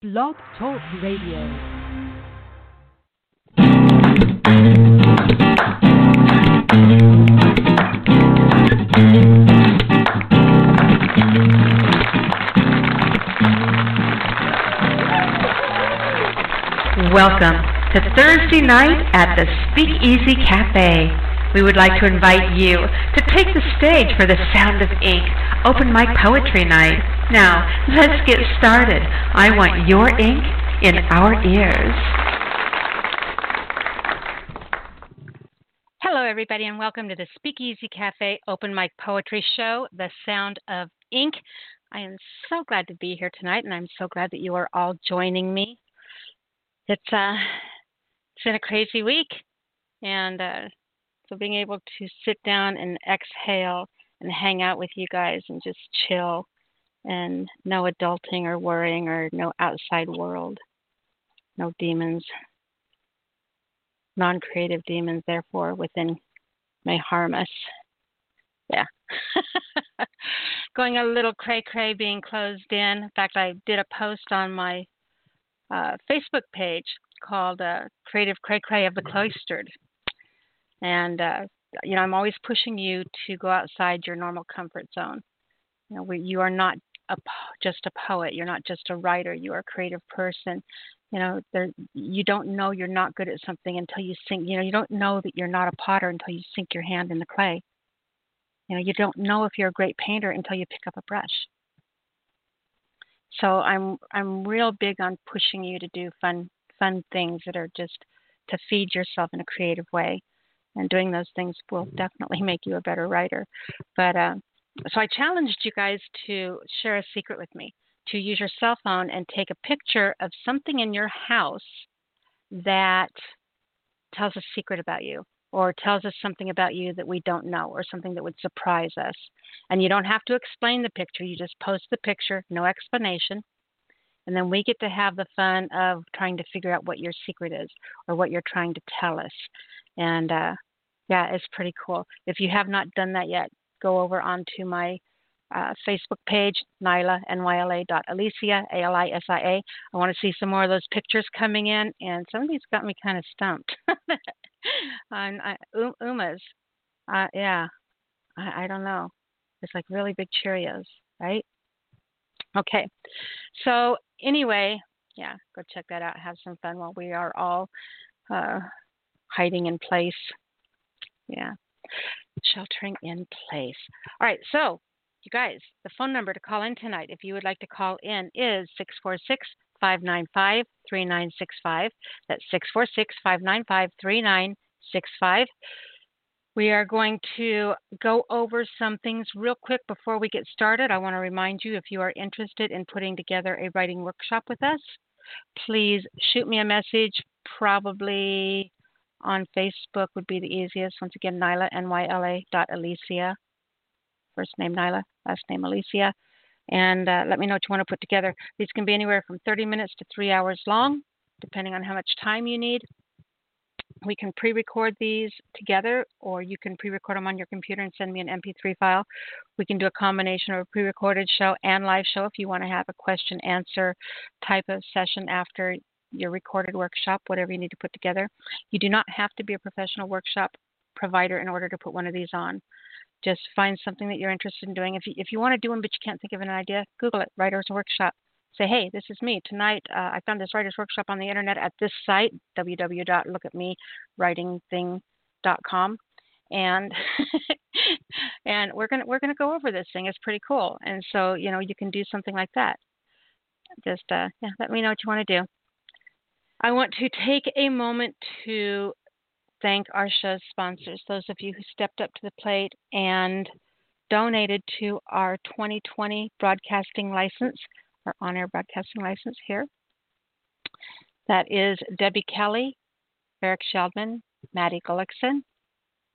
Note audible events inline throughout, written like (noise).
Blog Talk Radio. Welcome to Thursday night at the Speakeasy Cafe. We would like to invite you to take the stage for the Sound of Ink Open Mic Poetry Night. Now, let's get started. I want your ink in our ears. Hello, everybody, and welcome to the Speakeasy Cafe Open Mic Poetry Show, The Sound of Ink. I am so glad to be here tonight, and I'm so glad that you are all joining me. It's uh, it's been a crazy week, and uh, so being able to sit down and exhale and hang out with you guys and just chill, and no adulting or worrying or no outside world, no demons, non-creative demons, therefore within may harm us. Yeah. (laughs) Going a little cray cray being closed in. In fact, I did a post on my uh, Facebook page called uh, Creative Cray Cray of the Cloistered. And, uh, you know, I'm always pushing you to go outside your normal comfort zone. You know, you are not a, just a poet. You're not just a writer. You are a creative person. You know, there, you don't know you're not good at something until you sink. You know, you don't know that you're not a potter until you sink your hand in the clay. You know, you don't know if you're a great painter until you pick up a brush. So I'm I'm real big on pushing you to do fun fun things that are just to feed yourself in a creative way, and doing those things will definitely make you a better writer. But uh, so I challenged you guys to share a secret with me, to use your cell phone and take a picture of something in your house that tells a secret about you or tells us something about you that we don't know or something that would surprise us. And you don't have to explain the picture, you just post the picture, no explanation. And then we get to have the fun of trying to figure out what your secret is or what you're trying to tell us. And uh, yeah, it's pretty cool. If you have not done that yet, go over onto my uh, Facebook page, Nyla, N-Y-L-A dot Alisia, A-L-I-S-I-A. I want to see some more of those pictures coming in, and some of these got me kind of stumped. (laughs) on uh, Uma's, uh, yeah, I, I don't know. It's like really big Cheerios, right? Okay, so anyway, yeah, go check that out. Have some fun while we are all uh, hiding in place. Yeah, sheltering in place. All right, so you guys, the phone number to call in tonight, if you would like to call in, is 646 595 3965. That's 646 595 3965. We are going to go over some things real quick before we get started. I want to remind you if you are interested in putting together a writing workshop with us, please shoot me a message, probably on Facebook would be the easiest. Once again, Nyla, N-Y-L-A dot Alisia. First name Nyla, last name Alisia. and uh, let me know what you want to put together. These can be anywhere from 30 minutes to three hours long, depending on how much time you need. We can pre record these together, or you can pre record them on your computer and send me an MP3 file. We can do a combination of a pre recorded show and live show if you want to have a question answer type of session after your recorded workshop, whatever you need to put together. You do not have to be a professional workshop provider in order to put one of these on just find something that you're interested in doing. If you, if you want to do one but you can't think of an idea, Google it, Writers Workshop. Say, hey, this is me. Tonight, uh, I found this Writers Workshop on the internet at this site, www.lookatmewritingthing.com. And (laughs) and we're gonna we're gonna go over this thing. It's pretty cool. And so you know you can do something like that. Just uh, yeah, let me know what you want to do. I want to take a moment to thank our show's sponsors, those of you who stepped up to the plate and donated to our 2020 broadcasting license, our on air broadcasting license here. That is Debbie Kelly, Eric Sheldman, Maddie Gullickson,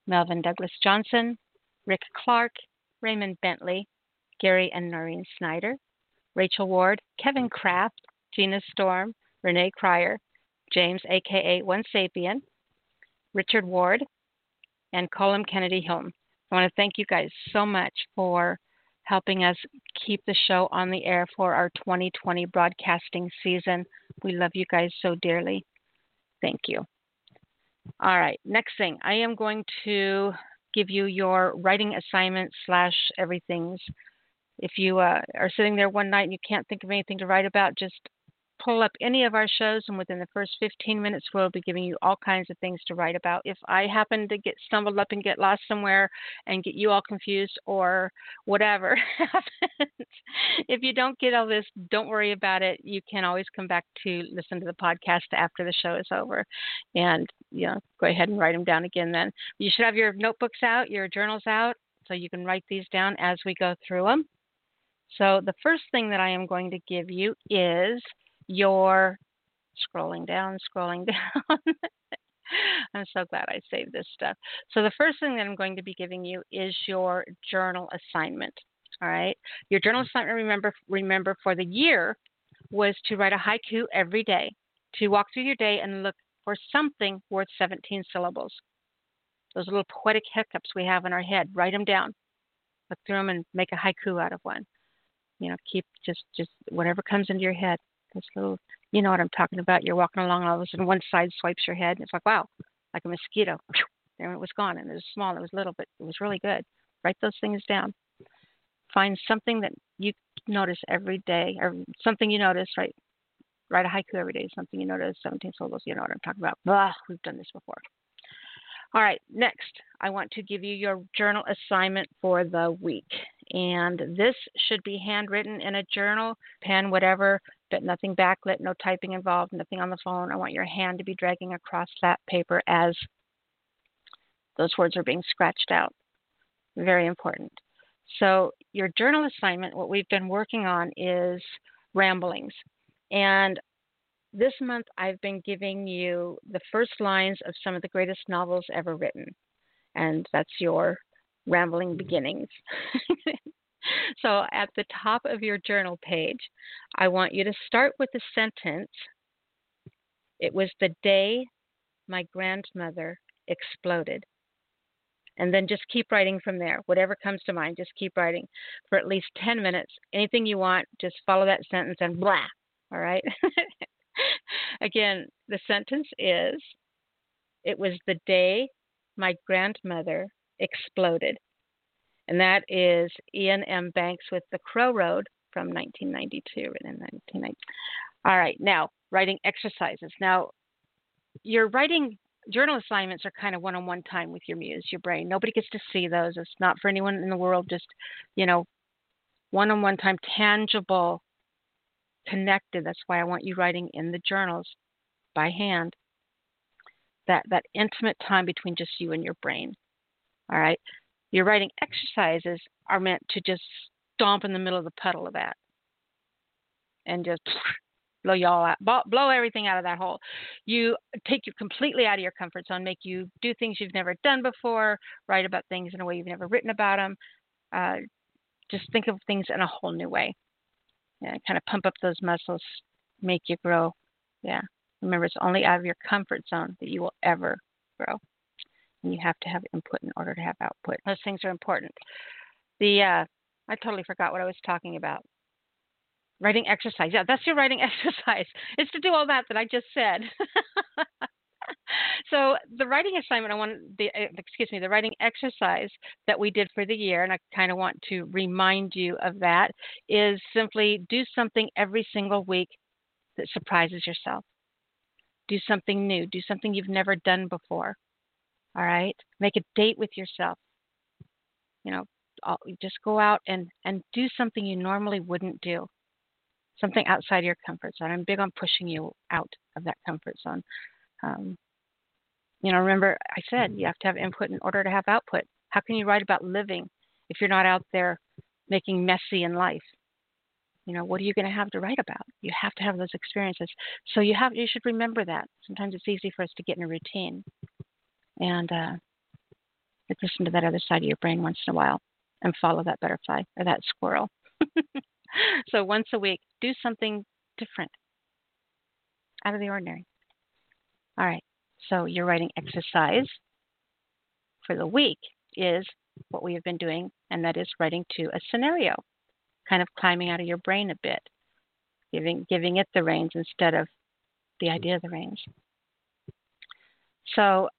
Melvin Douglas Johnson, Rick Clark, Raymond Bentley, Gary and Noreen Snyder, Rachel Ward, Kevin Kraft, Gina Storm, Renee Cryer, James, aka One Sapien, Richard Ward, and Colum Kennedy Hilton. I want to thank you guys so much for helping us keep the show on the air for our 2020 broadcasting season. We love you guys so dearly. Thank you. All right, next thing, I am going to give you your writing assignment slash everything's. If you uh, are sitting there one night and you can't think of anything to write about, just pull up any of our shows, and within the first 15 minutes, we'll be giving you all kinds of things to write about. If I happen to get stumbled up and get lost somewhere and get you all confused or whatever (laughs) happens, if you don't get all this, don't worry about it. You can always come back to listen to the podcast after the show is over and you know, go ahead and write them down again then. You should have your notebooks out, your journals out, so you can write these down as we go through them. So, the first thing that I am going to give you is your scrolling down, scrolling (laughs) down. I'm so glad I saved this stuff. So, the first thing that I'm going to be giving you is your journal assignment. All right. Your journal mm-hmm. assignment, remember, remember for the year, was to write a haiku every day, to walk through your day and look for something worth 17 syllables. Those little poetic hiccups we have in our head, write them down. Look through them and make a haiku out of one. You know, keep just just whatever comes into your head. This little, you know what I'm talking about. You're walking along, and all of a sudden one side swipes your head, and it's like, wow, like a mosquito. (laughs) There it was gone, and it was small, it was little, but it was really good. Write those things down. Find something that you notice every day, or something you notice, right? Write a haiku every day, something you notice, 17 syllables, you know what I'm talking about. Blah, we've done this before. All right, next, I want to give you your journal assignment for the week. And this should be handwritten in a journal, pen, whatever, nothing backlit, no typing involved, nothing on the phone. I want your hand to be dragging across that paper as those words are being scratched out. Very important. So, your journal assignment, what we've been working on is ramblings. And this month I've been giving you the first lines of some of the greatest novels ever written. And that's your rambling beginnings. (laughs) (laughs) so at the top of your journal page, I want you to start with the sentence It was the day my grandmother exploded. And then just keep writing from there. Whatever comes to mind, just keep writing for at least 10 minutes. Anything you want, just follow that sentence and blah. All right. (laughs) Again, the sentence is It was the day my grandmother exploded. And that is Iain M. Banks with The Crow Road from 1992, written in 1990. All right, now writing exercises. Now, your writing journal assignments are kind of one-on-one time with your muse, your brain. Nobody gets to see those. It's not for anyone in the world. Just you know, one-on-one time, tangible, connected. That's why I want you writing in the journals by hand. That that intimate time between just you and your brain. All right. Your writing exercises are meant to just stomp in the middle of the puddle of that and just blow y'all out, blow everything out of that hole. You take you completely out of your comfort zone, make you do things you've never done before, write about things in a way you've never written about them. Uh, just think of things in a whole new way. Yeah, kind of pump up those muscles, make you grow. Yeah. Remember, it's only out of your comfort zone that you will ever grow and you have to have input in order to have output. Those things are important. The uh, I totally forgot what I was talking about. Writing exercise. Yeah, that's your writing (laughs) exercise. It's to do all that that I just said. (laughs) so the writing assignment I want the uh, excuse me the writing exercise that we did for the year, and I kind of want to remind you of that is simply do something every single week that surprises yourself. Do something new. Do something you've never done before. All right. Make a date with yourself. You know, just go out and, and do something you normally wouldn't do, something outside your comfort zone. I'm big on pushing you out of that comfort zone. Um, you know, remember I said you have to have input in order to have output. How can you write about living if you're not out there making messy in life? You know, what are you going to have to write about? You have to have those experiences. So you have you should remember that. Sometimes it's easy for us to get in a routine and uh, listen to that other side of your brain once in a while and follow that butterfly or that squirrel. (laughs) so once a week, do something different, out of the ordinary. All right. So your writing exercise for the week is what we have been doing, and that is writing to a scenario, kind of climbing out of your brain a bit, giving giving it the reins instead of the idea of the reins. So,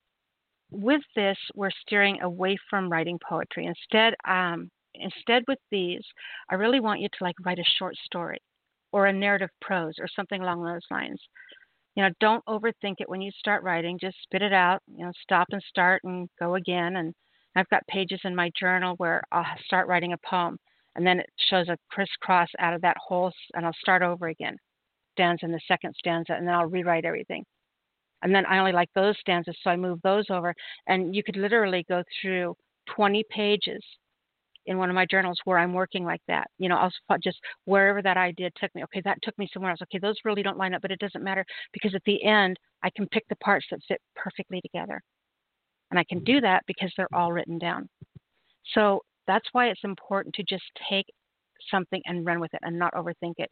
with this, we're steering away from writing poetry. Instead, um, instead with these, I really want you to like write a short story or a narrative prose or something along those lines. You know, don't overthink it when you start writing. Just spit it out. You know, stop and start and go again. And I've got pages in my journal where I'll start writing a poem, and then it shows a crisscross out of that whole, and I'll start over again. Stanza in the second stanza, and then I'll rewrite everything. And then I only like those stanzas, so I move those over. And you could literally go through 20 pages in one of my journals where I'm working like that. You know, I'll just wherever that idea took me. Okay, that took me somewhere else. Okay, those really don't line up, but it doesn't matter because at the end I can pick the parts that fit perfectly together. And I can do that because they're all written down. So that's why it's important to just take something and run with it and not overthink it.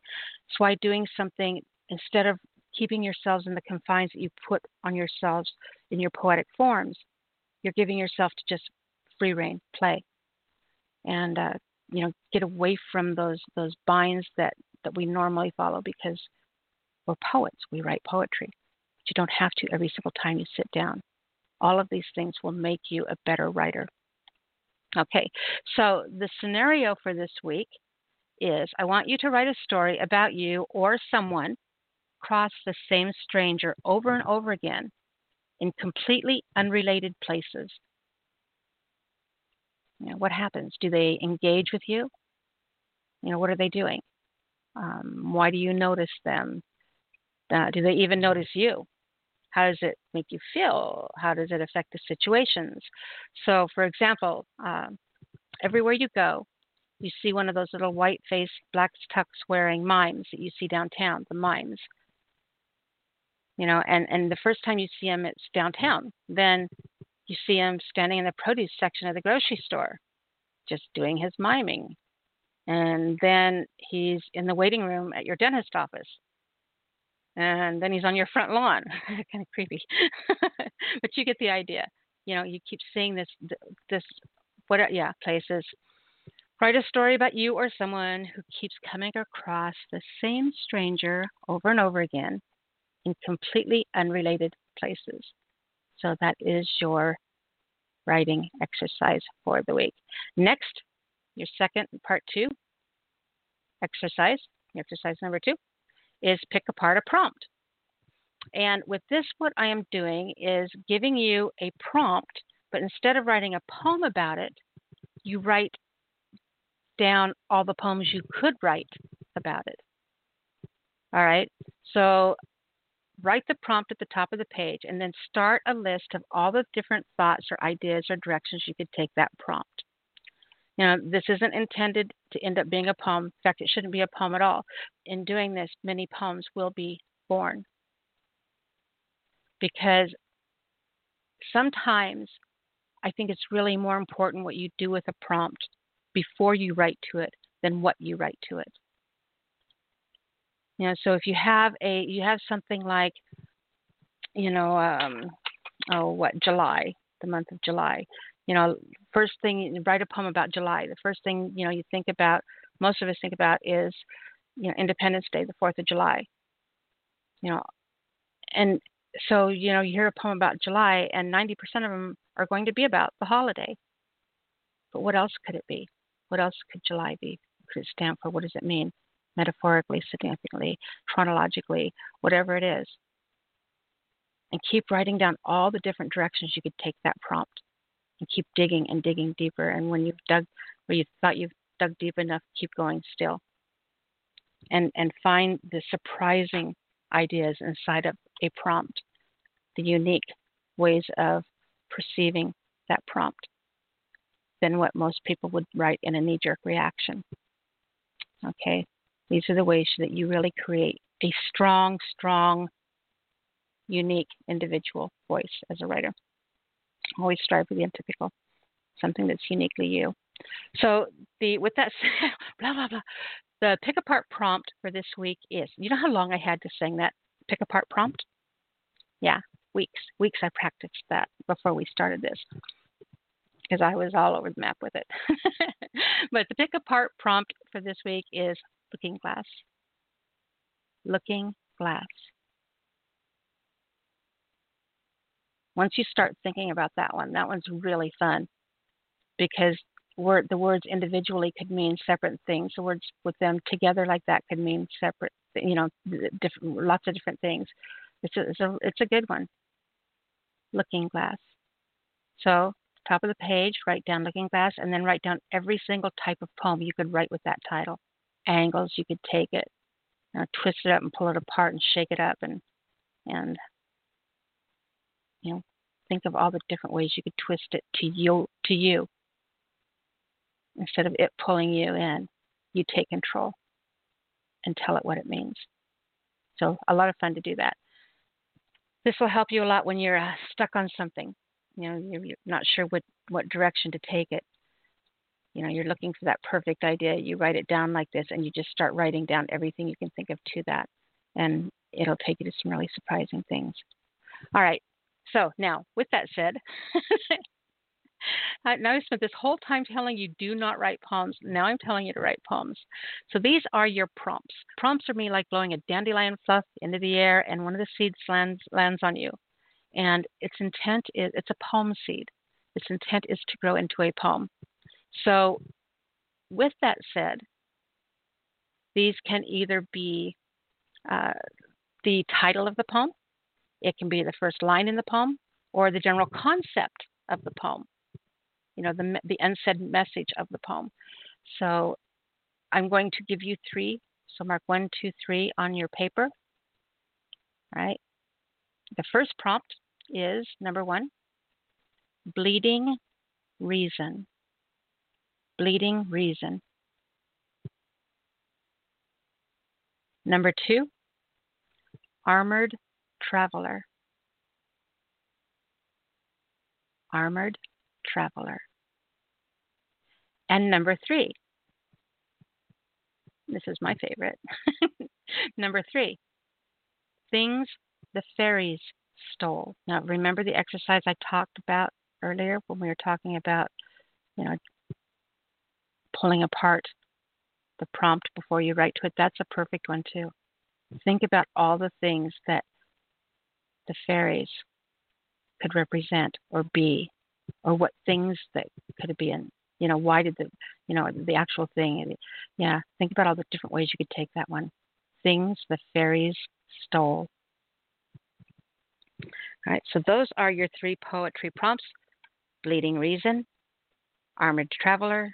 That's why doing something instead of keeping yourselves in the confines that you put on yourselves in your poetic forms, you're giving yourself to just free rein, play and uh, you know get away from those those binds that that we normally follow because we're poets. We write poetry, but you don't have to every single time you sit down. All of these things will make you a better writer. Okay, so the scenario for this week is I want you to write a story about you or someone cross the same stranger over and over again in completely unrelated places you know, what happens? Do they engage with you? You know, what are they doing? Um, why do you notice them? Uh, do they even notice you? How does it make you feel? How does it affect the situations? So, for example, um, everywhere you go, you see one of those little white faced, black tux wearing mimes that you see downtown, the mimes. You know, and, and the first time you see them, it's downtown. Then you see him standing in the produce section of the grocery store, just doing his miming. And then he's in the waiting room at your dentist office. And then he's on your front lawn. (laughs) kind of creepy. (laughs) but you get the idea. You know, you keep seeing this, this, what, yeah, places. Write a story about you or someone who keeps coming across the same stranger over and over again in completely unrelated places. So that is your writing exercise for the week. Next, your second part two exercise, exercise number two, is pick apart a prompt. And with this, what I am doing is giving you a prompt, but instead of writing a poem about it, you write down all the poems you could write about it. All right. So write the prompt at the top of the page and then start a list of all the different thoughts or ideas or directions you could take that prompt. Know, this isn't intended to end up being a poem. In fact, it shouldn't be a poem at all. In doing this, many poems will be born. Because sometimes I think it's really more important what you do with a prompt before you write to it than what you write to it. You know, so if you have a you have something like, you know, um, oh what July, the month of July. You know, first thing write a poem about July. The first thing you know you think about, most of us think about is, you know, Independence Day, the Fourth of July. You know, and so you know you hear a poem about July, and 90% of them are going to be about the holiday. But what else could it be? What else could July be? Could it stand for? What does it mean? Metaphorically, significantly, chronologically, whatever it is. And keep writing down all the different directions you could take that prompt. And keep digging and digging deeper. And when you've dug where you thought you've dug deep enough, keep going still. And and find the surprising ideas inside of a prompt, the unique ways of perceiving that prompt than what most people would write in a knee jerk reaction. Okay, these are the ways that you really create a strong, strong, unique individual voice as a writer. Always strive for the untypical, something that's uniquely you. So the with that (laughs) blah blah blah. The pick apart prompt for this week is you know how long I had to sing that pick apart prompt? Yeah, weeks. Weeks I practiced that before we started this. because I was all over the map with it. (laughs) but the pick apart prompt for this week is looking glass. Looking glass. Once you start thinking about that one, that one's really fun because word, the words individually could mean separate things. The words with them together like that could mean separate, you know, different, lots of different things. It's a, it's a, it's a good one. Looking glass. So top of the page, write down Looking Glass, and then write down every single type of poem you could write with that title. Angles, you could take it, you know, twist it up and pull it apart and shake it up, and and you know, think of all the different ways you could twist it to you to you. Instead of it pulling you in, you take control and tell it what it means. So a lot of fun to do that. This will help you a lot when you're uh, stuck on something you know you're, you're not sure what what direction to take it you know you're looking for that perfect idea you write it down like this and you just start writing down everything you can think of to that and it'll take you to some really surprising things all right so now with that said (laughs) now I spent this whole time telling you do not write poems. Now I'm telling you to write poems. So these are your prompts. Prompts are me like blowing a dandelion fluff into the air and one of the seeds lands lands on you and its intent is it's a poem seed. Its intent is to grow into a poem. So, with that said, these can either be uh, the title of the poem, it can be the first line in the poem, or the general concept of the poem. You know, the the unsaid message of the poem. So, I'm going to give you three. So mark one, two, three on your paper. All right. The first prompt is number one, bleeding reason. Bleeding reason. Number two, armored traveler. Armored traveler. And number three, this is my favorite. (laughs) number three, things the fairies stole. Now, remember the exercise I talked about earlier when we were talking about, you know, pulling apart the prompt before you write to it? That's a perfect one, too. Think about all the things that the fairies could represent or be, or what things that could have been. You know, why did the, you know, the actual thing? Yeah, think about all the different ways you could take that one. Things the fairies stole. All right, so those are your three poetry prompts Bleeding Reason, Armored Traveler,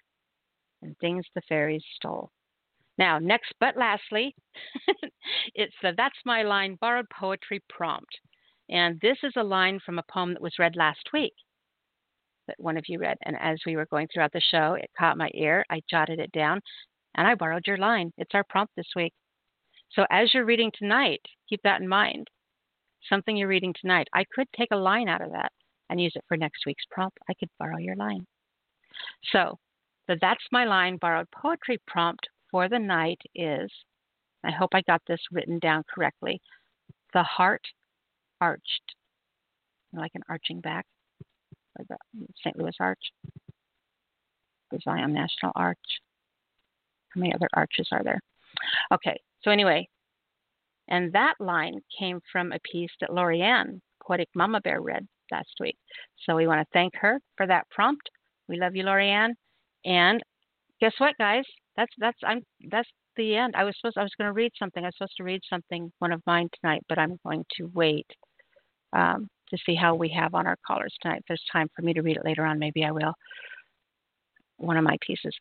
and Things the Fairies Stole. Now, next but lastly, (laughs) it's the That's My Line Borrowed Poetry Prompt. And this is a line from a poem that was read last week that one of you read. And as we were going throughout the show, it caught my ear. I jotted it down and I borrowed your line. It's our prompt this week. So as you're reading tonight, keep that in mind something you're reading tonight. I could take a line out of that and use it for next week's prompt. I could borrow your line. So, the That's My Line borrowed poetry prompt for the night is I hope I got this written down correctly. The heart arched, like an arching back, like the St. Louis Arch, the Zion National Arch. How many other arches are there? Okay, so anyway, and that line came from a piece that Lorianne, Poetic Mama Bear, read last week. So we want to thank her for that prompt. We love you, Lorianne. And guess what, guys? That's that's I'm that's the end. I was supposed I was going to read something. I was supposed to read something one of mine tonight, but I'm going to wait um, to see how we have on our callers tonight. If there's time for me to read it later on, maybe I will. One of my pieces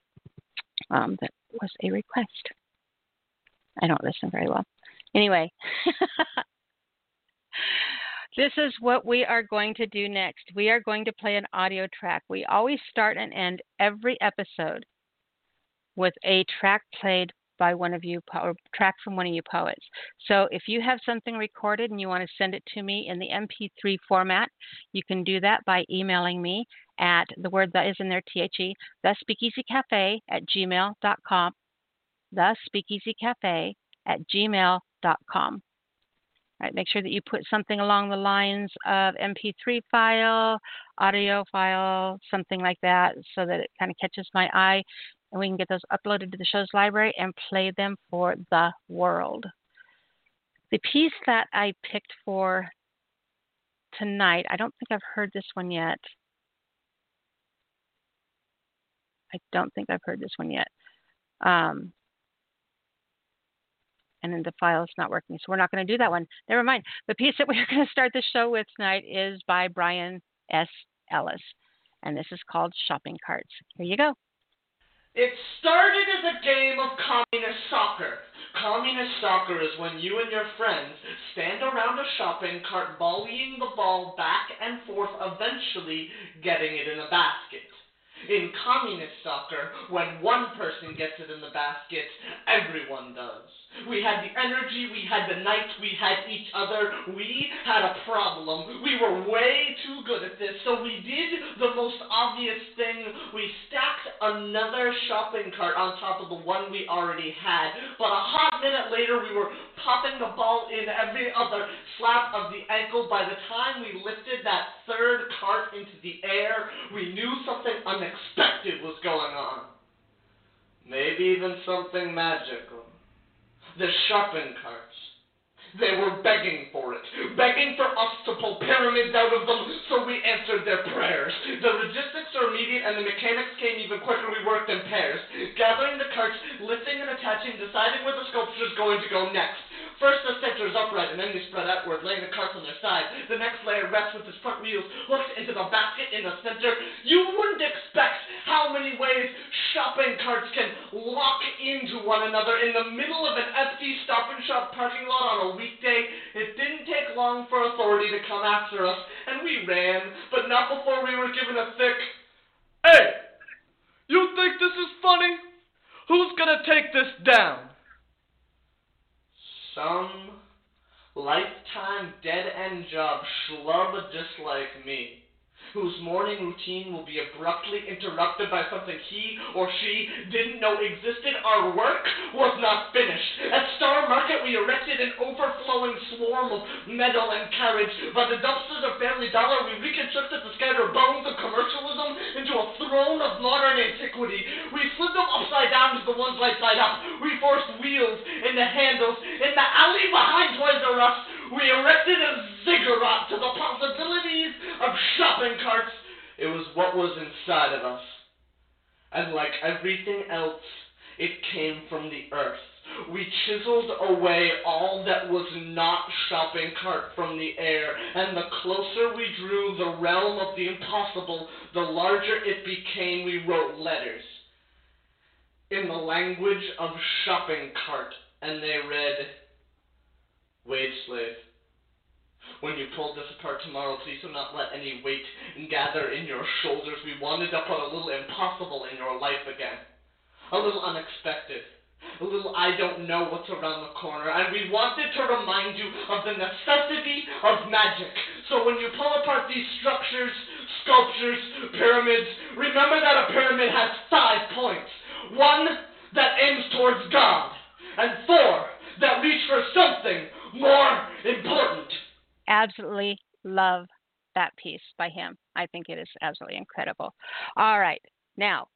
um, that was a request. I don't listen very well. Anyway, (laughs) this is what we are going to do next. We are going to play an audio track. We always start and end every episode with a track played by one of you or track from one of you poets. So if you have something recorded and you want to send it to me in the MP3 format, you can do that by emailing me at the word that is in there, T-H-E, the speakeasy cafe at gmail.com, the speakeasy cafe at gmail.com. Right, make sure that you put something along the lines of MP3 file, audio file, something like that, so that it kind of catches my eye, and we can get those uploaded to the show's library and play them for the world. The piece that I picked for tonight, I don't think I've heard this one yet. I don't think I've heard this one yet. Um, and then the file is not working. So we're not going to do that one. Never mind. The piece that (laughs) we're going to start the show with tonight is by Brian S. Ellis, and this is called Shopping Carts. Here you go. It started as a game of communist soccer. Communist soccer is when you and your friends stand around a shopping cart volleying the ball back and forth, eventually getting it in a basket. In communist soccer, when one person gets it in the basket, everyone does. We had the energy, we had the night, we had each other. We had a problem. We were way too good at this, so we did the most obvious thing. We stacked another shopping cart on top of the one we already had. But a hot minute later, we were popping the ball in every other slap of the ankle. By the time we lifted that third cart into the air, we knew something unexpected was going on. Maybe even something magical the shopping carts. They were begging for it, begging for us to pull pyramids out of them, so we answered their prayers. The logistics are immediate, and the mechanics came even quicker. We worked in pairs, gathering the carts, lifting and attaching, deciding where the sculpture is going to go next. First, the center is upright, and then they spread outward, laying the carts on their side. The next layer rests with its front wheels hooked into the basket in the center. You wouldn't expect how many ways shopping carts can lock into one another in the middle of an empty stop and shop parking lot on a weekday. It didn't take long for authority to come after us, and we ran, but not before we were given a thick, Hey! You think this is funny? Who's gonna take this down? Some lifetime dead end job schlub just like me whose morning routine will be abruptly interrupted by something he or she didn't know existed. Our work was not finished. At Star Market, we erected an overflowing swarm of metal and carriage. By the dumpsters of Family Dollar, we reconstructed the scattered bones of commercialism into a throne of modern antiquity. We slid them upside down to the ones right side up. We forced wheels in the handles. In the alley behind Toys R Us, we erected a ziggurat to the possibilities of shopping carts. It was what was inside of us. And like everything else, it came from the earth. We chiseled away all that was not shopping cart from the air, and the closer we drew the realm of the impossible, the larger it became. We wrote letters in the language of shopping cart, and they read, Wage slave. When you pull this apart tomorrow, please do not let any weight gather in your shoulders. We wanted to put a little impossible in your life again. A little unexpected. A little I don't know what's around the corner. And we wanted to remind you of the necessity of magic. So when you pull apart these structures, sculptures, pyramids, remember that a pyramid has five points. One that aims towards God, and four that reach for something more important absolutely love that piece by him. I think it is absolutely incredible. All right, now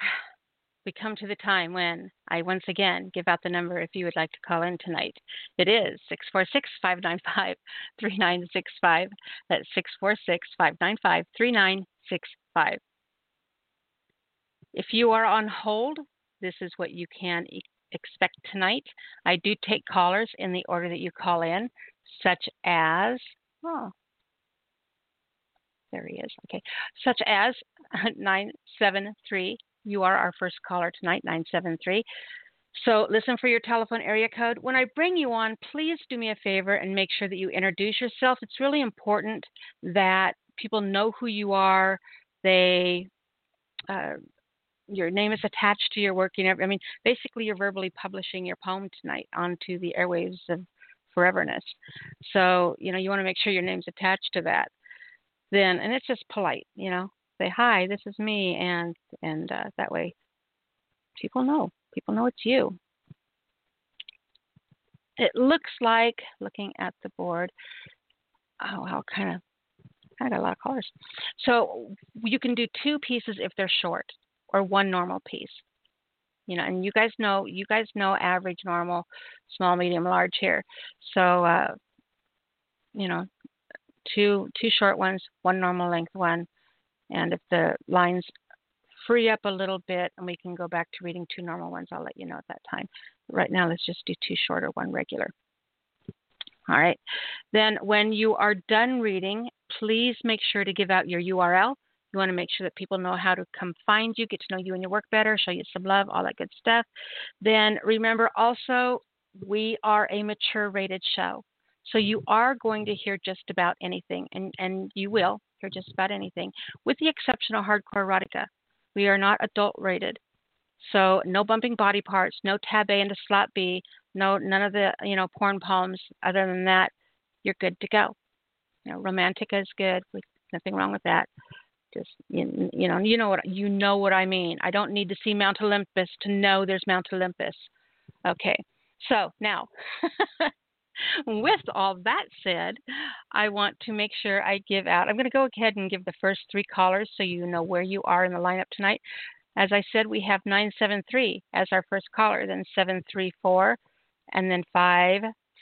(sighs) we come to the time when I once again give out the number if you would like to call in tonight. It is 646 595 (laughs) 3965. That's 646 595 3965. If you are on hold, this is what you can expect tonight. I do take callers in the order that you call in such as, oh, there he is. Okay, such as (laughs) 973. You are our first caller tonight, 973. So listen for your telephone area code. When I bring you on, please do me a favor and make sure that you introduce yourself. It's really important that people know who you are. They, uh, your name is attached to your work. You know, I mean, basically, you're verbally publishing your poem tonight onto the airwaves of foreverness. So, you know, you want to make sure your name's attached to that. Then, and it's just polite, you know, say, hi, this is me. And, and uh, that way people know, people know it's you. it looks like looking at the board. Oh, I'll kind of I got a lot of colors. So you can do two pieces if they're short, or one normal piece. You know, and you guys know you guys know average, normal, small, medium, large here. So uh, you know, two two short ones, one normal length one, and if the lines free up a little bit and we can go back to reading two normal ones, I'll let you know at that time. Right now, let's just do two shorter, one regular. All right. Then, when you are done reading, please make sure to give out your URL. You want to make sure that people know how to come find you, get to know you and your work better, show you some love, all that good stuff. Then remember also, we are a mature rated show. So you mm-hmm. are going to hear just about anything, and, and you will hear just about anything, with the exception of hardcore erotica. We are not adult rated. So no bumping body parts, no tab A into slot B, no none of the you know porn palms. Other than that, you're good to go. You know, romantica is good. Nothing wrong with that. Just you, know, you know what you know what I mean. I don't need to see Mount Olympus to know there's Mount Olympus. Okay, so now. (laughs) with all that said, I want to make sure I give out. I'm going to go ahead and give the first three callers so you know where you are in the lineup tonight. As I said, we have 973 as our first caller, then 734, and then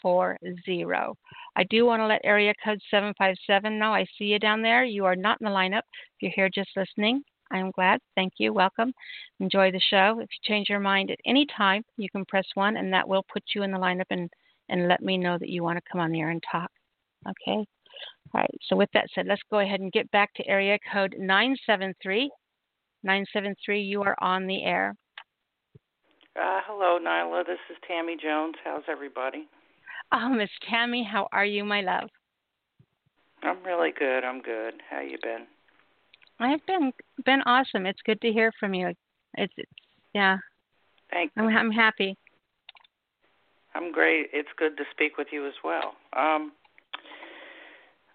540. I do want to let area code 757 know. I see you down there. You are not in the lineup. If you're here just listening, I'm glad. Thank you. Welcome. Enjoy the show. If you change your mind at any time, you can press 1, and that will put you in the lineup and, and let me know that you want to come on here and talk. Okay? All right. So, with that said, let's go ahead and get back to area code 973. 973, you are on the air. Uh, hello, Nyla. This is Tammy Jones. How's everybody? Oh, Miss Tammy, how are you, my love? I'm really good. I'm good. How you been? I've been been awesome. It's good to hear from you. It's, it's yeah. Thank you. I'm, I'm happy. I'm great. It's good to speak with you as well. Um,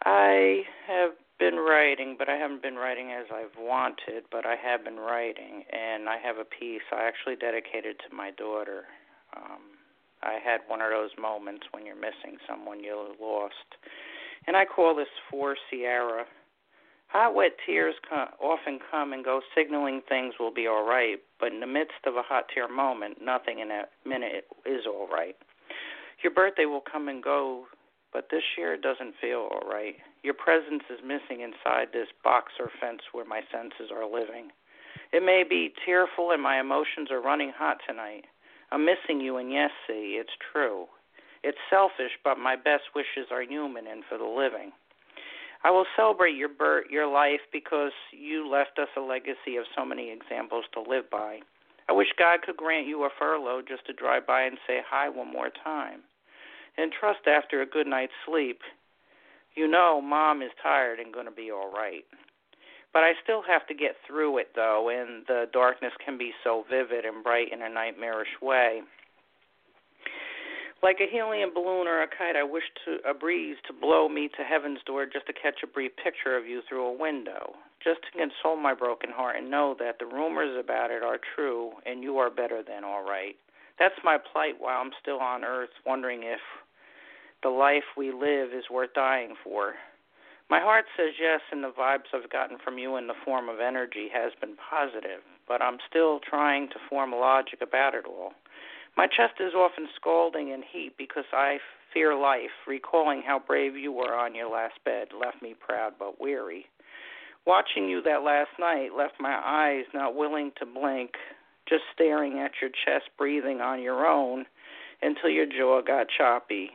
I have been writing, but I haven't been writing as I've wanted, but I have been writing, and I have a piece I actually dedicated to my daughter. Um, I had one of those moments when you're missing someone you lost, and I call this for Sierra. Hot, wet tears come, often come and go, signaling things will be all right, but in the midst of a hot tear moment, nothing in that minute is all right. Your birthday will come and go, but this year it doesn't feel all right. Your presence is missing inside this box or fence where my senses are living. It may be tearful and my emotions are running hot tonight. I'm missing you, and yes, see, it's true. It's selfish, but my best wishes are human and for the living. I will celebrate your birth, your life, because you left us a legacy of so many examples to live by. I wish God could grant you a furlough just to drive by and say hi one more time and trust after a good night's sleep, you know mom is tired and going to be all right. But I still have to get through it, though, and the darkness can be so vivid and bright in a nightmarish way. Like a helium balloon or a kite, I wish to a breeze to blow me to heaven's door just to catch a brief picture of you through a window, just to console my broken heart and know that the rumors about it are true and you are better than all right. That's my plight while I'm still on earth, wondering if the life we live is worth dying for. My heart says yes, and the vibes I've gotten from you in the form of energy has been positive, but I'm still trying to form a logic about it all. My chest is often scalding in heat because I fear life. Recalling how brave you were on your last bed left me proud but weary. Watching you that last night left my eyes not willing to blink, just staring at your chest, breathing on your own until your jaw got choppy.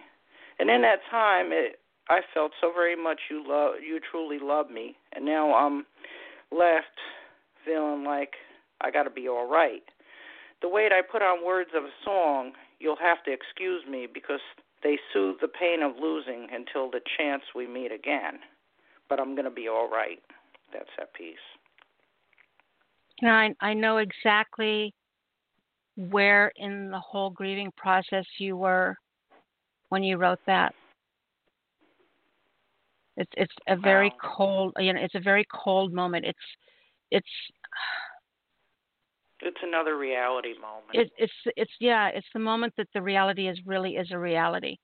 And in that time, it, I felt so very much you love, you truly love me, and now I'm left feeling like I got to be all right. The way I put on words of a song, you'll have to excuse me because they soothe the pain of losing until the chance we meet again. But I'm going to be all right. That's that piece. Now, I, I know exactly where in the whole grieving process you were when you wrote that? It's it's a very wow. cold you know it's a very cold moment. It's it's It's another reality moment. It, it's it's yeah, it's the moment that the reality is really is a reality.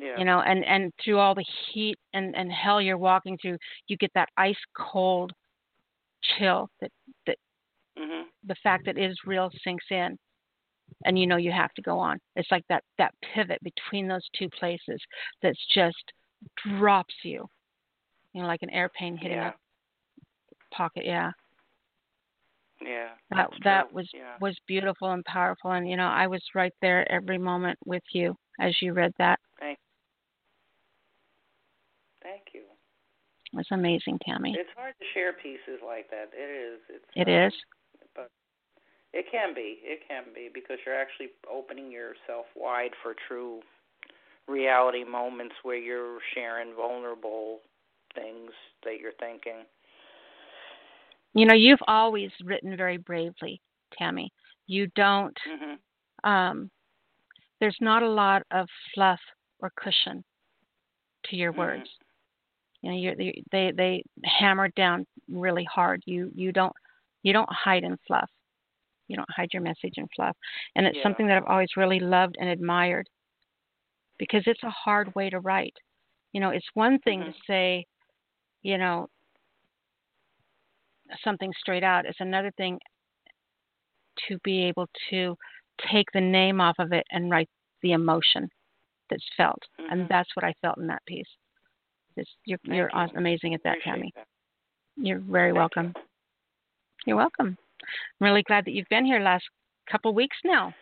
yeah. You know, and and through all the heat and and hell you're walking through, you get that ice cold chill that that Mhm. the fact that it is real sinks in and you know you have to go on it's like that that pivot between those two places that's just drops you you know like an airplane hitting Yeah. a pocket yeah Yeah. that that true. was yeah. was beautiful and powerful and you know i was right there every moment with you as you read that Thank you. it was amazing tammy It's hard to share pieces like that. It is. It's It um, is. But it can be. It can be because you're actually opening yourself wide for true reality moments where you're sharing vulnerable things that you're thinking. you know you've always written very bravely tammy you don't Mhm. um, there's not a lot of fluff or cushion to your Mhm. words. You know, you you- they they hammer down really hard. You you don't you don't hide in fluff. You don't hide your message in fluff, and it's Yeah. something that I've always really loved and admired because it's a hard way to write. You know, it's one thing Mhm. to say, you know, something straight out. It's another thing to be able to take the name off of it and write the emotion that's felt, Mhm. and that's what I felt in that piece. It's, you're Thank you're you. amazing at that, Appreciate Tammy. that. You're very Thank welcome. you. You're welcome. I'm really glad that you've been here last couple weeks now.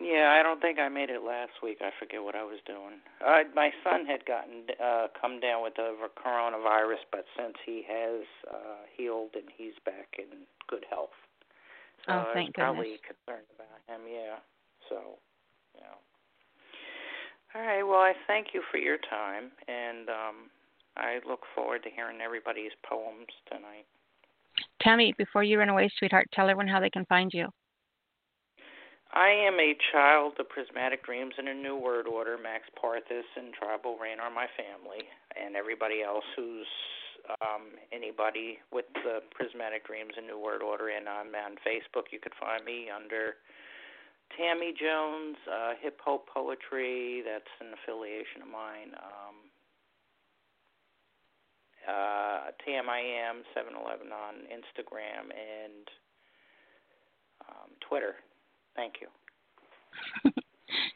Yeah, I don't think I made it last week. I forget what I was doing. Uh, my son had gotten uh come down with the coronavirus, but since he has uh healed and he's back in good health, so Oh, I was probably goodness. concerned about him. Yeah, so know. All right. Well, I thank you for your time, and um I look forward to hearing everybody's poems tonight. Tammy, before you run away, sweetheart, tell everyone how they can find you. I am a child of Prismatic Dreams in a New Word Order. Max Parthas and Tribal Rain are my family, and everybody else who's um, anybody with the Prismatic Dreams and New Word Order. And I'm on Facebook. You could find me under Tammy Jones, uh, Hip Hop Poetry. That's an affiliation of mine. Um, uh, TMIM 711 on Instagram and um, Twitter. Thank you. (laughs)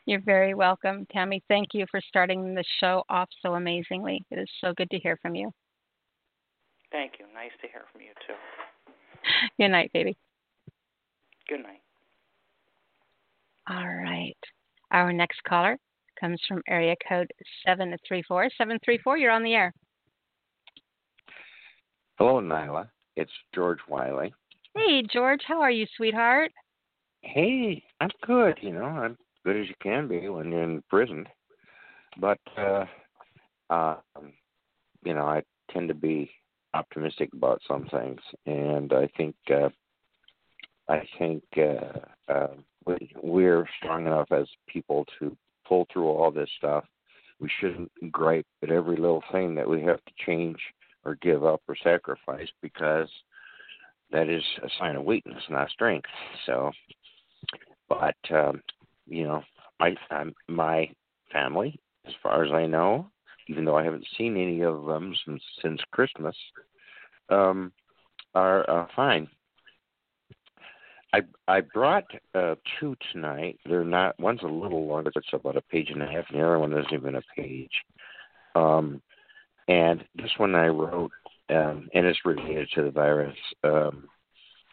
You're very welcome, Tammy. Thank you for starting the show off so amazingly. It is so good to hear from you. Thank you. Nice to hear from you too. (laughs) Good night, baby. Good night. All right. Our next caller comes from area code 734. 734, you're on the air. Hello, Nyla. It's George Wiley. Hey, George, how are you, sweetheart? Hey, I'm good. You know, I'm good as you can be when you're in prison. But, uh, uh, you know, I tend to be optimistic about some things, and I think, uh, I think uh, uh, we, we're strong enough as people to pull through all this stuff. We shouldn't gripe at every little thing that we have to change or give up or sacrifice because that is a sign of weakness, not strength. So, but um, you know, my um, my family, as far as I know, even though I haven't seen any of them since since Christmas, um, are uh, fine. I I brought uh, two tonight. They're not. One's a little longer. It's about a page and a half, and the other one isn't even a page. Um, and this one I wrote, um, and it's related to the virus um,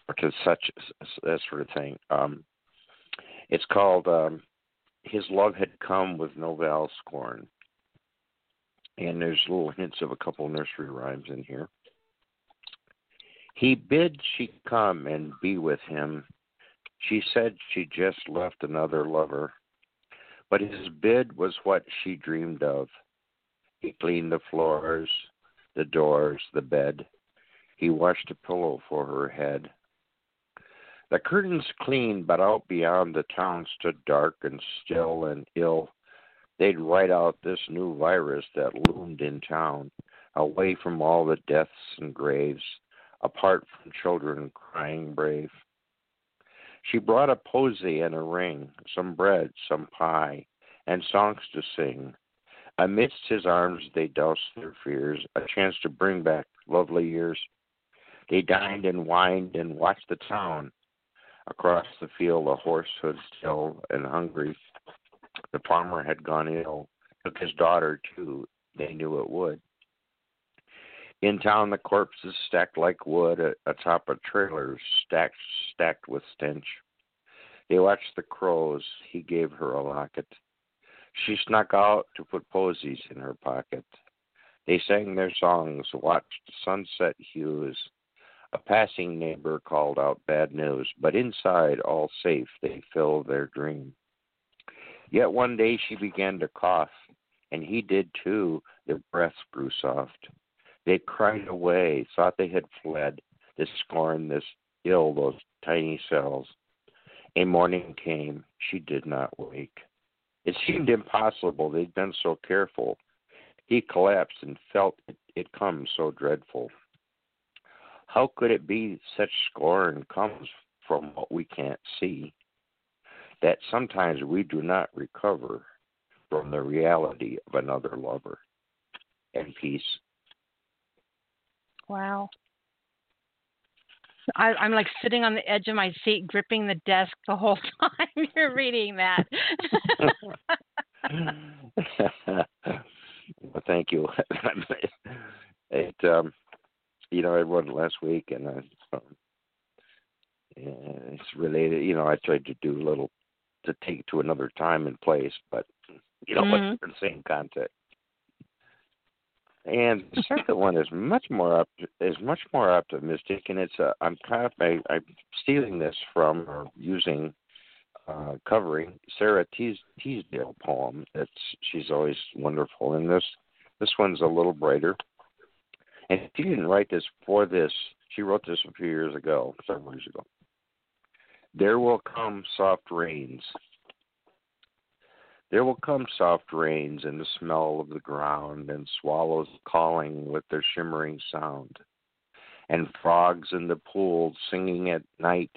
or to such that sort of thing. Um, it's called um, "His Love Had Come with No Val Scorn," and there's little hints of a couple nursery rhymes in here. He bid she come and be with him. She said she just left another lover, but his bid was what she dreamed of. He cleaned the floors, the doors, the bed. He washed a pillow for her head. The curtains clean, but out beyond the town stood dark and still and ill. They'd write out this new virus that loomed in town, away from all the deaths and graves, apart from children crying brave. She brought a posy and a ring, some bread, some pie, and songs to sing. Amidst his arms they doused their fears, a chance to bring back lovely years. They dined and wined and watched the town. Across the field a horse stood still and hungry. The farmer had gone ill, took his daughter too, they knew it would. In town, the corpses stacked like wood atop a trailer, stacked stacked with stench. They watched the crows. He gave her a locket. She snuck out to put posies in her pocket. They sang their songs, watched sunset hues. A passing neighbor called out bad news, but inside, all safe, they filled their dream. Yet one day she began to cough, and he did too. Their breaths grew soft. They cried away, thought they had fled, this scorn, this ill, those tiny cells. A morning came, she did not wake. It seemed impossible, they'd been so careful. He collapsed and felt it, it come so dreadful. How could it be such scorn comes from what we can't see? That sometimes we do not recover from the reality of another lover. And peace. Wow. I, I'm like sitting on the edge of my seat, gripping the desk the whole (laughs) time you're reading that. (laughs) well, thank you. (laughs) it, um, you know, I wrote it last week, and I, um, it's related. You know, I tried to do a little to take to another time and place, but you know, mm-hmm. the same context. And the second one is much more up is much more optimistic, and it's a I'm kind of I, I'm stealing this from or using uh, covering Sarah Tees, Teasdale poem. It's she's always wonderful, and this this one's a little brighter. And she didn't write this for this. She wrote this a few years ago, several years ago. There will come soft rains there will come soft rains and the smell of the ground, and swallows calling with their shimmering sound, and frogs in the pools singing at night,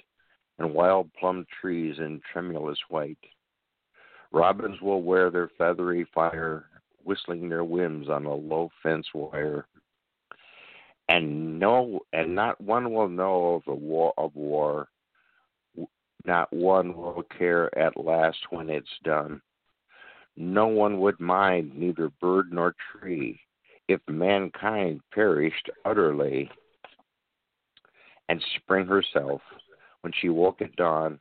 and wild plum trees in tremulous white. Robins will wear their feathery fire, whistling their whims on a low fence wire. And no, and not one will know of the war of war. Not one will care at last when it's done no one would mind neither bird nor tree if mankind perished utterly. And spring herself, when she woke at dawn,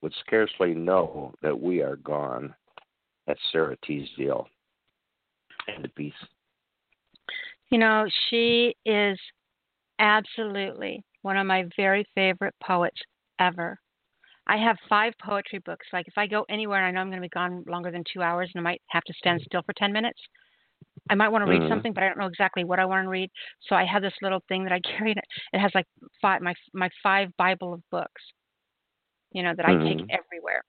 would scarcely know that we are gone. That's Sara Teasdale. And the peace. You know, she is absolutely one of my very favorite poets ever. I have five poetry books. Like if I go anywhere and I know I'm going to be gone longer than two hours and I might have to stand still for 10 minutes, I might want to read mm-hmm. something, but I don't know exactly what I want to read. So I have this little thing that I (laughs) carry. It has like five my my five Bible of books, you know, that mm-hmm. I take mm-hmm. everywhere,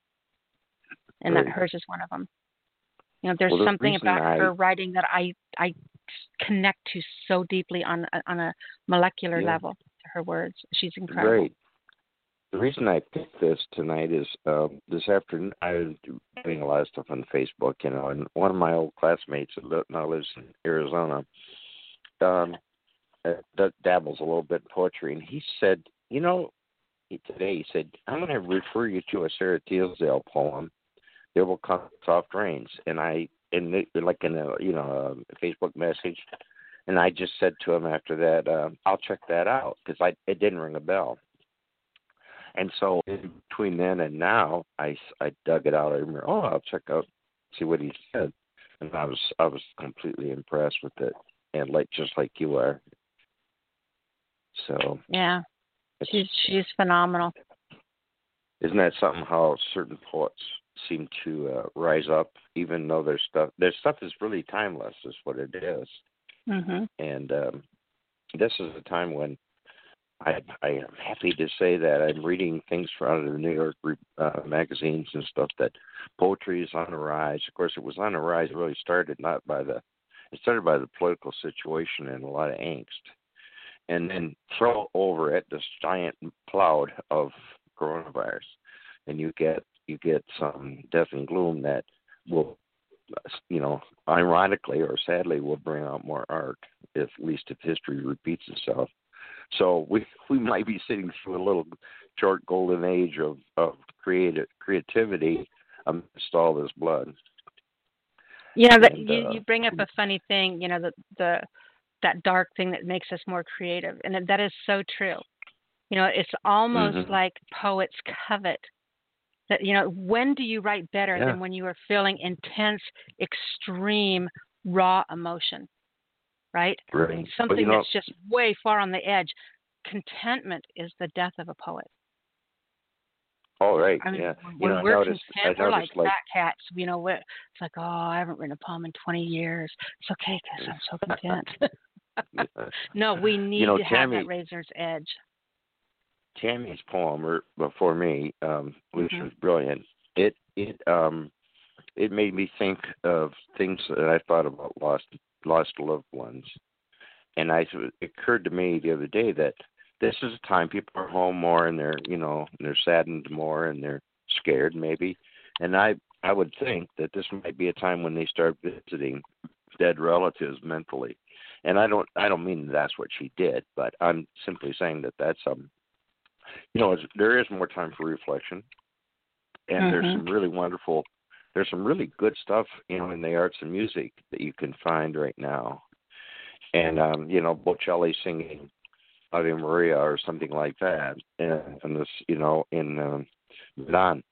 and that hers is one of them. You know, there's well, something about I... her writing that I I connect to so deeply on on a molecular yeah. level to her words. She's incredible. Great the reason I picked this tonight is uh, this afternoon I was doing a lot of stuff on Facebook, you know, and one of my old classmates that now lives in Arizona, um, uh, that dabbles a little bit in poetry, and he said, you know, today he said, I'm going to refer you to a Sara Teasdale poem. There will come soft rains, and I, in the, like in a you know a Facebook message, and I just said to him after that, uh, I'll check that out because I it didn't ring a bell. And so in between then and now, I, I dug it out. I remember, oh, I'll check out, see what he said, and I was I was completely impressed with it, and like just like you are. So yeah, she's she's phenomenal. Isn't that something? How certain poets seem to uh, rise up, even though their stuff their stuff is really timeless, is what it is. Mm-hmm. And um, this is a time when I, I am happy to say that I'm reading things from the New York uh, magazines and stuff that poetry is on the rise. Of course, it was on the rise. It really started not by the it started by the political situation and a lot of angst, and then throw over it this giant cloud of coronavirus, and you get you get some death and gloom that will, you know, ironically or sadly, will bring out more art. If, at least if history repeats itself. So we (laughs) we might be sitting through a little short golden age of of creative creativity amidst all this blood. Yeah, that And, you uh, you bring up a funny thing. You know, the the that dark thing that makes us more creative, and that- that is so true. You know, it's almost Mhm. like poets covet that. You know, when do you write better Yeah. than when you are feeling intense, extreme, raw emotion? Right? I mean, Right. Something you know, that's just way far on the edge. Contentment is the death of a poet. Oh right, I mean, yeah. when, You know, we're noticed. content, we're like like fat cats. You know, it's like, oh, I haven't written a poem in 20 years. It's okay because I'm so (laughs) content. (laughs) no, we need know, to have that razor's edge. Tammy's poem or before me, um, which Mhm. was brilliant. It it um it made me think of things that I thought about lost lost loved ones, and I it occurred to me the other day that this is a time people are home more and they're you know they're saddened more and they're scared maybe, and I I would think that this might be a time when they start visiting dead relatives mentally, and I don't I don't mean that's what she did, but I'm simply saying that that's um you know, it's, there is more time for reflection, and there's Mhm. some really wonderful, there's some really good stuff, you know, in the arts and music that you can find right now, and um, you know, Bocelli singing Ave Maria or something like that, and, and this, you know, in um, Milan,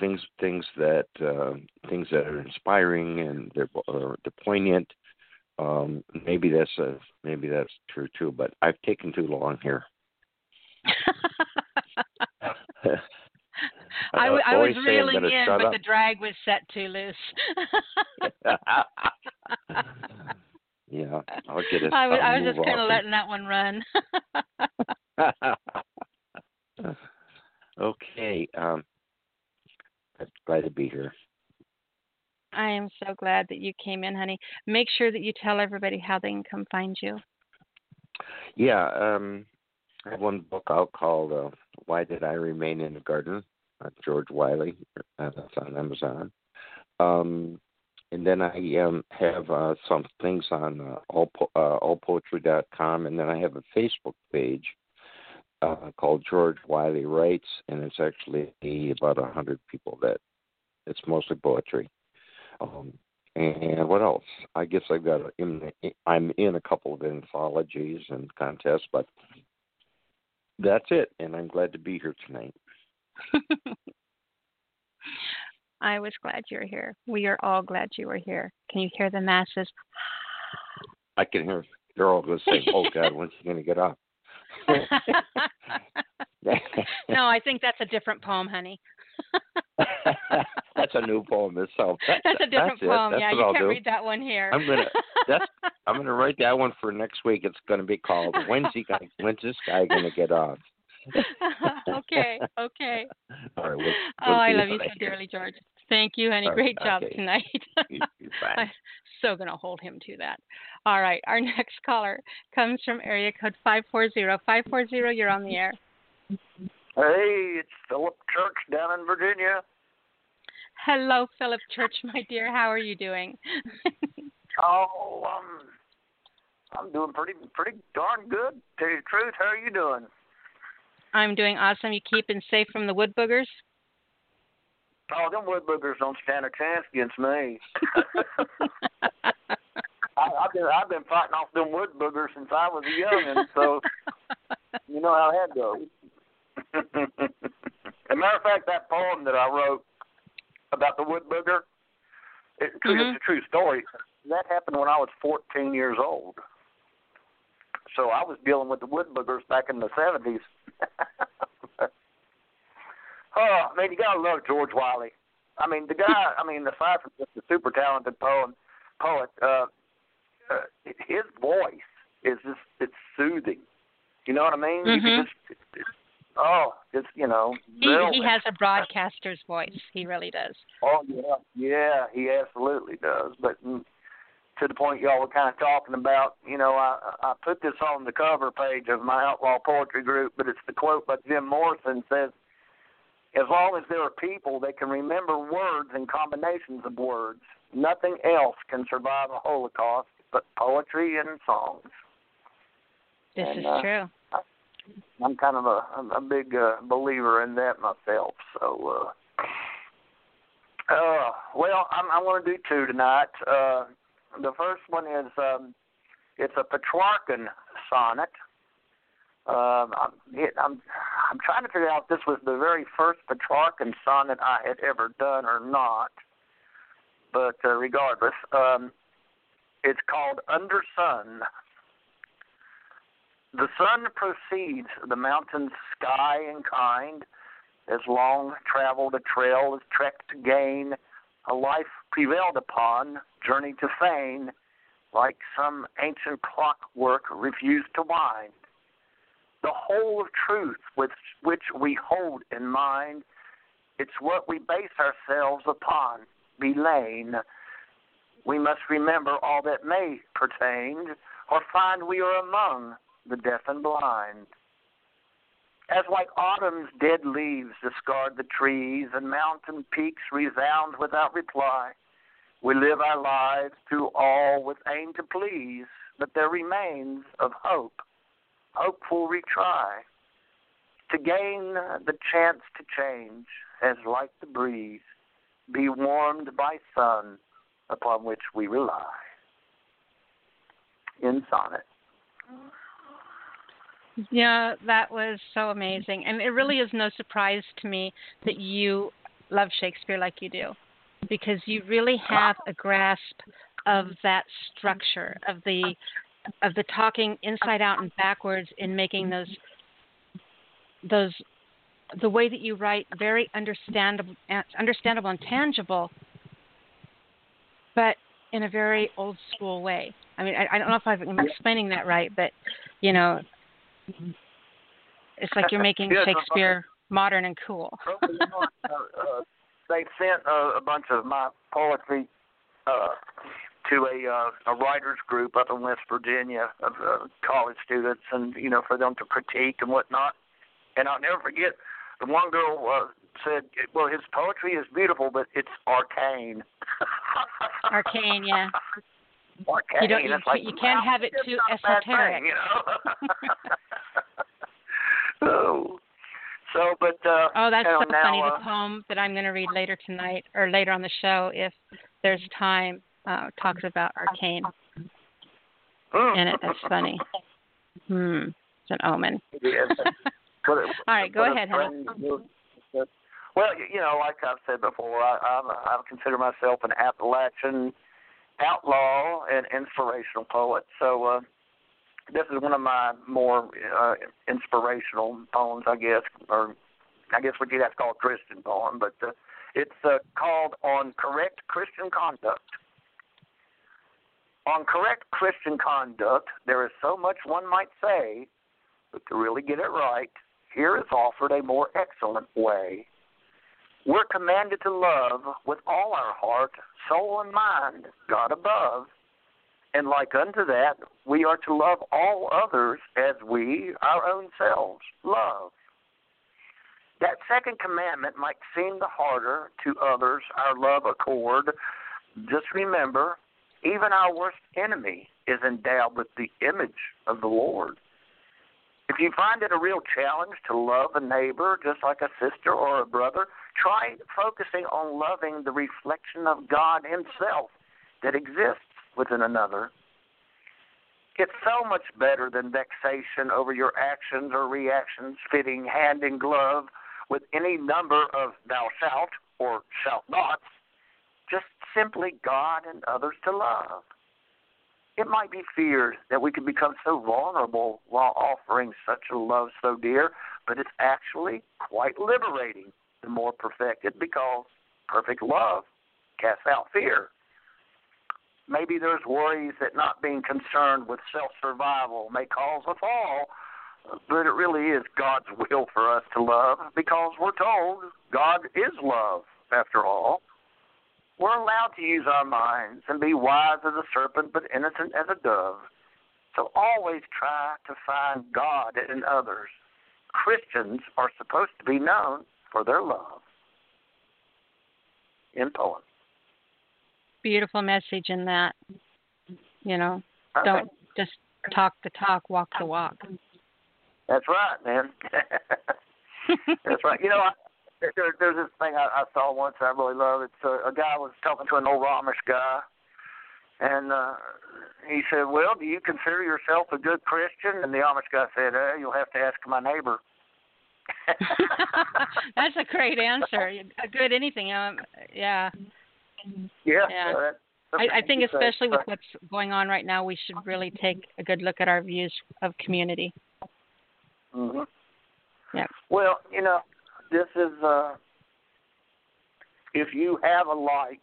things things that uh, things that are inspiring and they're uh, they're poignant. Um, maybe that's a, maybe that's true too, but I've taken too long here. I, I was reeling in, but up. the drag was set too loose. (laughs) yeah, I'll get it. I was, I'll was just kind of letting that one run. (laughs) okay, um, I'm glad to be here. I am so glad that you came in, honey. Make sure that you tell everybody how they can come find you. Yeah, um, I have one book out called uh, "Why Did I Remain in the Garden?" Uh, George Wiley. Uh, that's on Amazon. Um, and then I um, have uh, some things on uh, all po- uh, allpoetry.com, and then I have a Facebook page uh, called George Wiley Writes, and it's actually about a hundred people that it's mostly poetry. Um, and what else? I guess I've got in, I'm in a couple of anthologies and contests, but that's it. And I'm glad to be here tonight. (laughs) I was glad you were here. We are all glad you were here. Can you hear the masses? I can hear they're all going to say, "Oh God, when's he going to get up?" (laughs) (laughs) no, I think that's a different poem, honey. (laughs) that's a new poem itself. (laughs) That's, That's a different that's it. poem. That's yeah, you I'll can't do. read that one here. I'm gonna- that's- (laughs) I'm going to write that one for next week. It's going to be called "When's he gonna, When's this guy going to get off?" okay, okay. All right. We'll, oh, we'll I love you so dearly, George. Thank you, honey. Right, Great job okay. tonight. You- you're fine. I'm so going to hold him to that. All right. Our next caller comes from area code 540. 540, you're on the air. Hey, it's Philip Church down in Virginia. Hello, Philip Church, my dear. How are you doing? (laughs) Oh, um, I'm doing pretty pretty darn good. Tell you the truth, how are you doing? I'm doing awesome. You keeping safe from the wood boogers? Oh, them wood boogers don't stand a chance against me. (laughs) I, I've been I've been fighting off them wood boogers since I was a youngin', so (laughs) you know how that goes. As a matter of fact, that poem that I wrote about the wood booger, it, Mhm. it's a true story. That happened when I was 14 years old. So I was dealing with the wood boogers back in the 70s. (laughs) oh man, you gotta love George Wiley. I mean, the guy. I mean, aside from just a super talented poem, poet, uh, uh, his voice is just it's soothing. You know what I mean? You Mhm. can just, it's, it's, oh, just you know. He, really. he has a broadcaster's voice. He really does. Oh yeah, yeah, he absolutely does. But mm, to the point y'all were kind of talking about, you know, I I put this on the cover page of my outlaw poetry group, but it's the quote by Jim Morrison says, "As long as there are people that can remember words and combinations of words, nothing else can survive a Holocaust but poetry and songs." This And, is uh, true. I'm kind of a a big uh, believer in that myself. So, uh, uh, well, I'm I'm going to do two tonight. Uh, the first one is um, it's a Petrarchan sonnet. Um, I'm, it, I'm I'm trying to figure out if this was the very first Petrarchan sonnet I had ever done or not. But uh, regardless, um, it's called Under Sun. The sun proceeds the mountain's sky and kind, as long traveled a trail is trekked to gain, a life prevailed upon, journey to fame, like some ancient clockwork refused to wind. The whole of truth which which we hold in mind, it's what we base ourselves upon, belaying. We must remember all that may pertain, or find we are among the deaf and blind. As like autumn's dead leaves discard the trees and mountain peaks resound without reply, we live our lives through all with aim to please, but there remains of hope, hopeful retry, to gain the chance to change, as like the breeze, be warmed by sun upon which we rely. In sonnet. Mm-hmm. Yeah, that was so amazing. And it really is no surprise to me that you love Shakespeare like you do because you really have a grasp of that structure of the of the talking inside out and backwards in making those those the way that you write very understandable understandable and tangible but in a very old school way. I mean, I, I don't know if I'm explaining that right, but you know, it's like you're making Yeah, Shakespeare modern and cool. uh, uh, they sent uh, a bunch of my poetry uh, to a uh, a writers group up in West Virginia of uh, college students, and you know for them to critique and whatnot. And I'll never forget the one girl uh, said, "Well, his poetry is beautiful, but it's arcane." (laughs) Arcane, yeah. Arcane. You don't- you like, you can't wow, have it too not a bad esoteric. thing, you know. (laughs) oh. (laughs) So, but uh, Oh, that's so now, funny. uh, The poem that I'm going to read later tonight or later on the show, if there's time, uh, talks about arcane mm. in it. That's funny. Hmm. It's an omen. Yes. (laughs) But All right, go ahead, Helen. Well, you- you know, like I've said before, I, I'm, I consider myself an Appalachian outlaw and inspirational poet. So uh, this is one of my more uh, inspirational poems, I guess, or I guess what you'd have to call a Christian poem. But uh, it's uh, called "On Correct Christian Conduct." On correct Christian conduct, there is so much one might say, but to really get it right, here is offered a more excellent way. We're commanded to love with all our heart, soul, and mind, God above. And like unto that, we are to love all others as we, our own selves, love. That second commandment might seem the harder to others our love accord. Just remember, even our worst enemy is endowed with the image of the Lord. If you find it a real challenge to love a neighbor just like a sister or a brother, try focusing on loving the reflection of God Himself that exists within another. It's so much better than vexation over your actions or reactions fitting hand in glove with any number of thou shalt or shalt not. Just simply God and others to love. It might be feared that we could become so vulnerable while offering such a love so dear, but it's actually quite liberating the more perfected because perfect love casts out fear. Maybe there's worries that not being concerned with self survival may cause a fall, but it really is God's will for us to love because we're told God is love, after all. We're allowed to use our minds and be wise as a serpent but innocent as a dove. So always try to find God in others. Christians are supposed to be known for their love. In poem. Beautiful message in that. You know, Okay. don't just talk the talk, walk the walk. That's right, man. (laughs) That's right. You know, I, there, there's this thing I, I saw once I really love. It's a, a guy was talking to an old Amish guy, and uh, he said, "Well, do you consider yourself a good Christian?" And the Amish guy said, uh, "You'll have to ask my neighbor." (laughs) That's a great answer. A good anything. Um, yeah. Yeah. Yeah. so I, I think especially with what's going on right now, we should really take a good look at our views of community. hmm Yeah. Well, you know, this is uh if you have a light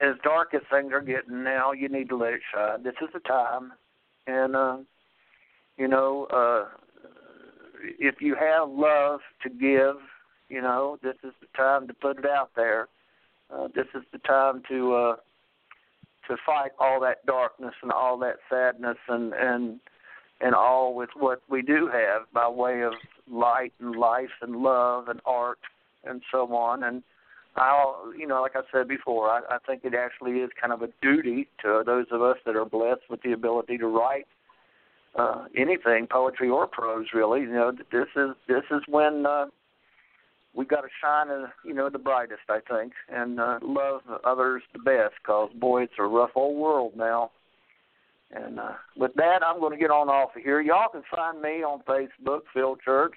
as dark as things are getting now, you need to let it shine. This is the time. And uh you know, uh if you have love to give, you know, this is the time to put it out there. Uh, this is the time to uh to fight all that darkness and all that sadness and and and all with what we do have by way of light and life and love and art and so on. And I'll, you know, like I said before, I, I think it actually is kind of a duty to those of us that are blessed with the ability to write uh, anything, poetry or prose, really. You know, this is this is when uh, we got to shine, as, you know, the brightest, I think, and uh, love others the best. Cause boy, it's a rough old world now. And uh, with that, I'm going to get on off of here. Y'all can find me on Facebook, Phil Church.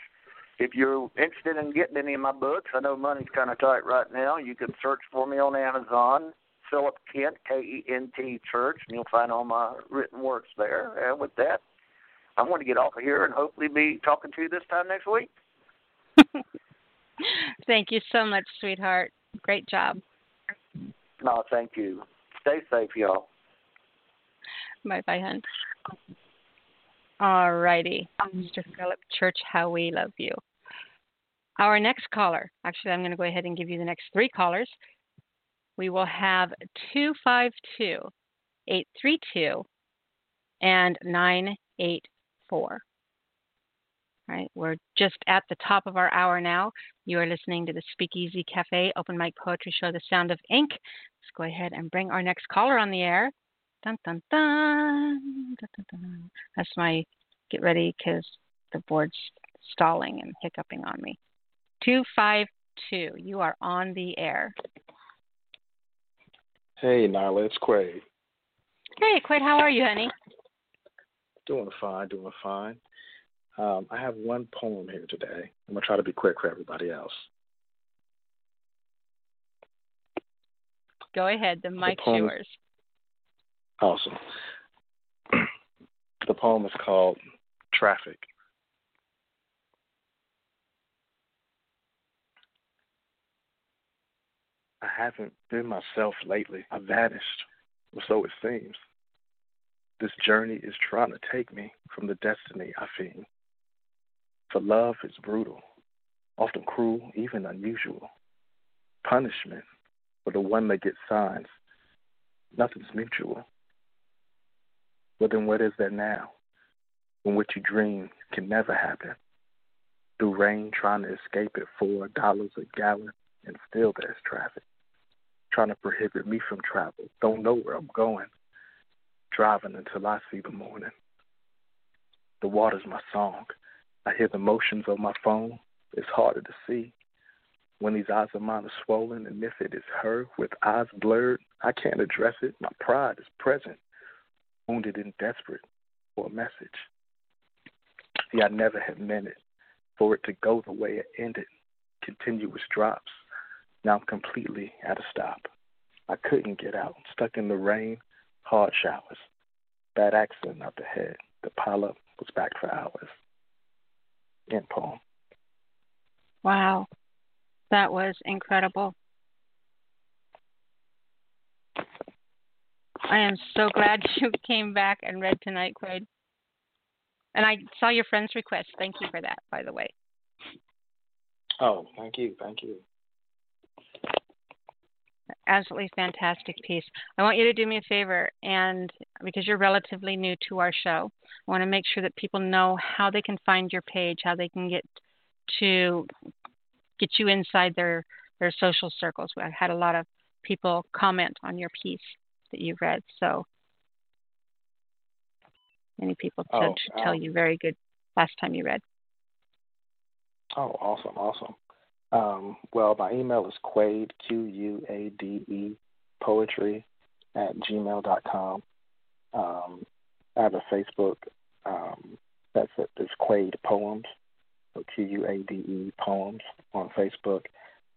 If you're interested in getting any of my books, I know money's kind of tight right now. You can search for me on Amazon, Philip Kent, K E N T Church, and you'll find all my written works there. And with that, I'm going to get off of here and hopefully be talking to you this time next week. (laughs) (laughs) Thank you so much, sweetheart. Great job. No, thank you. Stay safe, y'all. Bye bye, hon. All righty. Mr. Philip Church, how we love you. Our next caller, actually, I'm going to go ahead and give you the next three callers. We will have 252 832 and 984. Right, we're just at the top of our hour now. You are listening to the Speakeasy Cafe Open Mic Poetry Show, The Sound of Ink. Let's go ahead and bring our next caller on the air. Dun dun dun. dun, dun, dun. That's my get ready because the board's stalling and hiccuping on me. 252, you are on the air. Hey, Nyla, it's Quade. Hey, Quid, how are you, honey? Doing fine, doing fine. Um, I have one poem here today. I'm gonna try to be quick for everybody else. Go ahead, the mic's poem- yours. Awesome. (clears throat) the poem is called Traffic. I haven't been myself lately. I vanished, or so it seems. This journey is trying to take me from the destiny I fiend. For love is brutal, often cruel, even unusual. Punishment for the one that gets signs, nothing's mutual. Well, then what is there now when what you dream can never happen? Through rain, trying to escape at four dollars a gallon, and still there's traffic. Trying to prohibit me from travel. Don't know where I'm going. Driving until I see the morning. The water's my song. I hear the motions of my phone. It's harder to see when these eyes of mine are swollen, and if it is her with eyes blurred, I can't address it. My pride is present, wounded and desperate for a message. See, I never had meant it for it to go the way it ended. Continuous drops. Now I'm completely at a stop. I couldn't get out, stuck in the rain, hard showers, bad accident up ahead. The pileup was back for hours. Wow. That was incredible. I am so glad (laughs) you came back and read tonight, Quade. And I saw your friend's request. Thank you for that, by the way. Oh, thank you, thank you. Absolutely fantastic piece. I want you to do me a favor, and because you're relatively new to our show, I want to make sure that people know how they can find your page, how they can get to get you inside their their social circles. I had a lot of people comment on your piece that you read, so many people said Oh, to tell um, you very good last time you read. Oh, awesome, awesome. Um, well, my email is Quade, Q U A D E, poetry at gmail dot com. Um, I have a Facebook. Um, that's it. It's Quade Poems, so Q U A D E Poems on Facebook.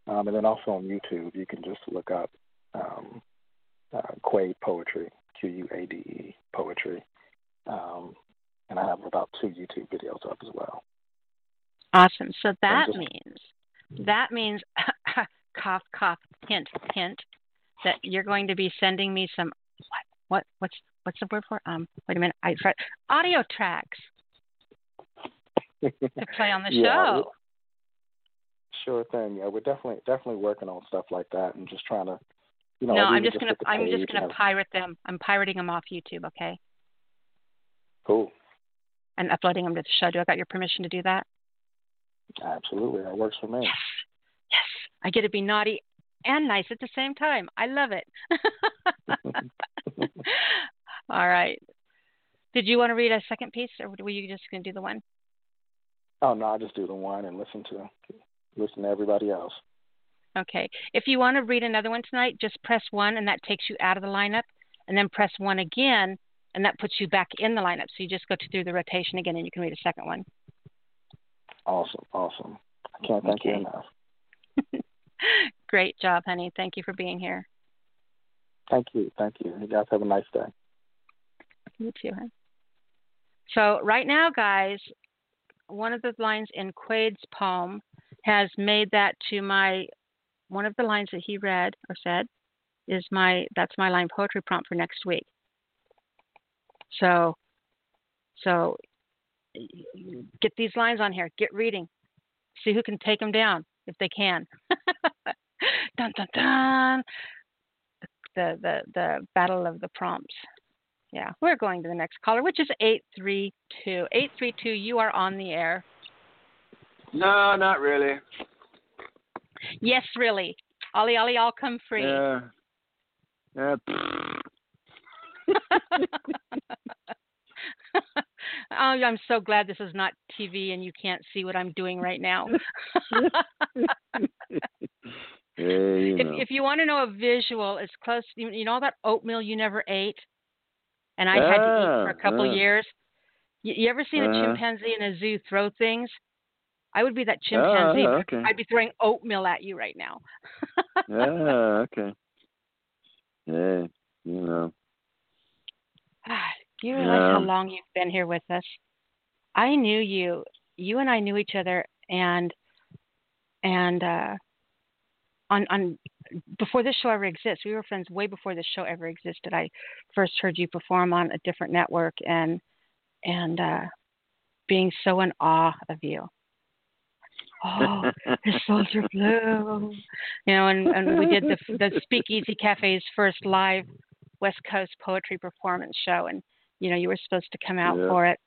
Um, and then also on YouTube, you can just look up um, uh, Quade Poetry, Q U A D E Poetry. Um, and I have about two YouTube videos up as well. Awesome. So that just- means that means (laughs) cough cough hint hint that you're going to be sending me some what what what's what's the word for um wait a minute I tried audio tracks to play on the (laughs) Yeah, show. Sure thing. Yeah, we're definitely definitely working on stuff like that and just trying to, you know. no, I'm even just gonna I'm just gonna pirate them. I'm pirating them off YouTube, okay, Cool. and uploading them to the show. Do I got your permission to do that? Absolutely, that works for me. Yes, yes. I get to be naughty and nice at the same time. I love it. (laughs) (laughs) All right. Did you want to read a second piece, or were you just going to do the one? oh no, I just do the one and listen to listen to everybody else. Okay. If you want to read another one tonight, just press one, and that takes you out of the lineup, and then press one again, and that puts you back in the lineup. So you just go through the rotation again, and you can read a second one. Awesome, awesome. I can't thank you Okay. enough. (laughs) Great job, honey. Thank you for being here. Thank you, thank you. You guys have a nice day. You too, hon. So right now, guys, one of the lines in Quade's poem has made that to my one of the lines that he read or said is my that's my line poetry prompt for next week. So so get these lines on here. Get reading. See who can take them down if they can. (laughs) dun dun dun. The the the battle of the prompts. Yeah, we're going to the next caller, which is 832. 832, you are on the air. No, not really. Yes, really. Ollie, Ollie, I'll come free. Yeah. Yeah. (laughs) (laughs) (laughs) oh, I'm so glad this is not TV and you can't see what I'm doing right now. (laughs) Yeah, you if, know. if you want to know a visual, it's close. You, you know all that oatmeal you never ate, and I had to eat for a Ah, couple ah. years. You, you ever seen a Uh-huh. chimpanzee in a zoo throw things? I would be that Ah, chimpanzee. okay. I'd be throwing oatmeal at you right now. Yeah, okay. Yeah, you know. (sighs) Do you realize how long you've been here with us? I knew you. You and I knew each other, and and uh, on on before this show ever exists, we were friends way before this show ever existed. I first heard you perform on a different network, and and uh, being so in awe of you. Oh, his (laughs) souls are blue. You know, and, and we did the the Speakeasy Cafe's first live West Coast poetry performance show, and you know you were supposed to come out Yeah. for it,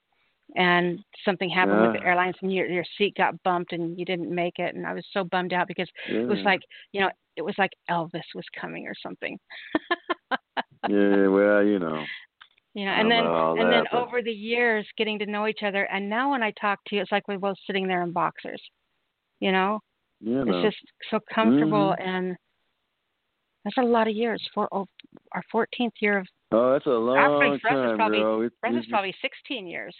and something happened with the airlines, and your your seat got bumped, and you didn't make it, and I was so bummed out because Yeah. it was like you know it was like Elvis was coming or something. (laughs) Yeah, well, you know. You know, and then and then but- over the years getting to know each other, and now when I talk to you, it's like we're both sitting there in boxers. You know, know. it's just so comfortable, Mhm. and that's a lot of years. For oh, our 14th year of oh, that's a long Actually, for us, it's time, probably- for us, we it's probably 16 years.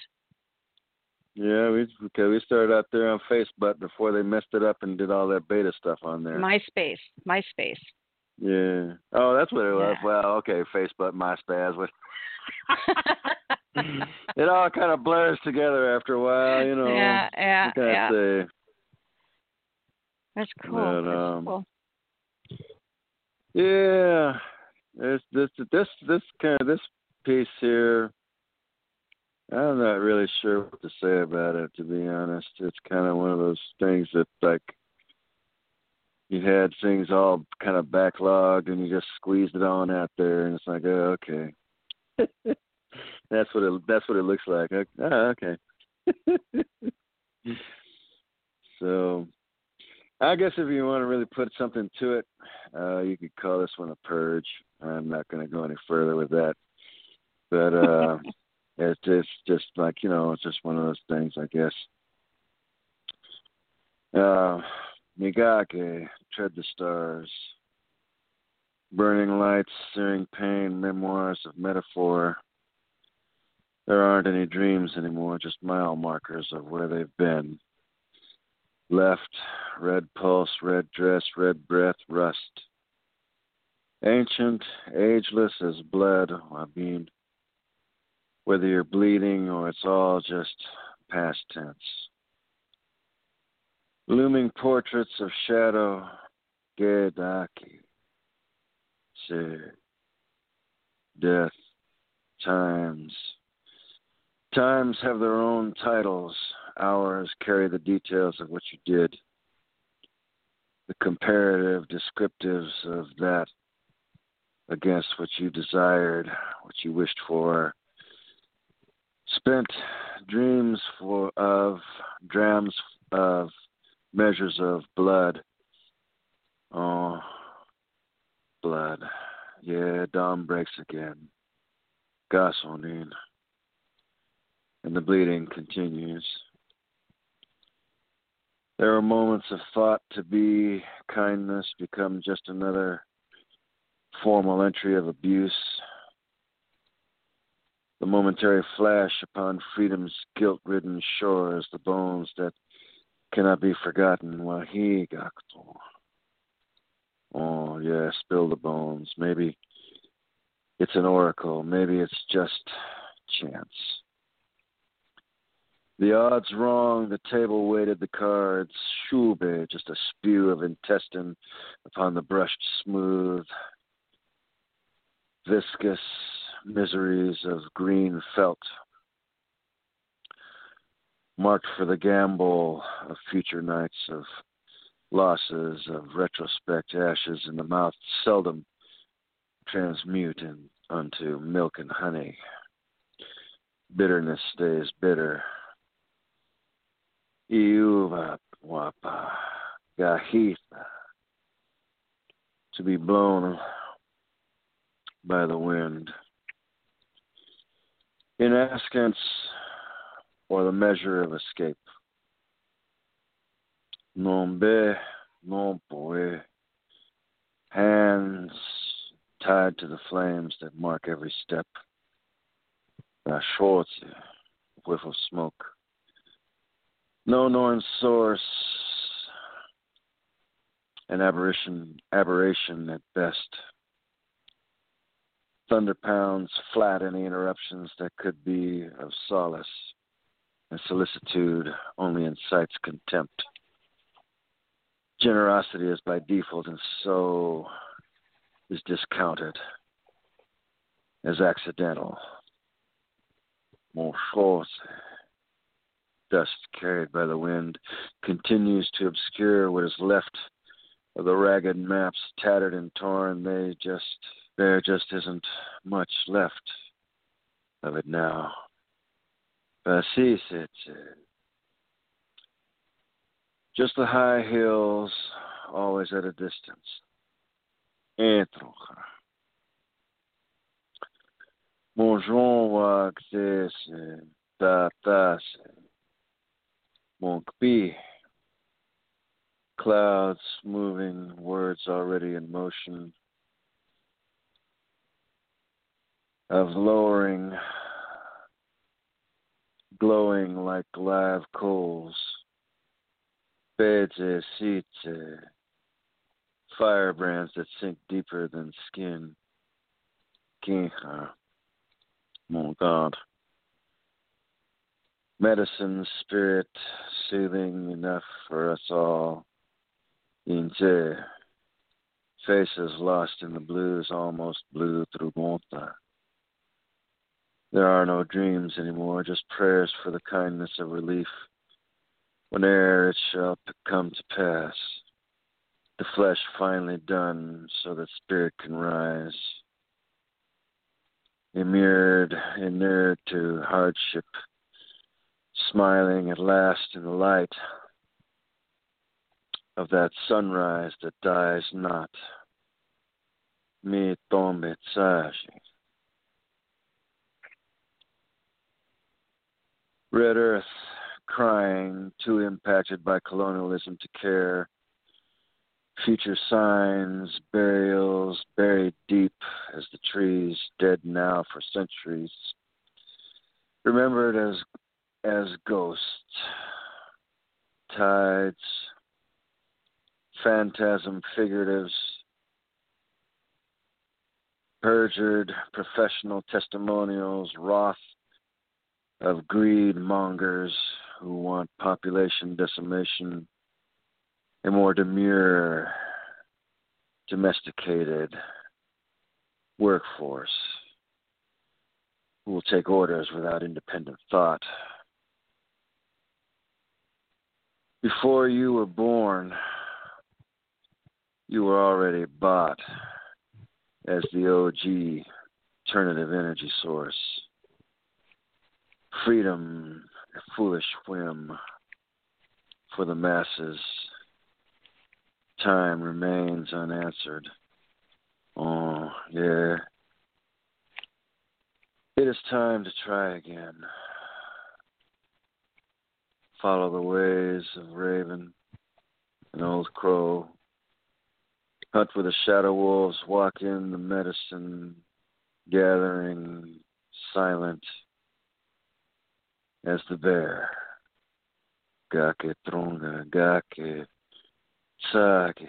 Yeah, we okay. We started out there on Facebook before they messed it up and did all that beta stuff on there. MySpace, MySpace. yeah. Oh, that's what it was. Yeah. Well, okay, Facebook, MySpace. What? (laughs) (laughs) it all kind of blurs together after a while, you know. yeah, yeah, What can I yeah. say? That's cool. But, That's um, cool. Yeah, this this this this kind of this piece here. I'm not really sure what to say about it. To be honest, it's kind of one of those things that like you had things all kind of backlogged and you just squeezed it on out there and it's like oh, okay (laughs) that's what it that's what it looks like oh, okay (laughs) so i guess if you want to really put something to it uh you could call this one a purge i'm not going to go any further with that but uh (laughs) it's just just like you know it's just one of those things i guess uh Migake, Tread the Stars, Burning Lights, Searing Pain, Memoirs of Metaphor. There aren't any dreams anymore, just mile markers of where they've been. Left, red pulse, red dress, red breath, rust. Ancient, ageless as blood, I mean, whether you're bleeding or it's all just past tense looming portraits of shadow, Gedaki, Sir, death, times. Times have their own titles. Hours carry the details of what you did. The comparative descriptives of that against what you desired, what you wished for. Spent dreams for of drams of measures of blood. Oh, blood. Yeah, dawn breaks again. Gasoline. And the bleeding continues. There are moments of thought to be kindness become just another formal entry of abuse. The momentary flash upon freedom's guilt ridden shores, the bones that cannot be forgotten. Wahigakto. Oh, yeah, spill the bones. Maybe it's an oracle. Maybe it's just chance. The odds wrong, the table weighted the cards. Shube, just a spew of intestine upon the brushed smooth, viscous miseries of green felt marked for the gamble of future nights of losses of retrospect ashes in the mouth seldom transmute in, unto milk and honey bitterness stays bitter to be blown by the wind in askance or the measure of escape. Non be, non poe. Hands tied to the flames that mark every step. A short whiff of smoke. No known source. An aberration, aberration at best. Thunder pounds flat any interruptions that could be of solace and solicitude only incites contempt. Generosity is by default, and so is discounted as accidental. Mon force, dust carried by the wind, continues to obscure what is left of the ragged maps, tattered and torn. They just, there just isn't much left of it now. Just the high hills, always at a distance. Bonjour, Waxes, Tatas, Monkpi. Clouds moving, words already in motion. Of lowering glowing like live coals. Beds, seats, firebrands that sink deeper than skin. Kinha, mon God. Medicine, spirit, soothing enough for us all. Inche, faces lost in the blues, almost blue through Monta. There are no dreams anymore, just prayers for the kindness of relief whene'er it shall come to pass. the flesh finally done so that spirit can rise. Immured, inured to hardship, smiling at last in the light of that sunrise that dies not. Mi tombe tsashi. Red Earth crying, too impacted by colonialism to care. Future signs, burials buried deep as the trees, dead now for centuries. Remembered as as ghosts, tides, phantasm figuratives, perjured professional testimonials, wrath of greed mongers who want population decimation, a more demure, domesticated workforce who will take orders without independent thought. Before you were born, you were already bought as the OG alternative energy source freedom, a foolish whim for the masses. Time remains unanswered. Oh, yeah. It is time to try again. Follow the ways of raven and old crow. Hunt with the shadow wolves, walk in the medicine gathering, silent as the bear. Gake tronga, gake sake.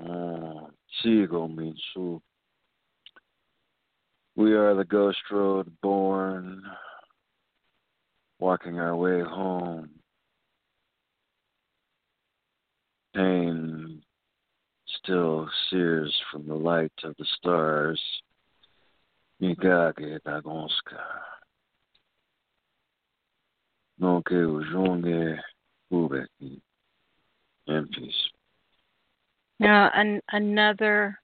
Oh, mm, Chigo Minsu. We are the ghost road born, walking our way home. Pain still sears from the light of the stars. Migage Dagonska. Donc, Ujunge Ubeki. And peace. Now, an, another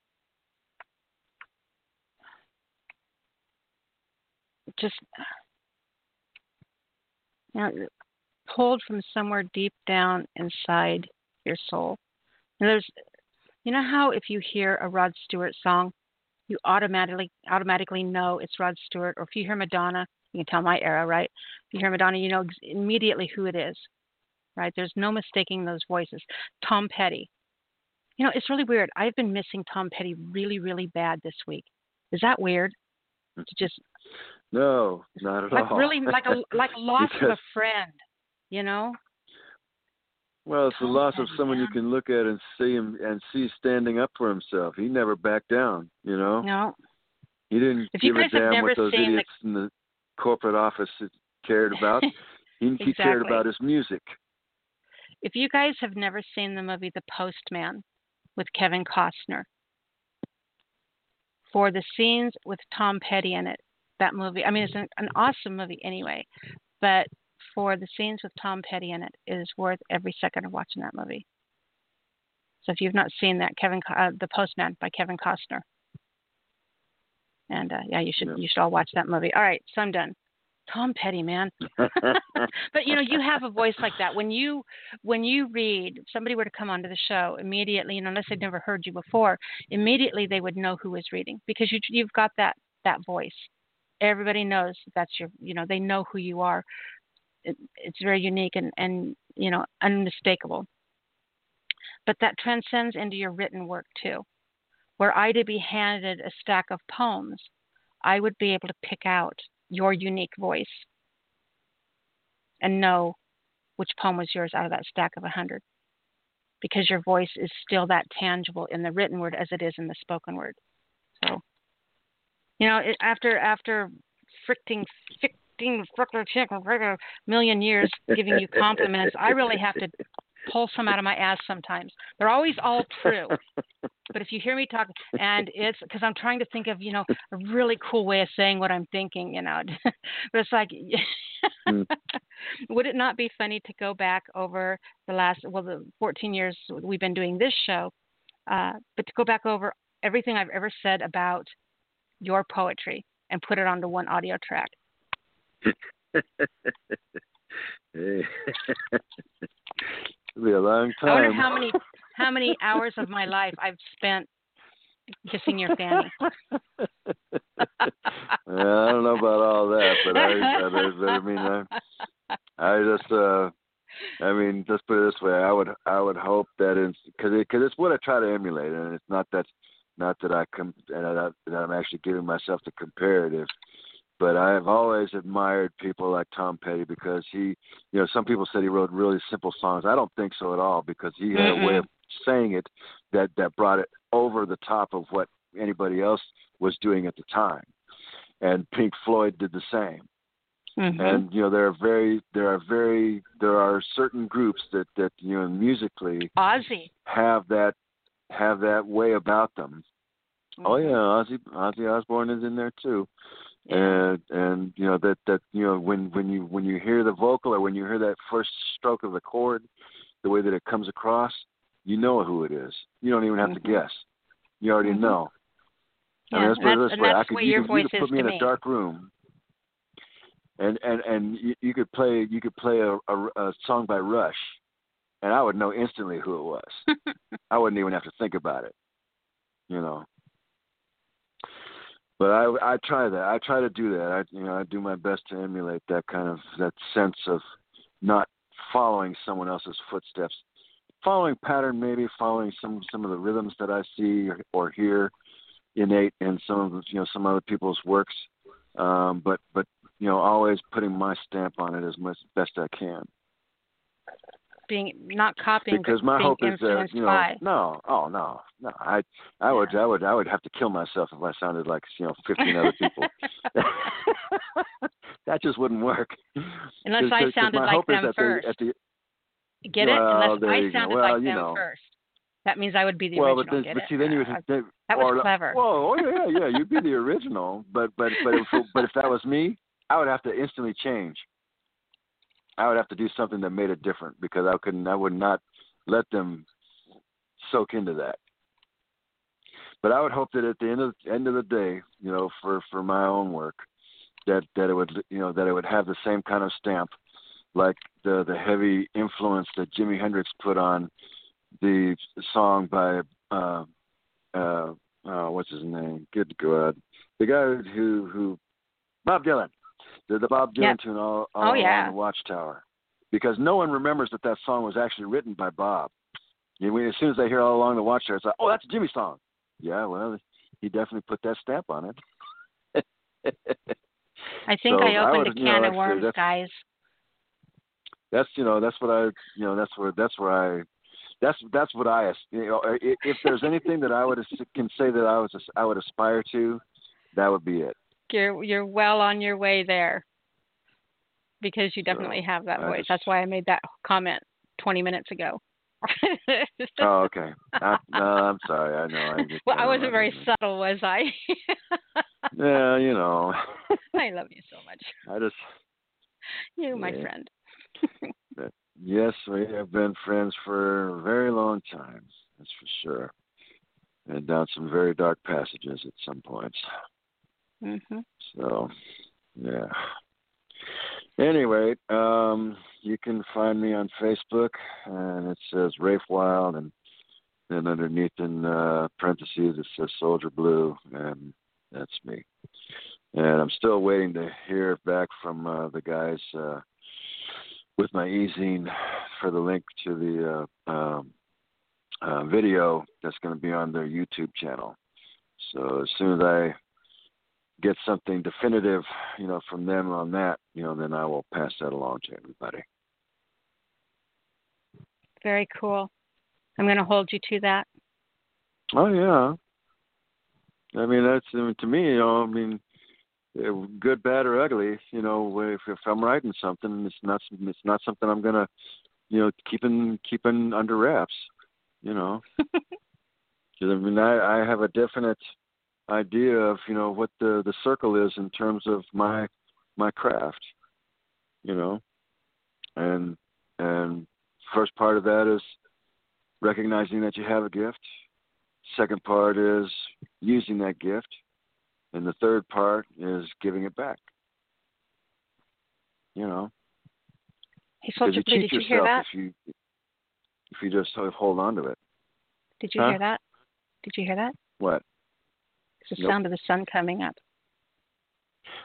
just know, pulled from somewhere deep down inside your soul. And there's, you know how if you hear a Rod Stewart song, you automatically automatically know it's Rod Stewart, or if you hear Madonna, you can tell my era, right? If you hear Madonna, you know immediately who it is, right? There's no mistaking those voices. Tom Petty. You know, it's really weird. I've been missing Tom Petty really, really bad this week. Is that weird? To just no, not at like all. really like a (laughs) like loss because, of a friend, you know? Well, it's the loss of someone you can look at and see him and see standing up for himself. He never backed down, you know. No. He didn't If give a damn what those seen the- idiots in the corporate office cared about. (laughs) he, he cared about his music. If you guys have never seen the movie The Postman with Kevin Costner, for the scenes with Tom Petty in it, that movie, I mean, it's an, an awesome movie anyway, but for the scenes with Tom Petty in it, it is worth every second of watching that movie. So if you've not seen that, Kevin, uh, The Postman by Kevin Costner, and uh, yeah, you should you should all watch that movie. All right, so I'm done. Tom Petty, man. (laughs) (laughs) but you know you have a voice like that when you when you read if somebody were to come onto the show immediately you know unless they'd never heard you before immediately they would know who is reading because you you've got that that voice everybody knows that's your you know they know who you are. It, it's very unique and and you know unmistakable. But that transcends into your written work too. Were i to be handed a stack of poems i would be able to pick out your unique voice and know which poem was yours out of that stack of a hundred because your voice is still that tangible in the written word as it is in the spoken word. So you know it, after after fricking fricking fricking million years giving you compliments i really have to pull some out of my ass sometimes. They're always all true. (laughs) But if you hear me talk and it's because i'm trying to think of you know a really cool way of saying what i'm thinking you know. (laughs) But it's like Mm. (laughs) would it not be funny to go back over the last well the 14 years we've been doing this show uh, but to go back over everything i've ever said about your poetry and put it onto one audio track Hey. (laughs) It'll be a long time. i wonder how many how many hours of my life i've spent kissing your fanny (laughs) yeah, I don't know about all that, but I, I, I mean, I, I just, uh, I mean, just put it this way, I would, I would hope that it's because it, cause it's what I try to emulate, and it's not that, not that I come, and I, that I'm actually giving myself the comparative, but I have always admired people like Tom Petty because he, you know, some people said he wrote really simple songs. I don't think so at all because he had Mm-mm. a way of saying it that that brought it over the top of what anybody else was doing at the time. And Pink Floyd did the same. Mhm. And you know there are very there are very there are certain groups that that you know musically ozzy have that have that way about them. Oh Mm-hmm. yeah, Ozzy Ozzy Osbourne is in there too. And and you know that that you know when when you when you hear the vocal or when you hear that first stroke of the chord, the way that it comes across, you know who it is. You don't even have Mhm. to guess. You already Mhm. know. I mean, Yeah, let's put it that's- this and way: that's I could you your could, you voice could put is me in me. a dark room, and and and you, you could play you could play a, a a song by Rush, and I would know instantly who it was. (laughs) I wouldn't even have to think about it. You know. But I I try that. I try to do that. I you know I do my best to emulate that kind of that sense of not following someone else's footsteps, following pattern maybe, following some some of the rhythms that I see or, or hear innate in some of you know some other people's works. Um, but but you know always putting my stamp on it as much best I can. Being not copying because my hope is that you know by. no oh no no i i would i would i would have to kill myself if i sounded like you know fifteen other people. (laughs) That just wouldn't work. Unless 'Cause- I 'cause sounded my like them first. they, the get it? Well, unless I sounded Well, like you them know. first. That means I would be the well original. but then but see then you would Uh, they, that was or, clever. whoa oh yeah yeah you'd be the original but but but if but if that was me i would have to instantly change i would have to do something that made it different because i couldn't i would not let them soak into that. But i would hope that at the end of end of the day you know for for my own work that that it would you know that it would have the same kind of stamp like the the heavy influence that jimi hendrix put on the song by uh uh uh what's his name? Good god. The guy who who bob dylan the, the bob dylan Yep. tune all, all Oh, yeah. along the watchtower because no one remembers that that song was actually written by bob you know, as soon as they hear all along the watchtower it's like oh that's a jimi song yeah well he definitely put that stamp on it (laughs) I think So I opened a you know, can of worms that's- guys that's you know that's what I you know that's where that's where I that's that's what I you know if, if there's anything that I would can say that I was I would aspire to, that would be it. You're you're well on your way there because you definitely have that I voice that's why I made that comment 20 minutes ago Oh, okay. I, no, I'm sorry. I know. I (laughs) just, well I know, wasn't very subtle was I Yeah, you know. (laughs) I love you so much I just you my Yeah. friend (laughs) yes, we have been friends for a very long time. That's for sure. And down some very dark passages at some points. Mhm So, yeah. Anyway, um, you can find me on Facebook, and it says Rafe Wild, and then underneath in uh, parentheses it says Soldier Blue, and that's me. And I'm still waiting to hear back from uh, the guys uh, with my e-zine for the link to the uh, um, uh, video that's going to be on their YouTube channel. So as soon as I get something definitive, you know, from them on that, you know, then I will pass that along to everybody. very cool I'm going to hold you to that Oh yeah. I mean, that's I mean, to me, you know, I mean, eh, good, bad, or ugly. You know, if if I'm writing something, it's not it's not something I'm gonna, you know, keeping keeping under wraps. You know, (laughs) 'Cause, I mean, I I have a definite idea of you know what the the circle is in terms of my my craft. You know, and and first part of that is recognizing that you have a gift. Second part is using that gift, and the third part is giving it back. You know, Hey, Soldier you Blue, did you hear that? if you if you just sort of hold on to it. Did you Huh? hear that? Did you hear that? What? It's the Nope. sound of the sun coming up.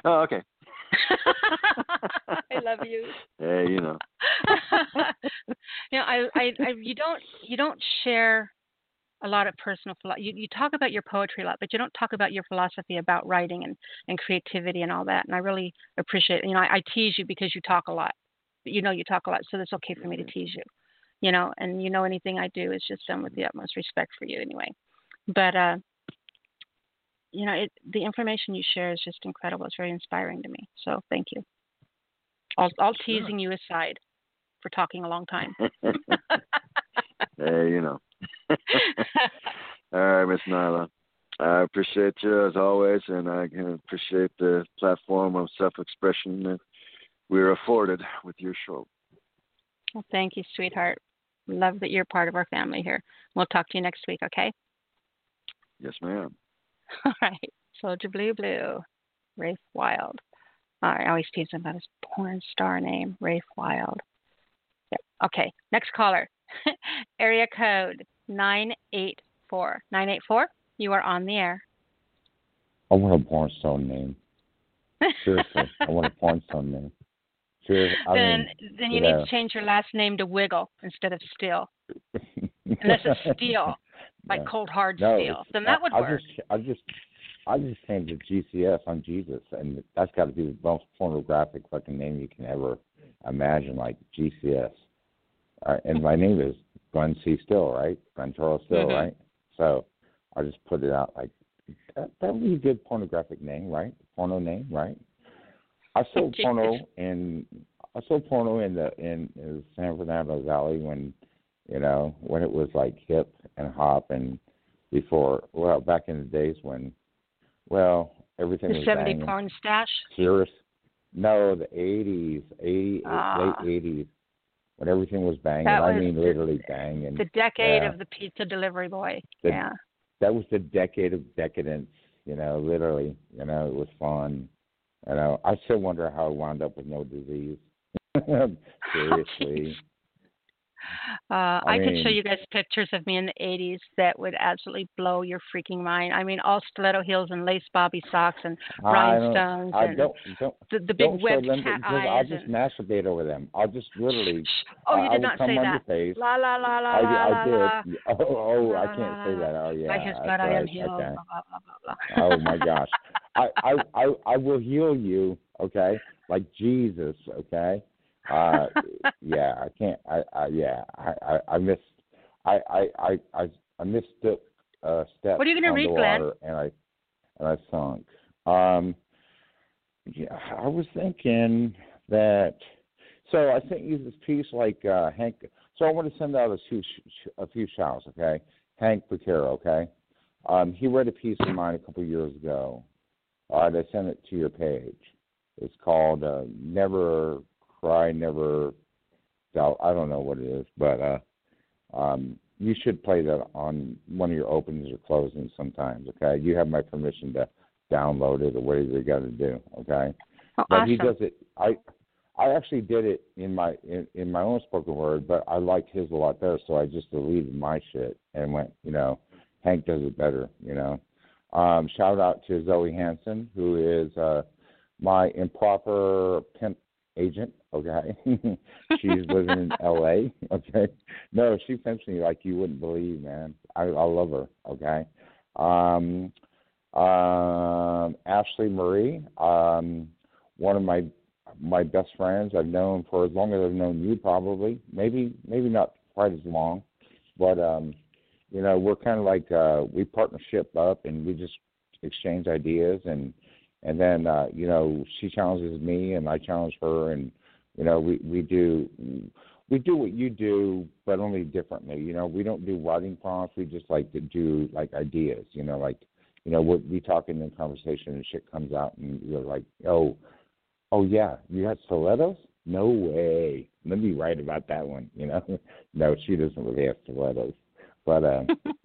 Oh, okay. (laughs) I love you. (laughs) Hey, you know. (laughs) you know, I, I, I, you don't, you don't share a lot of personal philosophy. you, you talk about your poetry a lot, but you don't talk about your philosophy about writing and, and creativity and all that. And I really appreciate, you know, I, I tease you because you talk a lot. But you know, you talk a lot, so it's okay for me to tease you. You know, and you know, anything I do is just done with the utmost respect for you, anyway. But uh, you know, it, the information you share is just incredible. It's very inspiring to me. So thank you. All, all teasing you aside for talking a long time. (laughs) hey, you know. (laughs) All right, Miss Nyla. I appreciate you as always, and I can appreciate the platform of self-expression that we're afforded with your show. Well, thank you, sweetheart. Love that you're part of our family here. We'll talk to you next week, okay? Yes, ma'am. (laughs) All right. Soldier Blue Blue, Rafe Wild. I always tease him about his porn star name, Rafe Wild. Yep. Okay, next caller. (laughs) Area code 984. 984, you are on the air. I want a porn star name. Seriously, (laughs) I want a porn star name. Seriously, I then mean, then you you need to change your last name to Wiggle instead of Steel. Unless it's Steel, like Yeah. cold hard No, steel. Then that would I, work. I just, I just, I just changed the GCS on Jesus, and that's got to be the most pornographic fucking name you can ever imagine, like GCS. Uh, and my name is Glenn C. Still, right? Glenn Charles Still, Mhm. right? So I just put it out like that. That would be a good pornographic name, right? Porno name, right? I sold (laughs) porno in I sold porno in the in, in the San Fernando Valley when you know when it was like hip and hop and before well back in the days when well everything The was 70 banging. porn stash. Serious? No, the eighties, eighty Ah. late eighties when everything was banging. That I mean the- literally banging. The decade yeah. of the pizza delivery boy. The- yeah. that was the decade of decadence, you know, literally. You know, it was fun. You know, I still wonder how I wound up with no disease. (laughs) (laughs) Seriously. Uh, I, could show you guys pictures of me in the 80s that would absolutely blow your freaking mind. I mean, all stiletto heels and lace bobby socks and I rhinestones don't, I and don't, don't, the, the big don't webbed them cat because I'll just and, masturbate over them. I'll just literally. oh, I, you I did not say that. face. La la la la I, la I did. la. (laughs) Oh, oh, La, I can't say that. Oh, yeah. By his that's blood I am healed. Okay. Blah, blah, blah. Oh my gosh. I, I I I will heal you, okay? Like Jesus, okay? Uh yeah, I can't I, I yeah, I, I, I missed I I I I, I missed the uh step What are you gonna read, the Glenn? and I and I sunk. Um yeah, I was thinking that so I sent you this piece like uh Hank so I want to send out a few sh- a few shouts, okay? Hank Vaquero, okay? Um, he read a piece of mine a couple of years ago. Uh, I sent it to your page. It's called uh, "Never Cry, Never Doubt." I don't know what it is, but uh, um, you should play that on one of your openings or closings sometimes. Okay, you have my permission to download it or whatever you got to do. Okay, Oh, but awesome. he does it. I I actually did it in my in, in my own spoken word, but I liked his a lot better, so I just deleted my shit and went, you know, Hank does it better, you know. Um, shout out to Zoe Hansen, who is uh, my improper pimp agent. Okay, (laughs) she's living in L.A. (laughs) Okay, no, she pimps me like you wouldn't believe, man. I I love her. Okay, um, um, Ashley Marie, um, one of my my best friends I've known for as long as I've known you, probably maybe maybe not quite as long, but um, you know we're kind of like uh, we partnership up and we just exchange ideas and and then uh, you know she challenges me and I challenge her and you know we we do we do what you do but only differently you know we don't do writing prompts we just like to do like ideas you know like you know we're we talk in the conversation and shit comes out and you're like oh oh yeah you got stilettos No way. Let me write about that one. You know, (laughs) no, she doesn't really have stilettos, but uh,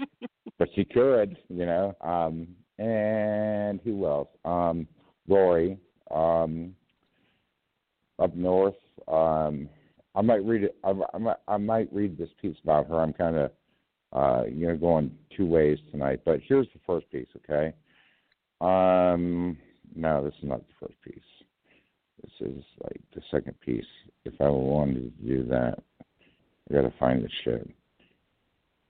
(laughs) but she could. You know, um, and who else? Um, Lori, um, up north. Um, I might read it. I, I, might, I might read this piece about her. I'm kind of, uh, you know, going two ways tonight. But here's the first piece, okay? Um, no, this is not the first piece. This is like the second piece. If I wanted to do that, I gotta find the shit.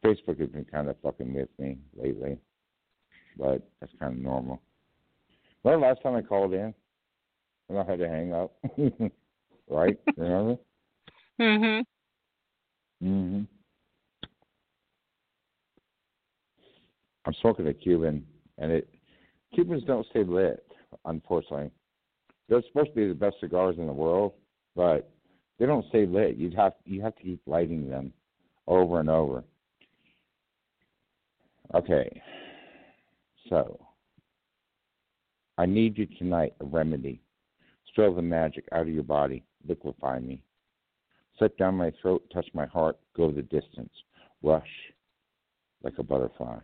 Facebook has been kind of fucking with me lately, but that's kind of normal. When the last time I called in, and I had to hang up, (laughs) right? Remember? Mhm. Mhm. I'm smoking a Cuban, and it Cubans don't stay lit, unfortunately. They're supposed to be the best cigars in the world, but they don't stay lit. You'd have you have to keep lighting them over and over. Okay, so I need you tonight a remedy. Spill the magic out of your body, liquefy me. Slip down my throat, touch my heart, go the distance, rush like a butterfly.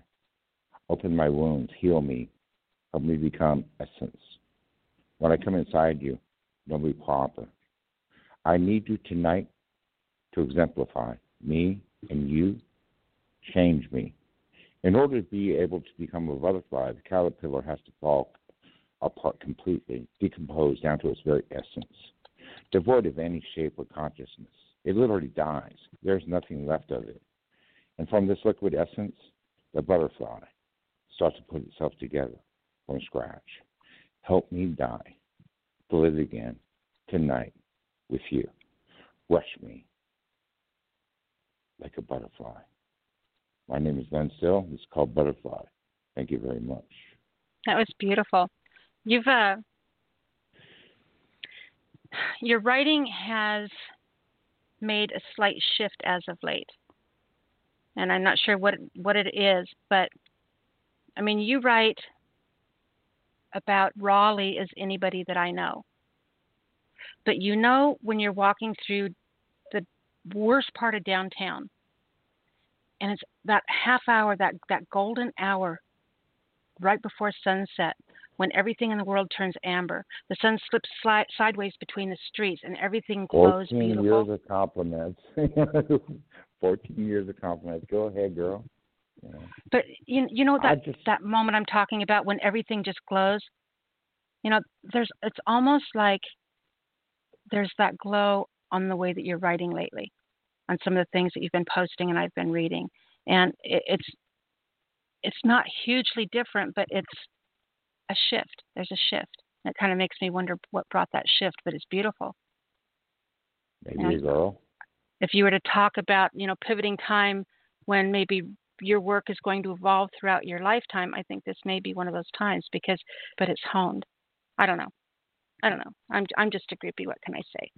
Open my wounds, heal me, help me become essence. When I come inside you, don't be proper. I need you tonight to exemplify me and you. Change me. In order to be able to become a butterfly, the caterpillar has to fall apart completely, decomposed down to its very essence, devoid of any shape or consciousness. It literally dies. There's nothing left of it. And from this liquid essence, the butterfly starts to put itself together from scratch. Help me die to live again tonight with you. Rush me like a butterfly. My name is Glenn Still. It's called Butterfly. Thank you very much. That was beautiful. You've uh your writing has made a slight shift as of late. And I'm not sure what what it is, but I mean, you write about Raleigh as anybody that I know. But you know when you're walking through the worst part of downtown and it's that half hour, that that golden hour right before sunset when everything in the world turns amber. The sun slips sli- sideways between the streets and everything glows 14 beautiful. years of compliments. (laughs) 14 years of compliments. Go ahead, girl. Yeah. But you you know that just- that moment I'm talking about when everything just glows. You know, there's it's almost like there's that glow on the way that you're writing lately, on some of the things that you've been posting and I've been reading, and it, it's it's not hugely different, but it's a shift. There's a shift. It kind of makes me wonder what brought that shift, but it's beautiful. Maybe girl. if you were to talk about you know pivoting time when maybe your work is going to evolve throughout your lifetime i think this may be one of those times because but it's honed i don't know i don't know i'm i'm just a groupie what can i say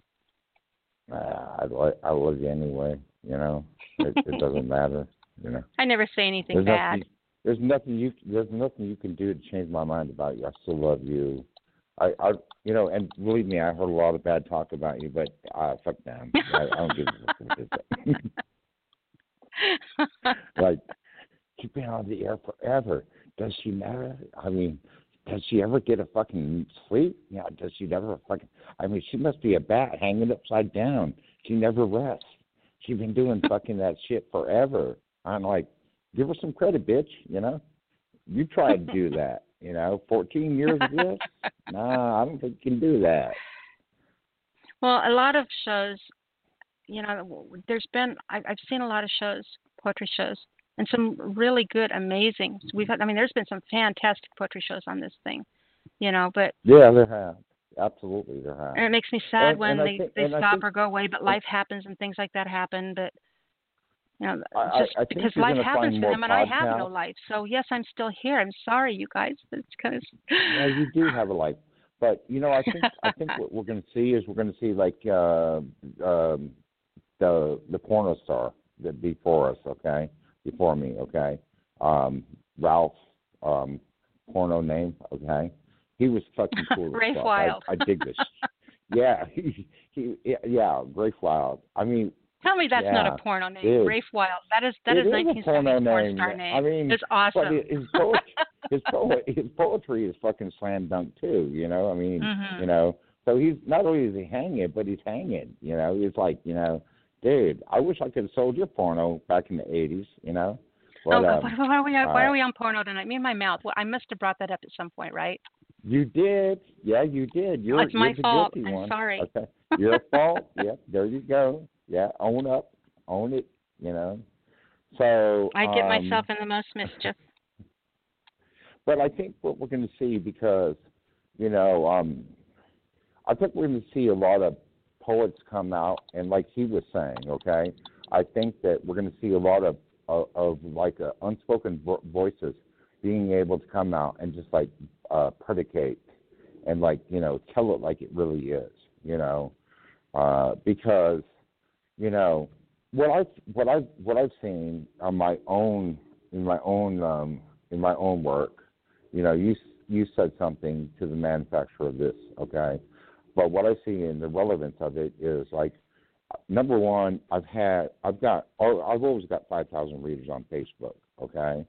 Uh, I like I love you anyway. You know, it, it doesn't (laughs) matter. You know, i never say anything there's bad nothing. There's nothing you there's nothing you can do to change my mind about you. I still love you. I, I you know, and believe me, I heard a lot of bad talk about you, but uh, fuck them. I, I don't give a fuck (laughs) like she's been on the air forever. Does she matter? I mean, does she ever get a fucking sleep? Yeah. Does she never fucking? I mean, she must be a bat hanging upside down. She never rests. She's been doing fucking that shit forever. I'm like, give her some credit, bitch. You know, you tried to do that. (laughs) You know, 14 years of this. Nah, I don't think you can do that. well a lot of shows you know there's been I, i've seen a lot of shows poetry shows and some really good amazing we've had i mean there's been some fantastic poetry shows on this thing you know but Yeah, there have. Absolutely, there have. And it makes me sad And- when and they think- they stop think- or go away, but life happens and things like that happen. But you know, I- I- just I think because life happens more them, and I have no life. So yes, I'm still here. I'm sorry, you guys. (laughs) It's because you do have a life. But you know, I think I think what we're going to see is we're going to see like uh, um, the the porno star that before us, okay, before me, okay, um, Ralph, um, porno name, okay. He was fucking cool. (laughs) Ray. Wild. I, I dig this. yeah, (laughs) he, he, yeah, Rafe Wild. I mean, Tell me that's yeah, not a porno name, dude. Rafe Wild. That is that It is is a 1970s porno porn name. star name. I mean, it's awesome. his his poetry, his, poet, his poetry is fucking slam dunk too. You know, I mean, Mhm. you know, so he's not only is he hanging, but he's hanging. You know, he's like, you know, dude, I wish I could have sold your porno back in the '80s. You know, but, oh, um, why, why are we why uh, are we on porno tonight? Me and my mouth. Well, I must have brought that up at some point, right? You did. Yeah, you did. You're, It's my you're fault. I'm one. sorry. Okay. (laughs) Your fault. Yeah, there you go. Yeah, own up. Own it, you know. So I get um, myself in the most mischief. (laughs) but I think what we're going to see because, you know, um, I think we're going to see a lot of poets come out, and like he was saying, okay, I think that we're going to see a lot of of, of like uh, unspoken vo- voices being able to come out and just like uh, predicate and like you know tell it like it really is, you know, uh, because you know what I what I what I've seen on my own in my own um, in my own work, you know, you you said something to the manufacturer of this, okay, but what I see in the relevance of it is like number one, I've had I've got oh, I've always got five thousand readers on Facebook, okay,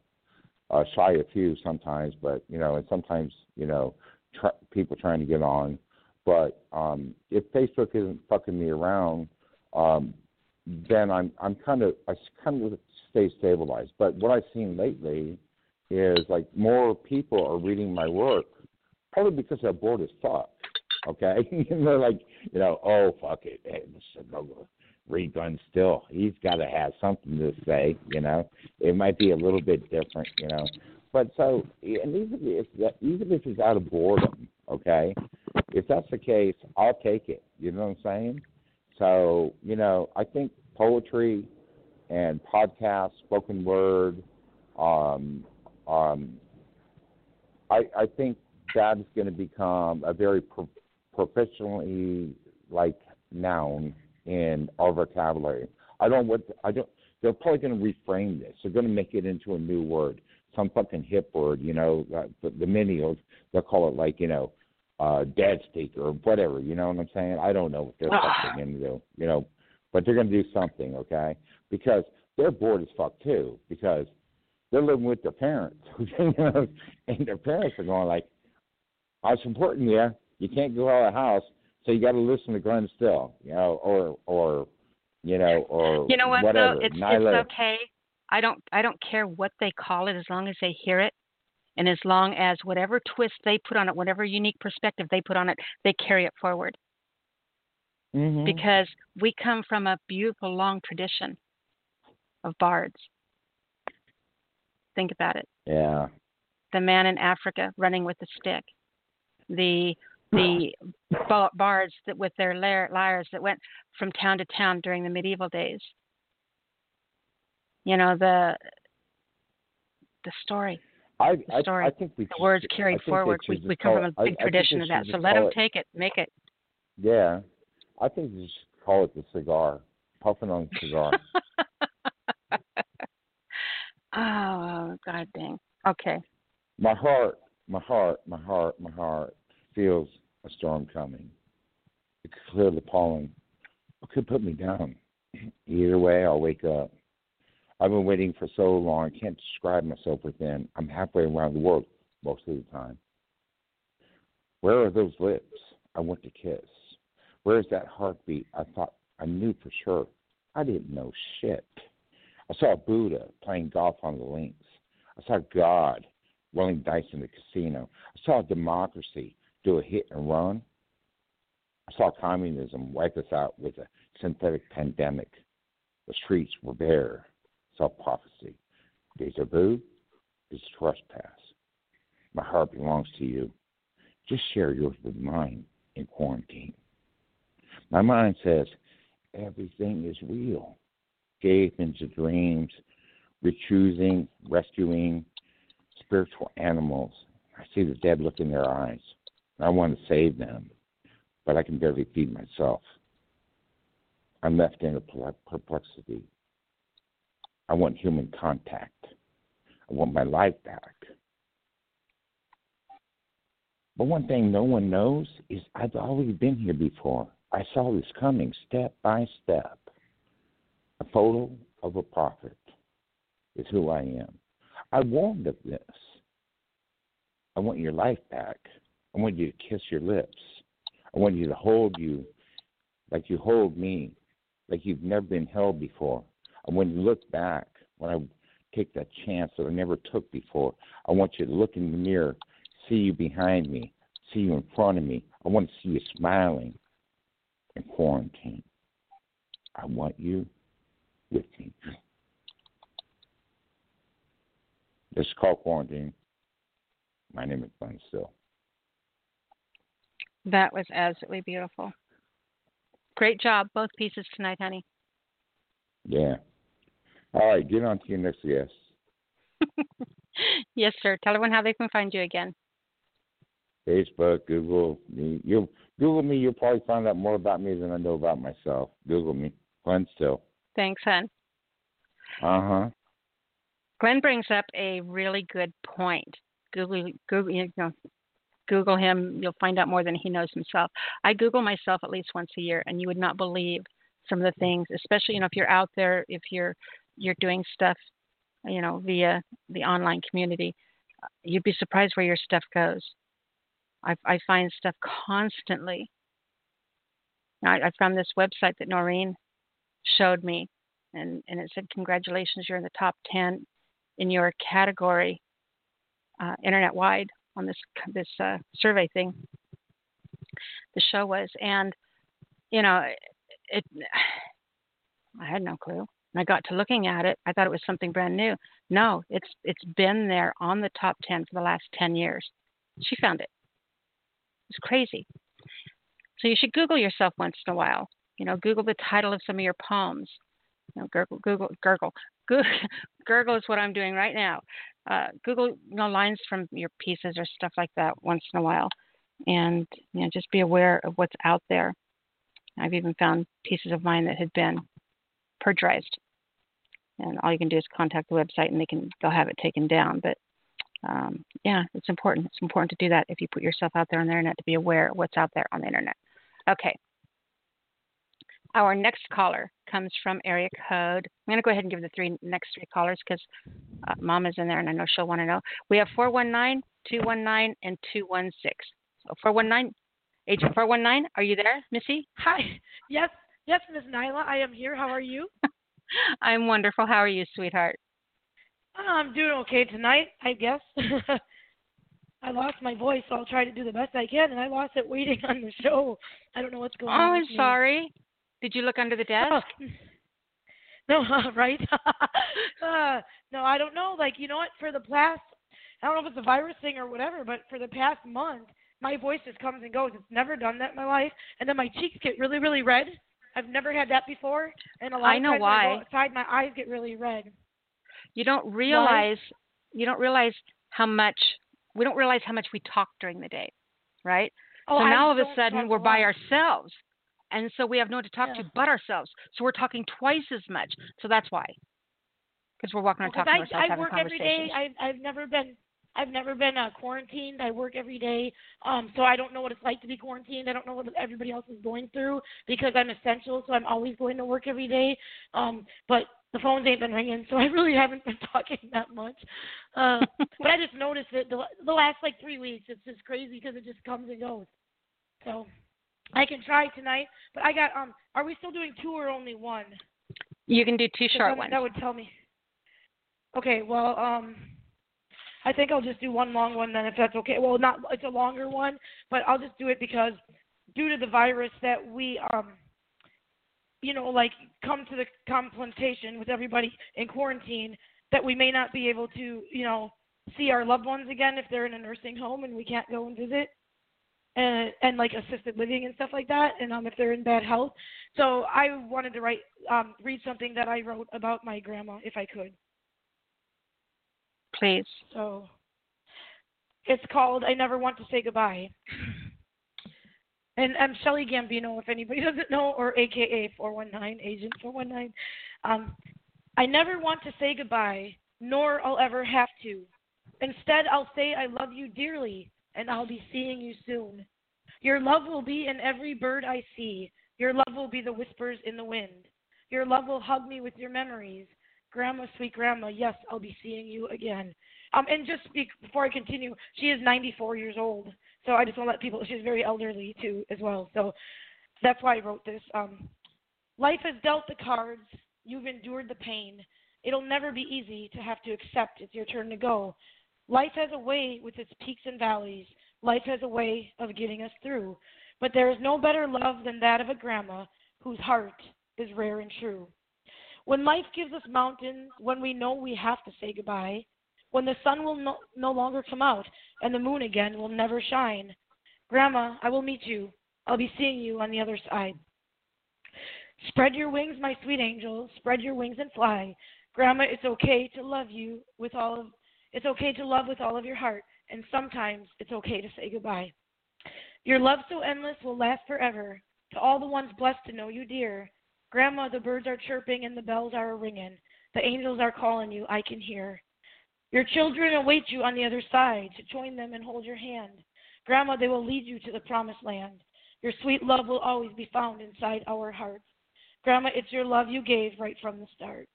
uh, shy a few sometimes, but you know, and sometimes you know, tr- people trying to get on, but um, if Facebook isn't fucking me around. Um, then I'm I'm kind of I kind of stay stabilized. But what I've seen lately is like more people are reading my work, probably because they're bored as fuck. Okay, (laughs) they're like, you know, oh fuck it, hey, read Glenn Still. He's got to have something to say. You know, it might be a little bit different. You know, but so and even if that, even if it's out of boredom, okay, if that's the case, I'll take it. You know what I'm saying? So, you know, I think poetry and podcasts, spoken word, um, um, I, I think that is going to become a very pro- professionally like noun in our vocabulary. I don't what I don't. They're probably going to reframe this. They're going to make it into a new word, some fucking hip word. You know, uh, the, the millennials they'll call it like you know uh dad speaker or whatever, you know what I'm saying? I don't know what they're fucking gonna do, you know. But they're gonna do something, okay? Because they're bored as fuck too, because they're living with their parents, (laughs) you know, and their parents are going like, I'm supporting you. You can't go out of the house, so you got to listen to Glenn Still, you know, or or you know, or You know what whatever. though? It's Nyla, it's okay. I don't I don't care what they call it as long as they hear it. And as long as whatever twist they put on it, whatever unique perspective they put on it, they carry it forward. Mhm. Because we come from a beautiful long tradition of bards. Think about it. yeah, The man in Africa running with the stick. The (laughs) the bards that with their lyres that went from town to town during the medieval days. You know the the story. I the story, I think we the words carried forward. We, we come from a big I tradition of that. So let them it- take it, make it. Yeah, I think you should call it the cigar, puffing on cigar. (laughs) oh God dang. Okay. my heart, my heart, my heart, my heart feels a storm coming. It could clear the pollen. It could put me down. (clears throat) Either way, I'll wake up. I've been waiting for so long. I can't describe myself within. I'm halfway around the world most of the time. Where are those lips I want to kiss? Where's that heartbeat I thought I knew for sure? I didn't know shit. I saw Buddha playing golf on the links. I saw God rolling dice in the casino. I saw democracy do a hit and run. I saw communism wipe us out with a synthetic pandemic. The streets were bare. I saw prophecy. Deja vu is trespass. My heart belongs to you. Just share yours with mine in quarantine. My mind says everything is real. Gave into dreams, rechoosing, rescuing spiritual animals. I see the dead look in their eyes. I want to save them, but I can barely feed myself. I'm left in a perplexity. I want human contact. I want my life back. But one thing no one knows is I've already been here before. I saw this coming step by step. A photo of a prophet is who I am. I warned of this. I want your life back. I want you to kiss your lips. I want you to hold you like you hold me, like you've never been held before. I want you to look back when I take that chance that I never took before. I want you to look in the mirror, see you behind me, see you in front of me. I want to see you smiling in quarantine. I want you with me. This is called quarantine. My name is Glenn Still. That was absolutely beautiful. Great job, both pieces tonight, honey. Yeah. All right, get on to your next guest. (laughs) yes, sir. Tell everyone how they can find you again. Facebook, Google. You Google me. You'll probably find out more about me than I know about myself. Google me, Glenn Still. Thanks, hon. Uh huh. Glenn brings up a really good point. Google, Google, you know, Google him. You'll find out more than he knows himself. I Google myself at least once a year, and you would not believe some of the things, especially you know if you're out there, if you're you're doing stuff, you know, via the online community, you'd be surprised where your stuff goes. I, I find stuff constantly. I, I found this website that Noreen showed me, and, and it said, Congratulations, you're in the top 10 in your category uh, internet wide on this this uh, survey thing. The show was, and you know, it. I had no clue. And I got to looking at it. I thought it was something brand new. No, it's it's been there on the top ten for the last ten years. She found it. It's crazy. So you should Google yourself once in a while. You know, Google the title of some of your poems. You know, Google, Google, gurgle, (laughs) gurgle is what I'm doing right now. Uh, Google, you know, lines from your pieces or stuff like that once in a while, and you know, just be aware of what's out there. I've even found pieces of mine that had been plagiarized, and all you can do is contact the website, and they can they'll have it taken down. But um, yeah, it's important. It's important to do that if you put yourself out there on the internet to be aware of what's out there on the internet. Okay. Our next caller comes from area code. I'm going to go ahead and give the three next three callers because uh, Mom is in there and I know she'll want to know. We have 419, 219, and 216. So 419, agent 419, are you there, Missy? Hi. Yes, yes, Miss Nyla, I am here. How are you? (laughs) I'm wonderful. How are you, sweetheart? I'm doing okay tonight, I guess. (laughs) I lost my voice, so I'll try to do the best I can, and I lost it waiting (laughs) on the show. I don't know what's going oh, on. Oh, I'm sorry. Did you look under the desk? Oh. (laughs) No, right? uh, no, I don't know. Like, you know what? For the past, I don't know if it's a virus thing or whatever, but for the past month, my voice just comes and goes. It's never done that in my life, and then my cheeks get really, really red. I've never had that before, and a lot I of times why. I go outside, my eyes get really red. You don't realize you don't realize how much we don't realize how much we talk during the day, right? Oh, so I now all of a sudden we're by ourselves, and so we have no one to talk Yeah. to but ourselves. So we're talking twice as much. So that's why, because we're walking around Because talking I, to ourselves, I work every day. I've I've never been I've never been uh, quarantined. I work every day, um, so I don't know what it's like to be quarantined. I don't know what everybody else is going through because I'm essential, so I'm always going to work every day. Um, but the phones ain't been ringing, so I really haven't been (laughs) talking that much. Uh, (laughs) but I just noticed it the, the last like three weeks. It's just crazy because it just comes and goes. So I can try tonight, but I got um. Are we still doing two or only one? you can do two short that, ones. That would tell me. Okay, well, um, I think I'll just do one long one then, if that's okay. Well, not it's a longer one, but I'll just do it because due to the virus that we um, you know, like come to the confrontation with everybody in quarantine that we may not be able to, you know, see our loved ones again if they're in a nursing home and we can't go and visit and and like assisted living and stuff like that and um if they're in bad health. So i wanted to write um read something that i wrote about my grandma if i could. Please. so it's called i never want to say goodbye (laughs) and i'm shelly gambino if anybody (laughs) doesn't know or aka 419 agent 419 um i never want to say goodbye nor i'll ever have to instead i'll say i love you dearly and I'll be seeing you soon. Your love will be in every bird I see. Your love will be the whispers in the wind. Your love will hug me with your memories. Grandma, sweet grandma, yes, I'll be seeing you again. Um, and just before I continue, she is 94 years old, so I just want to let people. She's very elderly too, as well. So that's why I wrote this. Um, life has dealt the cards. You've endured the pain. It'll never be easy to have to accept it's your turn to go. Life has a way with its peaks and valleys. Life has a way of getting us through. But there is no better love than that of a grandma whose heart is rare and true. When life gives us mountains, when we know we have to say goodbye, when the sun will no, no longer come out and the moon again will never shine, Grandma, I will meet you. I'll be seeing you on the other side. Spread your wings, my sweet angel. Spread your wings and fly. Grandma, it's okay to love you with all of it's okay to love with all of your heart, and sometimes it's okay to say goodbye. Your love so endless will last forever. To all the ones blessed to know you dear, Grandma, the birds are chirping and the bells are ringing. The angels are calling you, I can hear. Your children await you on the other side to join them and hold your hand. Grandma, they will lead you to the promised land. Your sweet love will always be found inside our hearts. Grandma, it's your love you gave right from the start.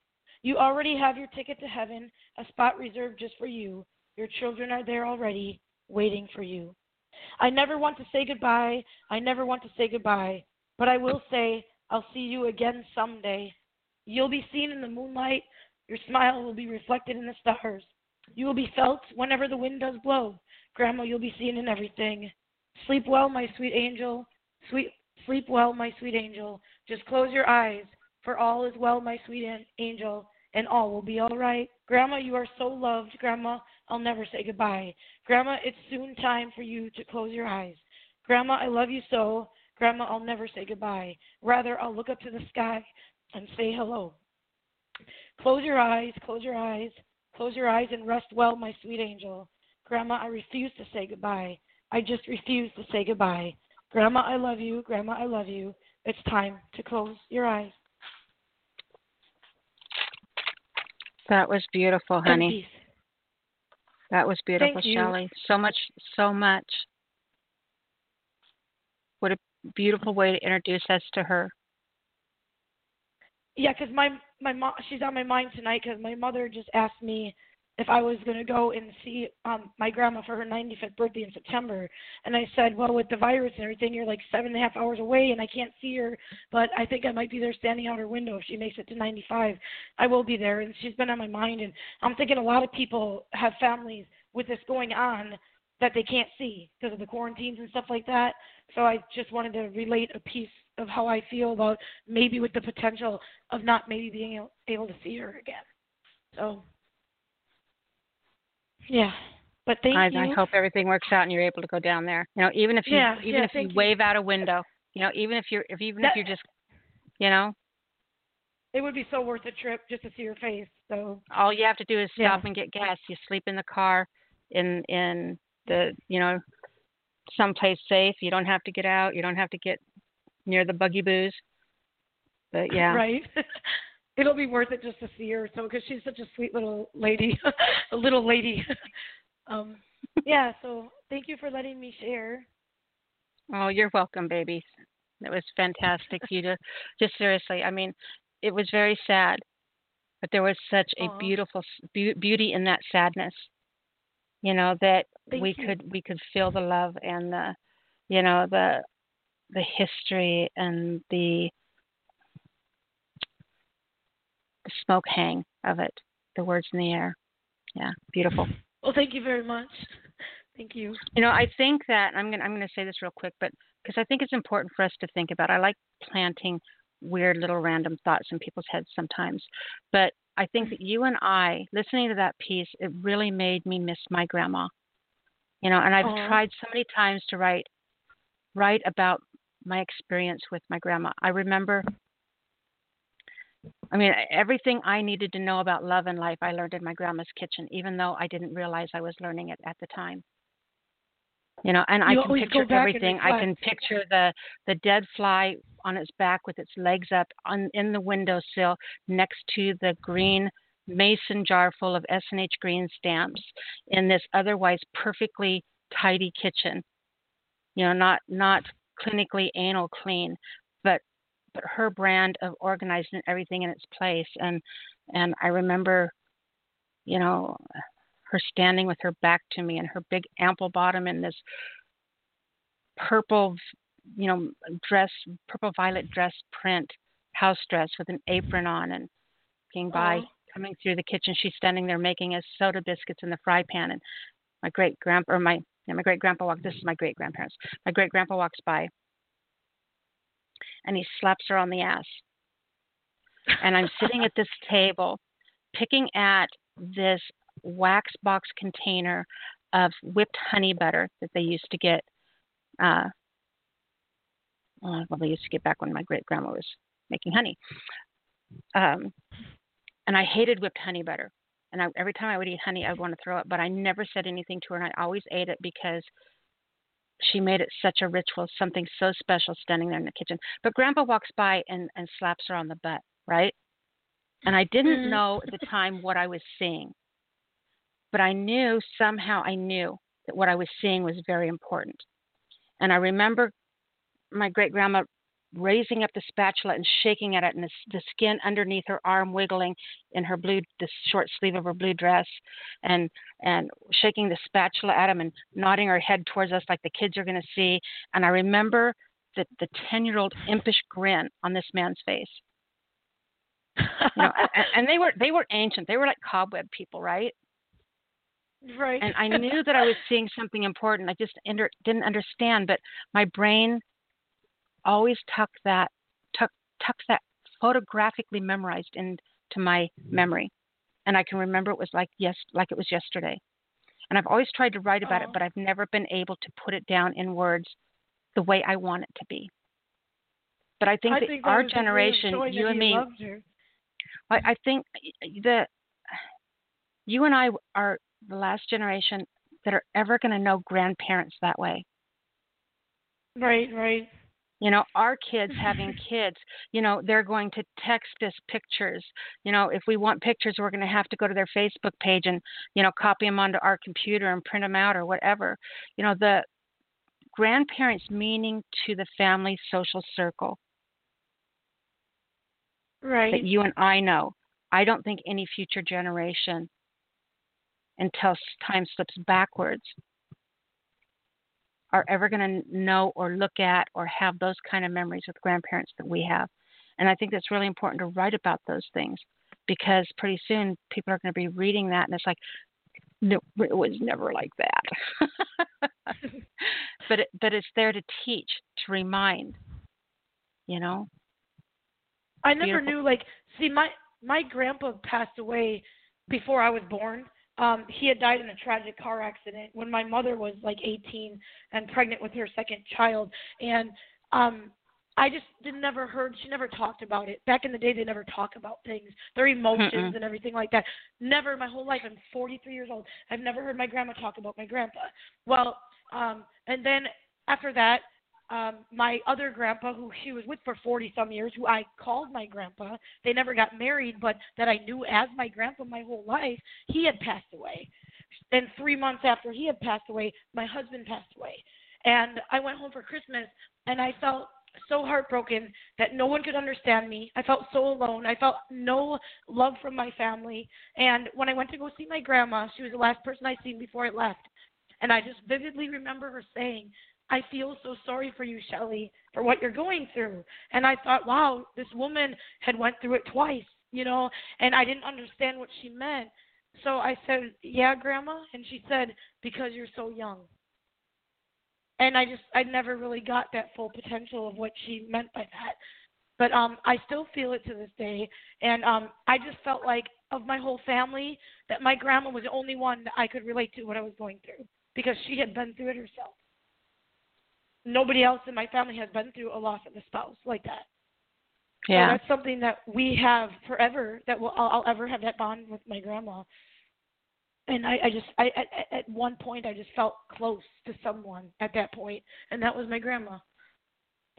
You already have your ticket to heaven, a spot reserved just for you. Your children are there already, waiting for you. I never want to say goodbye. I never want to say goodbye. But I will say, I'll see you again someday. You'll be seen in the moonlight. Your smile will be reflected in the stars. You will be felt whenever the wind does blow. Grandma, you'll be seen in everything. Sleep well, my sweet angel. Sweet, sleep well, my sweet angel. Just close your eyes, for all is well, my sweet angel and all will be all right. Grandma, you are so loved. Grandma, I'll never say goodbye. Grandma, it's soon time for you to close your eyes. Grandma, I love you so. Grandma, I'll never say goodbye. Rather, I'll look up to the sky and say hello. Close your eyes, close your eyes, close your eyes and rest well, my sweet angel. Grandma, I refuse to say goodbye. I just refuse to say goodbye. Grandma, I love you. Grandma, I love you. It's time to close your eyes. That was beautiful, honey. That was beautiful, Shelley. So much, so much. What a beautiful way to introduce us to her. Yeah, because my my mom, she's on my mind tonight because my mother just asked me if I was going to go and see um my grandma for her 95th birthday in September, and I said, well, with the virus and everything, you're like seven and a half hours away, and I can't see her, but I think I might be there standing out her window if she makes it to 95. I will be there, and she's been on my mind, and I'm thinking a lot of people have families with this going on that they can't see because of the quarantines and stuff like that. So I just wanted to relate a piece of how I feel about maybe with the potential of not maybe being able to see her again. So yeah. But thank I, you. I hope everything works out and you're able to go down there. You know, even if you yeah, even yeah, if you, you wave out a window, you know, even if you're if even that, if you're just you know. It would be so worth a trip just to see your face. So all you have to do is stop yeah. and get gas. You sleep in the car in in the you know someplace safe. You don't have to get out. You don't have to get near the buggy boos. But yeah. Right. (laughs) it'll be worth it just to see her. So because she's such a sweet little lady, (laughs) a little lady. (laughs) um, yeah. So thank you for letting me share. Oh, you're welcome, babies. It was fantastic for you to just seriously. I mean, it was very sad, but there was such a Aww. beautiful beauty in that sadness. You know that Thank we you. could we could feel the love and the, you know the, the history and the the smoke hang of it, the words in the air. Yeah, beautiful. Well, thank you very much. Thank you. You know, I think that I'm gonna I'm gonna say this real quick, but because I think it's important for us to think about. I like planting weird little random thoughts in people's heads sometimes, but I think mm. that you and I, listening to that piece, it really made me miss my grandma. You know, and I've Aww. tried so many times to write write about my experience with my grandma. I remember I mean, everything I needed to know about love and life, I learned in my grandma's kitchen, even though I didn't realize I was learning it at the time. You know, and You I can picture everything. I can picture the the dead fly on its back with its legs up on in the windowsill next to the green mason jar full of S&H green stamps in this otherwise perfectly tidy kitchen. You know, not not clinically anal clean, but but her brand of organizing everything in its place. And and I remember, you know, her standing with her back to me and her big ample bottom in this purple, you know, dress, purple violet dress print house dress with an apron on and being by coming through the kitchen. She's standing there making us soda biscuits in the fry pan and my great grandpa or my yeah, my great grandpa walked this is my great grandparents. My great grandpa walks by and he slaps her on the ass. And I'm sitting at this table picking at this wax box container of whipped honey butter that they used to get uh uh, well, they used to get back when my great grandma was making honey. Um, and I hated whipped honey butter. And I, every time I would eat honey, I would want to throw it. But I never said anything to her, and I always ate it because she made it such a ritual, something so special, standing there in the kitchen. But Grandpa walks by and, and slaps her on the butt, right? And I didn't Mhm. know at the time what I was seeing, but I knew somehow I knew that what I was seeing was very important. And I remember my great grandma raising up the spatula and shaking at it, and the, the skin underneath her arm wiggling in her blue, the short sleeve of her blue dress, and and shaking the spatula at him and nodding her head towards us like the kids are going to see. And I remember the the ten year old impish grin on this man's face. You know, (laughs) and, and they were they were ancient. They were like cobweb people, right? Right. and I knew that I was (laughs) seeing something important. I just under, didn't understand, but my brain always tucked that tuck tucks that photographically memorized into my memory, and I can remember it was like yes, like it was yesterday. And I've always tried to write about it, Oh. but I've never been able to put it down in words the way I want it to be. But I think I that think our was a way of generation, you and me. I, I think that you and I are the last generation that are ever going to know grandparents that way. Right, right. You know, our kids having (laughs) kids, you know, they're going to text us pictures. You know, if we want pictures, we're going to have to go to their Facebook page and, you know, copy them onto our computer and print them out or whatever. You know, the grandparents' meaning to the family social circle Right. that you and I know. I don't think any future generation, until time slips backwards, are ever going to know or look at or have those kind of memories with grandparents that we have. And I think that's really important to write about those things because pretty soon people are going to be reading that and it's like, no, it was never like that. (laughs) but it, but it's there to teach, to remind, you know. I never Beautiful. knew like see my my grandpa passed away before I was born. Um he had died in a tragic car accident when my mother was like 18 and pregnant with her second child and um I just didn't never heard she never talked about it. Back in the day they never talk about things, their emotions Mm-mm. and everything like that. Never in my whole life. I'm 43 years old. I've never heard my grandma talk about my grandpa. Well, um and then after that um my other grandpa who she was with for 40 some years who I called my grandpa they never got married but that I knew as my grandpa my whole life he had passed away and 3 months after he had passed away my husband passed away and I went home for Christmas and I felt so heartbroken that no one could understand me. I felt so alone. I felt no love from my family. And when I went to go see my grandma, she was the last person I seen before I left. And I just vividly remember her saying, I feel so sorry for you, Shelley, for what you're going through. And I thought, wow, this woman had went through it twice, you know, and I didn't understand what she meant. So I said, "Yeah, grandma." And she said, "Because you're so young." And I just I never really got that full potential of what she meant by that. But um I still feel it to this day and um I just felt like of my whole family that my grandma was the only one that I could relate to what I was going through because she had been through it herself nobody else in my family has been through a loss of a spouse like that. Yeah. So that's something that we have forever. That will I'll, I'll ever have that bond with my grandma. And I, I just I at, at one point I just felt close to someone at that point, and that was my grandma.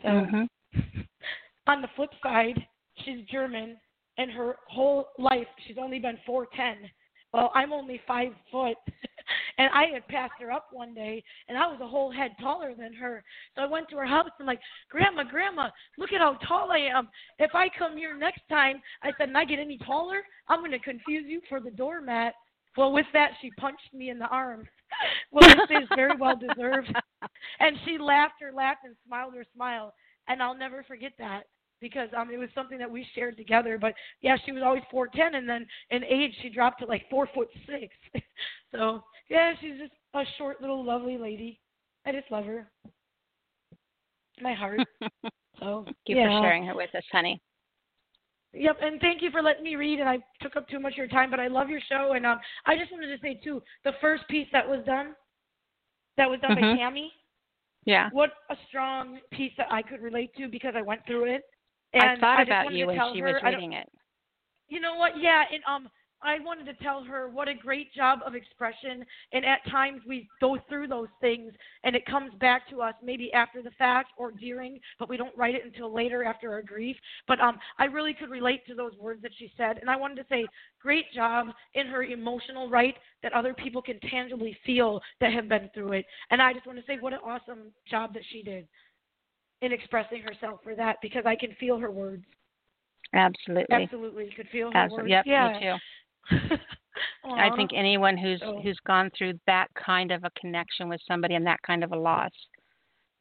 So Mhm. (laughs) on the flip side, she's German, and her whole life she's only been four ten. Well, I'm only five foot, (laughs) And I had passed her up one day, and I was a whole head taller than her. So I went to her house and I'm like, Grandma, Grandma, look at how tall I am. If I come here next time, I said, and I get any taller, I'm going to confuse you for the doormat. Well, with that, she punched me in the arm. (laughs) well, this is very well deserved. (laughs) and she laughed her laugh and smiled her smile, and I'll never forget that because um it was something that we shared together. But yeah, she was always four ten, and then in age she dropped to like four foot six. (laughs) so yeah, she's just a short little lovely lady. I just love her. My heart. (laughs) So Thank you yeah. for sharing her with us, honey. Yep, and thank you for letting me read. And I took up too much of your time, but I love your show. And um, I just wanted to say too, the first piece that was done, that was done Mhm. by Tammy. Yeah. What a strong piece that I could relate to because I went through it. I And thought just about you when she was reading it. You know what? Yeah, and um, I wanted to tell her what a great job of expression. And at times we go through those things, and it comes back to us maybe after the fact or during, but we don't write it until later after our grief. But um, I really could relate to those words that she said, and I wanted to say, great job in her emotional right that other people can tangibly feel that have been through it. And I just want to say, what an awesome job that she did in expressing herself for that because I can feel her words. Absolutely. Absolutely, You could feel her Absolutely. words. Yep, yeah. me too. (laughs) I think anyone who's So- who's gone through that kind of a connection with somebody and that kind of a loss,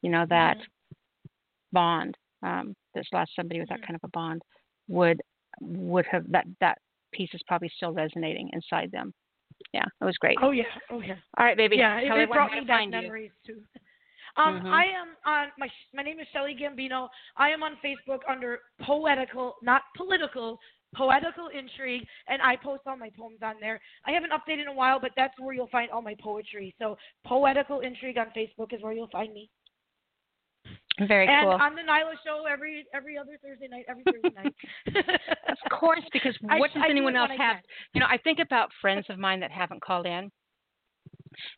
you know, that Mm-hmm. bond, um, that's lost somebody with that Mhm. kind of a bond, would would have that that piece is probably still resonating inside them. Yeah, it was great. Oh yeah, oh yeah. All right, baby. Yeah, it, Tell it everyone brought me back find you. memories too. Um, Mhm. I am on my my name is Shelly Gambino. I am on Facebook under poetical, not political, poetical intrigue, and I post all my poems on there. I haven't updated in a while, but that's where you'll find all my poetry. So poetical intrigue on Facebook is where you'll find me. Very cool. and on the Nyla show every every other Thursday night, every Thursday night. (laughs) Of course, because I- what does I anyone else have? You know, I think about friends of mine that haven't called in,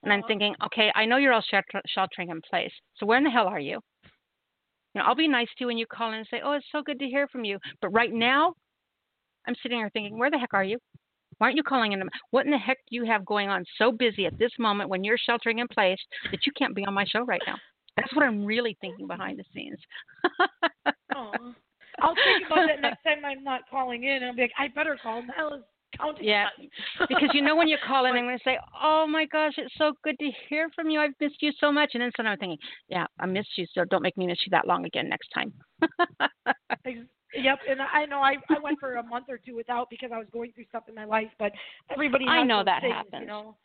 and I'm Uh-huh. thinking, okay, I know you're all sheltering in place, so where in the hell are you? You know, I'll be nice to you when you call in and say, oh, it's so good to hear from you. But right now, I'm sitting here thinking, where the heck are you? Why aren't you calling in? What in the heck do you have going on so busy at this moment when you're sheltering in place that you can't be on my show right now? That's what I'm really thinking behind the scenes. I'll think about that next time I'm not calling in. I'll be like, I better call counting. Yeah, because you know when you call in, (laughs) I'm going to say, "Oh my gosh, it's so good to hear from you. I've missed you so much." And then suddenly I'm thinking, "Yeah, I missed you, so don't make me miss you that long again next time." Yep, and I know I I went for a month or two without because I was going through stuff in my life, but everybody I know that things, happens. You know?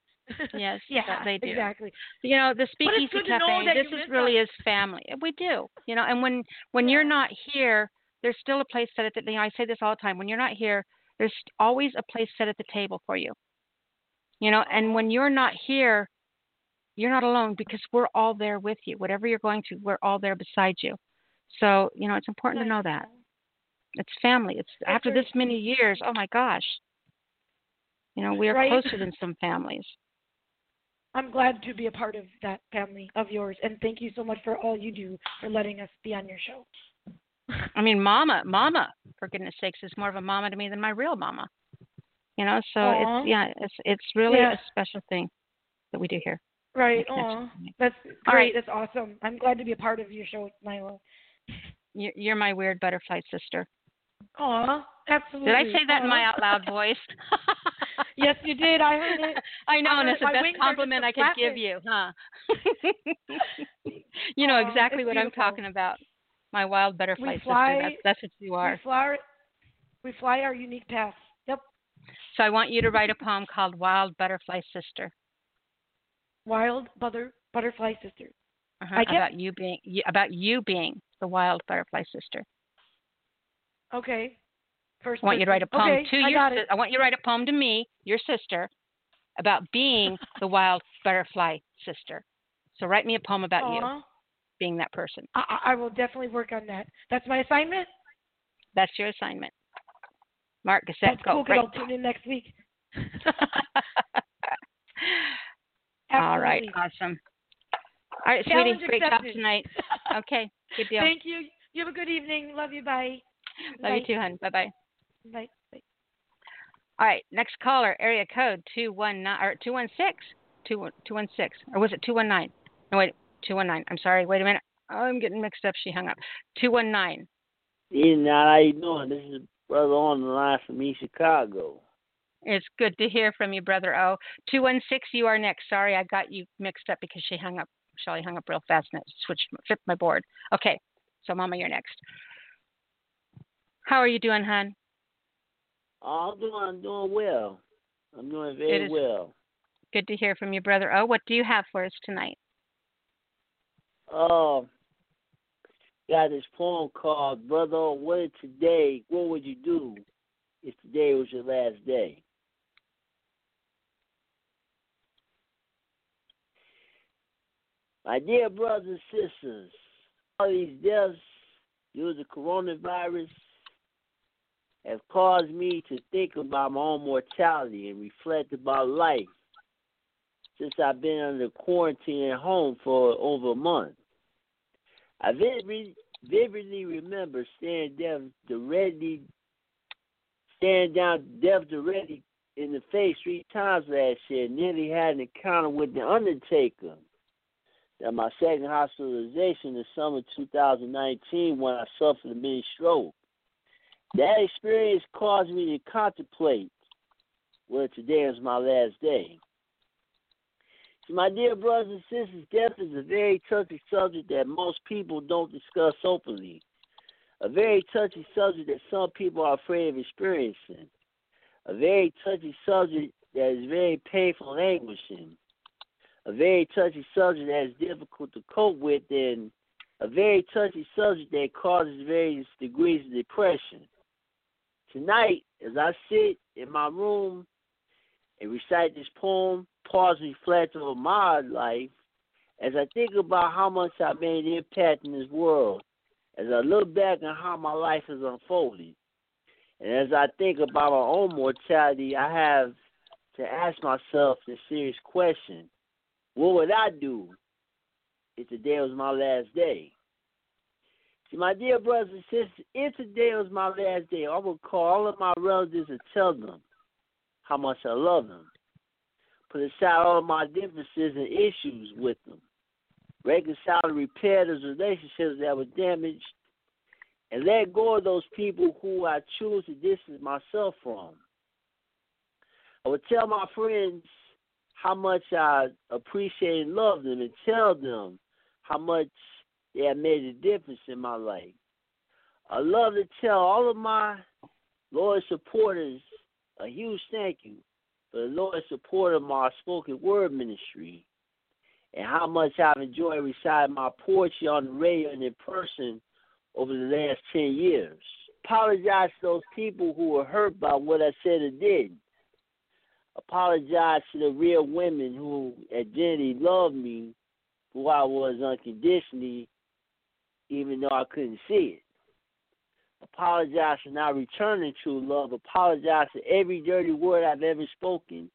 yes, (laughs) yeah, they do. exactly. You know, the Speakeasy good to know Cafe. This is really us. is family. We do. You know, and when when you're not here, there's still a place set at the. You know, I say this all the time. When you're not here, there's always a place set at the table for you. You know, and when you're not here, you're not alone because we're all there with you. Whatever you're going through, we're all there beside you. So, you know, it's important to know that. It's family. It's after this many years, oh my gosh. You know, we are Right. closer than some families. I'm glad to be a part of that family of yours, and thank you so much for all you do for letting us be on your show. I mean, mama, mama, for goodness sakes, is more of a mama to me than my real mama. You know, so Aw. it's yeah, it's it's really Yeah. a special thing that we do here. Right. Connection Aw, to me. that's great. right. That's awesome. I'm glad to be a part of your show, Nyla. You- You're my weird butterfly sister. Aw, absolutely. Did I say that in my out loud voice? (laughs) yes, you did. I heard it. (laughs) I know, I and it's the best wings are just compliment I could give you, huh? (laughs) you know Aw, exactly what I'm talking about. My wild butterfly sister. That's that's what you are. We fly, we fly our unique paths. Yep. So I want you to write a poem called Wild Butterfly Sister. Wild butter, butterfly sister. Uh-huh, I about you being about you being the wild butterfly sister. Okay. First I want you to write a poem okay, to I your. si-. I want you to write a poem to me, your sister, about being (laughs) the wild butterfly sister. So write me a poem about you being that person. I, I will definitely work on that. That's my assignment. That's your assignment. Mark, get set, That's cool. Right. I'll tune in next week. (laughs) All right, awesome. All right, Challenge sweetie, great job tonight. (laughs) Okay, good deal. Thank you. You have a good evening. Love you. Bye. Love Bye. you too, hon. Bye bye. Bye. Bye. All right, next caller, area code two one nine or two one six. two one two one six, or was it two one nine? No, wait, two one nine. I'm sorry. Wait a minute. I'm getting mixed up. She hung up. Two one nine. Yeah, now how you doing? This is brother on the line from East Chicago. It's good to hear from you, brother O. Two one six. You are next. Sorry, I got you mixed up because she hung up. Shelly hung up real fast and it switched flipped my board. Okay, so Mama, you're next. How are you doing, hon? Oh, I'm doing, I'm doing well. I'm doing very well. Good to hear from you, brother Oh, What do you have for us tonight? Um, got this poem called "Brother, What if Today? What Would You Do If Today Was Your Last Day?" My dear brothers and sisters, all these deaths due to coronavirus have caused me to think about my own mortality and reflect about life since I've been under quarantine at home for over a month. I vividly, remember staring death directly, staring down death directly in the face three times last year. Nearly had an encounter with the Undertaker. At my second hospitalization in the summer 2019 when I suffered a mini stroke. That experience caused me to contemplate whether today is my last day. So my dear brothers and sisters, death is a very touchy subject that most people don't discuss openly. A very touchy subject that some people are afraid of experiencing. A very touchy subject that is very painful and anguishing. A very touchy subject that is difficult to cope with and a very touchy subject that causes various degrees of depression. Tonight, as I sit in my room and recite this poem, pause and reflect over my life, as I think about how much I made an impact in this world, as I look back on how my life has unfolded, and as I think about my own mortality, I have to ask myself the serious question what would I do if today was my last day? My dear brothers and sisters, if today was my last day, I would call all of my relatives and tell them how much I love them. Put aside all of my differences and issues with them. Reconcile and repair those relationships that were damaged. And let go of those people who I choose to distance myself from. I would tell my friends how much I appreciate and love them and tell them how much they have made a difference in my life. I love to tell all of my loyal supporters a huge thank you for the loyal support of my spoken word ministry and how much I've enjoyed reciting my poetry on the radio and in person over the last 10 years. Apologize to those people who were hurt by what I said or did apologize to the real women who identity loved me who I was unconditionally, even though I couldn't see it. Apologize for not returning true love. Apologize for every dirty word I've ever spoken.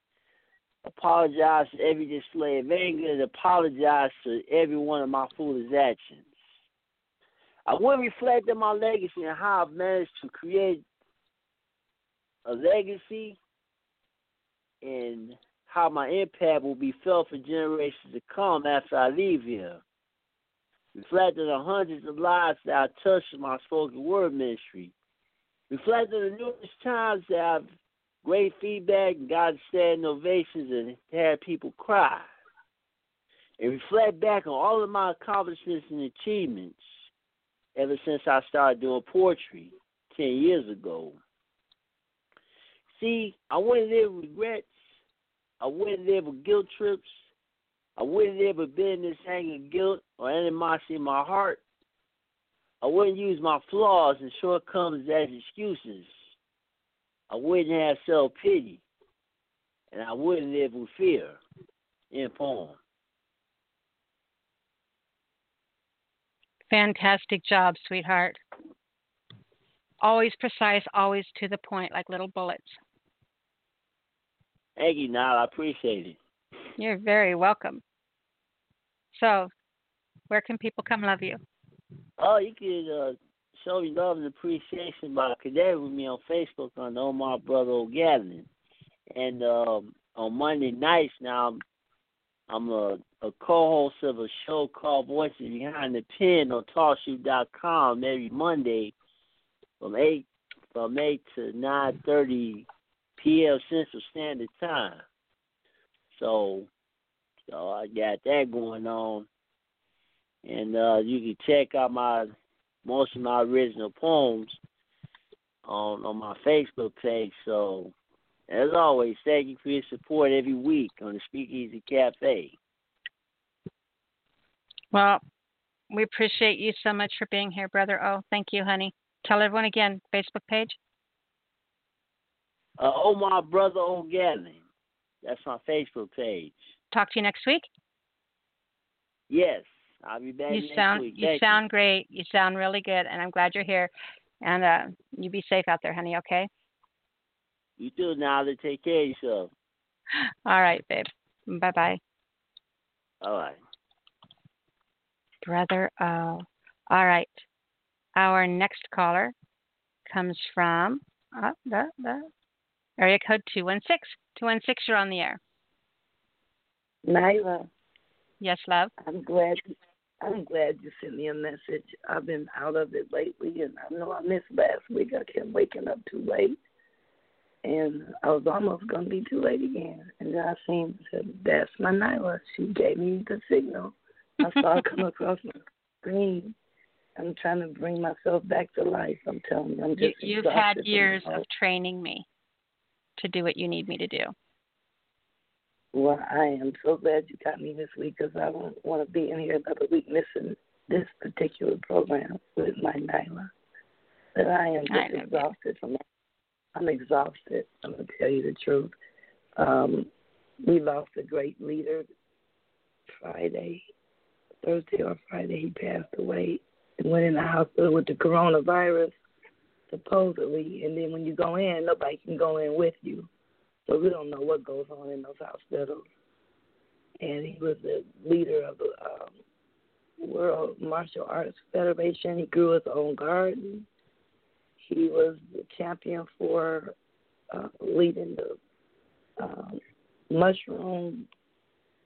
Apologize for every display of anger and apologize for every one of my foolish actions. I will reflect on my legacy and how I've managed to create a legacy and how my impact will be felt for generations to come after I leave here. Reflect on the hundreds of lives that I touched in my spoken word ministry. Reflect on the numerous times that I've great feedback and got standing ovations and had people cry. And reflect back on all of my accomplishments and achievements ever since I started doing poetry 10 years ago. See, I wouldn't live with regrets. I wouldn't live with guilt trips. I wouldn't live with bitterness, anger, guilt, or animosity in my heart. I wouldn't use my flaws and shortcomings as excuses. I wouldn't have self pity. And I wouldn't live with fear. In poem. Fantastic job, sweetheart. Always precise, always to the point, like little bullets. Thank you, Nile. I appreciate it. You're very welcome. So, where can people come love you? Oh, you can uh, show your love and appreciation by connecting with me on Facebook on Omar Brother O'Gavin. And um, on Monday nights now, I'm I'm a, a co-host of a show called Voices Behind the Pen on TalkShoe.com every Monday from eight from eight to nine thirty p.m. Central Standard Time. So, so I got that going on, and uh, you can check out my most of my original poems on on my Facebook page. So, as always, thank you for your support every week on the Speakeasy Cafe. Well, we appreciate you so much for being here, brother. Oh, thank you, honey. Tell everyone again, Facebook page. Uh, oh, my brother O'Gavin. That's my Facebook page. Talk to you next week. Yes, I'll be back You next sound week. you Thank sound great. You sound really good, and I'm glad you're here. And uh, you be safe out there, honey. Okay. You too, now to take care of yourself. (gasps) All right, babe. Bye bye, All right. brother. Oh, all right. Our next caller comes from uh, the the area code two one six. Two one six. You're on the air. Nyla, Yes, love. I'm glad I'm glad you sent me a message. I've been out of it lately and I know I missed last week. I kept waking up too late. And I was almost gonna be too late again. And then I seen said, That's my Nyla. She gave me the signal. I saw it come across my screen. I'm trying to bring myself back to life. I'm telling you, I'm You, just you've had years of training me to do what you need me to do. Well, I am so glad you got me this week because I don't want to be in here another week missing this particular program with my Nyla. But I am just know. exhausted from I'm exhausted. I'm gonna tell you the truth. Um, we lost a great leader Friday, Thursday or Friday. He passed away and went in the hospital with the coronavirus, supposedly. And then when you go in, nobody can go in with you. So we don't know what goes on in those hospitals. And he was the leader of the um, World Martial Arts Federation. He grew his own garden. He was the champion for uh, leading the um, mushroom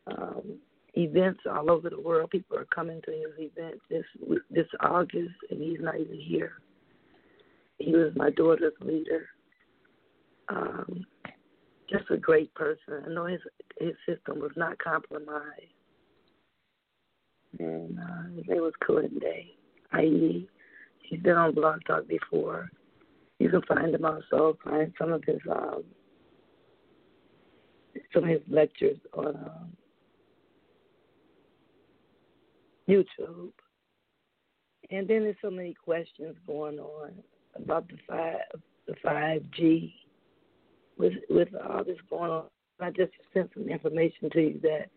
um, events all over the world. People are coming to his event this this August, and he's not even here. He was my daughter's leader. Um, just a great person. I know his his system was not compromised. And uh, his was Kulinde. I.E. He's been on Blog Talk before. You can find him also. Find some of his um, some of his lectures on um, YouTube. And then there's so many questions going on about the five the five G with with all this going on. I just sent some information to you that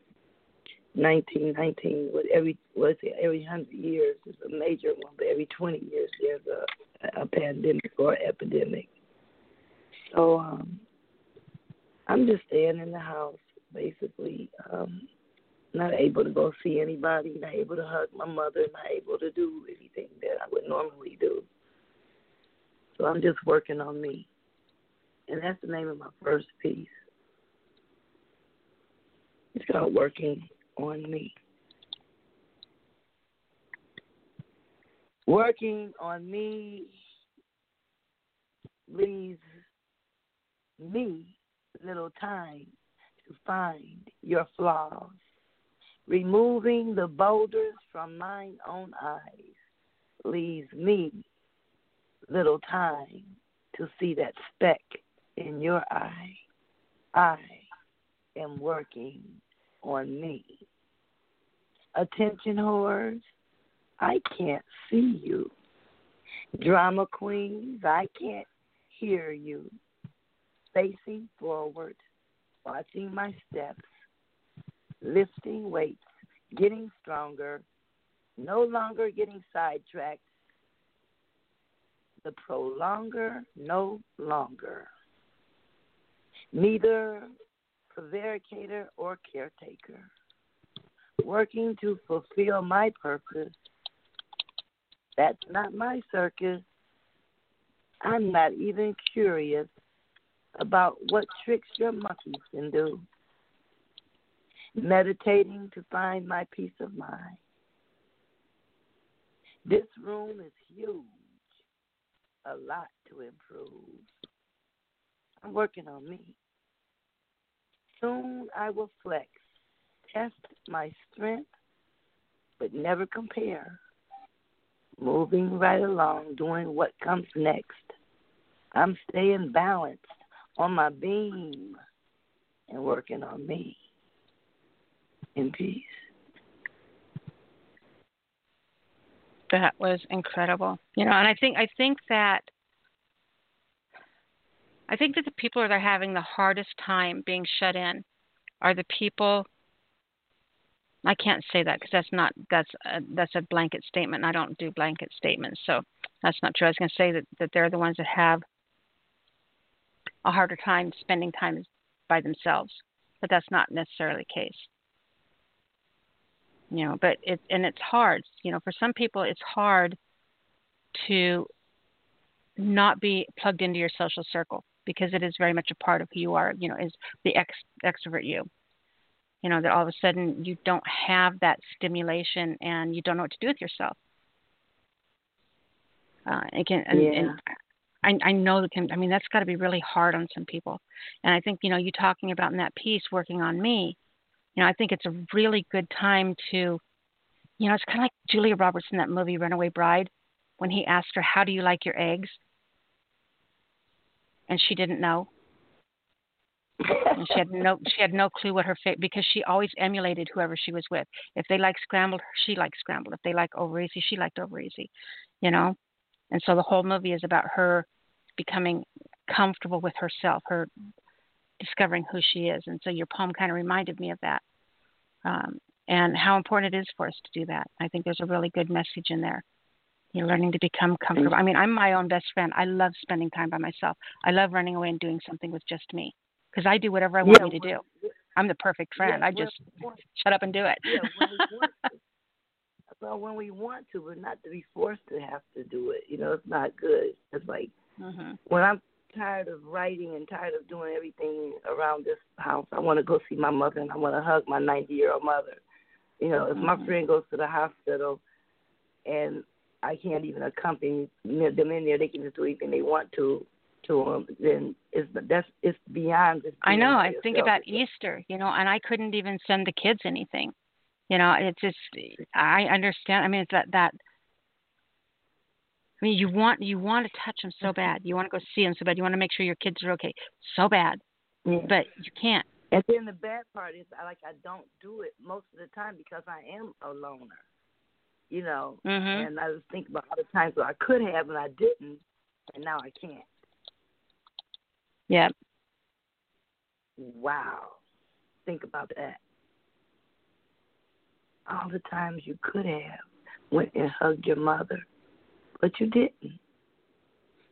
1919, with every it, every hundred years is a major one, but every 20 years there's a, a pandemic or epidemic. So um, I'm just staying in the house, basically, um, not able to go see anybody, not able to hug my mother, not able to do anything that I would normally do. So I'm just working on me. And that's the name of my first piece. It's called Working on Me. Working on me leaves me little time to find your flaws. Removing the boulders from mine own eyes leaves me little time to see that speck in your eye. I am working on me. Attention whores, I can't see you. Drama queens, I can't hear you. Facing forward, watching my steps, lifting weights, getting stronger, no longer getting sidetracked. The prolonger, no longer. Neither prevaricator or caretaker. Working to fulfill my purpose. That's not my circus. I'm not even curious about what tricks your monkeys can do. meditating to find my peace of mind. This room is huge, a lot to improve. I'm working on me. Soon I will flex, test my strength, but never compare. Moving right along, doing what comes next. I'm staying balanced on my beam and working on me in peace. That was incredible. You know, and I think I think that I think that the people that are having the hardest time being shut in are the people. I can't say that because that's not that's a, that's a blanket statement. I don't do blanket statements, so that's not true. I was going to say that that they're the ones that have a harder time spending time by themselves, but that's not necessarily the case. You know, but it and it's hard. You know, for some people, it's hard to not be plugged into your social circle because it is very much a part of who you are. You know, is the ex, extrovert you. You know that all of a sudden you don't have that stimulation and you don't know what to do with yourself. Uh, again, and, yeah. and I, I know that can. I mean, that's got to be really hard on some people. And I think you know, you talking about in that piece, working on me. You know, I think it's a really good time to, you know, it's kind of like Julia Roberts in that movie Runaway Bride, when he asked her, "How do you like your eggs?" And she didn't know. and she had no she had no clue what her fate because she always emulated whoever she was with. If they like scrambled, she liked scrambled. If they like over easy, she liked over easy. You know, and so the whole movie is about her becoming comfortable with herself, her discovering who she is. And so your poem kind of reminded me of that, um, and how important it is for us to do that. I think there's a really good message in there. You're learning to become comfortable. I mean, I'm my own best friend. I love spending time by myself. I love running away and doing something with just me because I do whatever I want Yeah, me to do. I'm the perfect friend. Yeah, I just shut up and do it. Yeah, when we want (laughs) to. Well, when we want to, but not to be forced to have to do it. You know, it's not good. It's like hmm when I'm tired of writing and tired of doing everything around this house, I want to go see my mother and I want to hug my 90 year old mother. You know, if my Mhm. friend goes to the hospital and I can't even accompany them in there, they can just do anything they want to to them. Then it's that's it's beyond. I know. I think about Easter, you know, and I couldn't even send the kids anything. You know, it's just I understand. I mean, it's that that. I mean, you want you want to touch them so bad. You want to go see them so bad. You want to make sure your kids are okay so bad, Yeah. but you can't. And then the bad part is, I like I don't do it most of the time because I am a loner. You know, Mhm. and I just think about all the times where I could have and I didn't, and now I can't. Yeah. Wow, think about that. All the times you could have went and hugged your mother, but you didn't.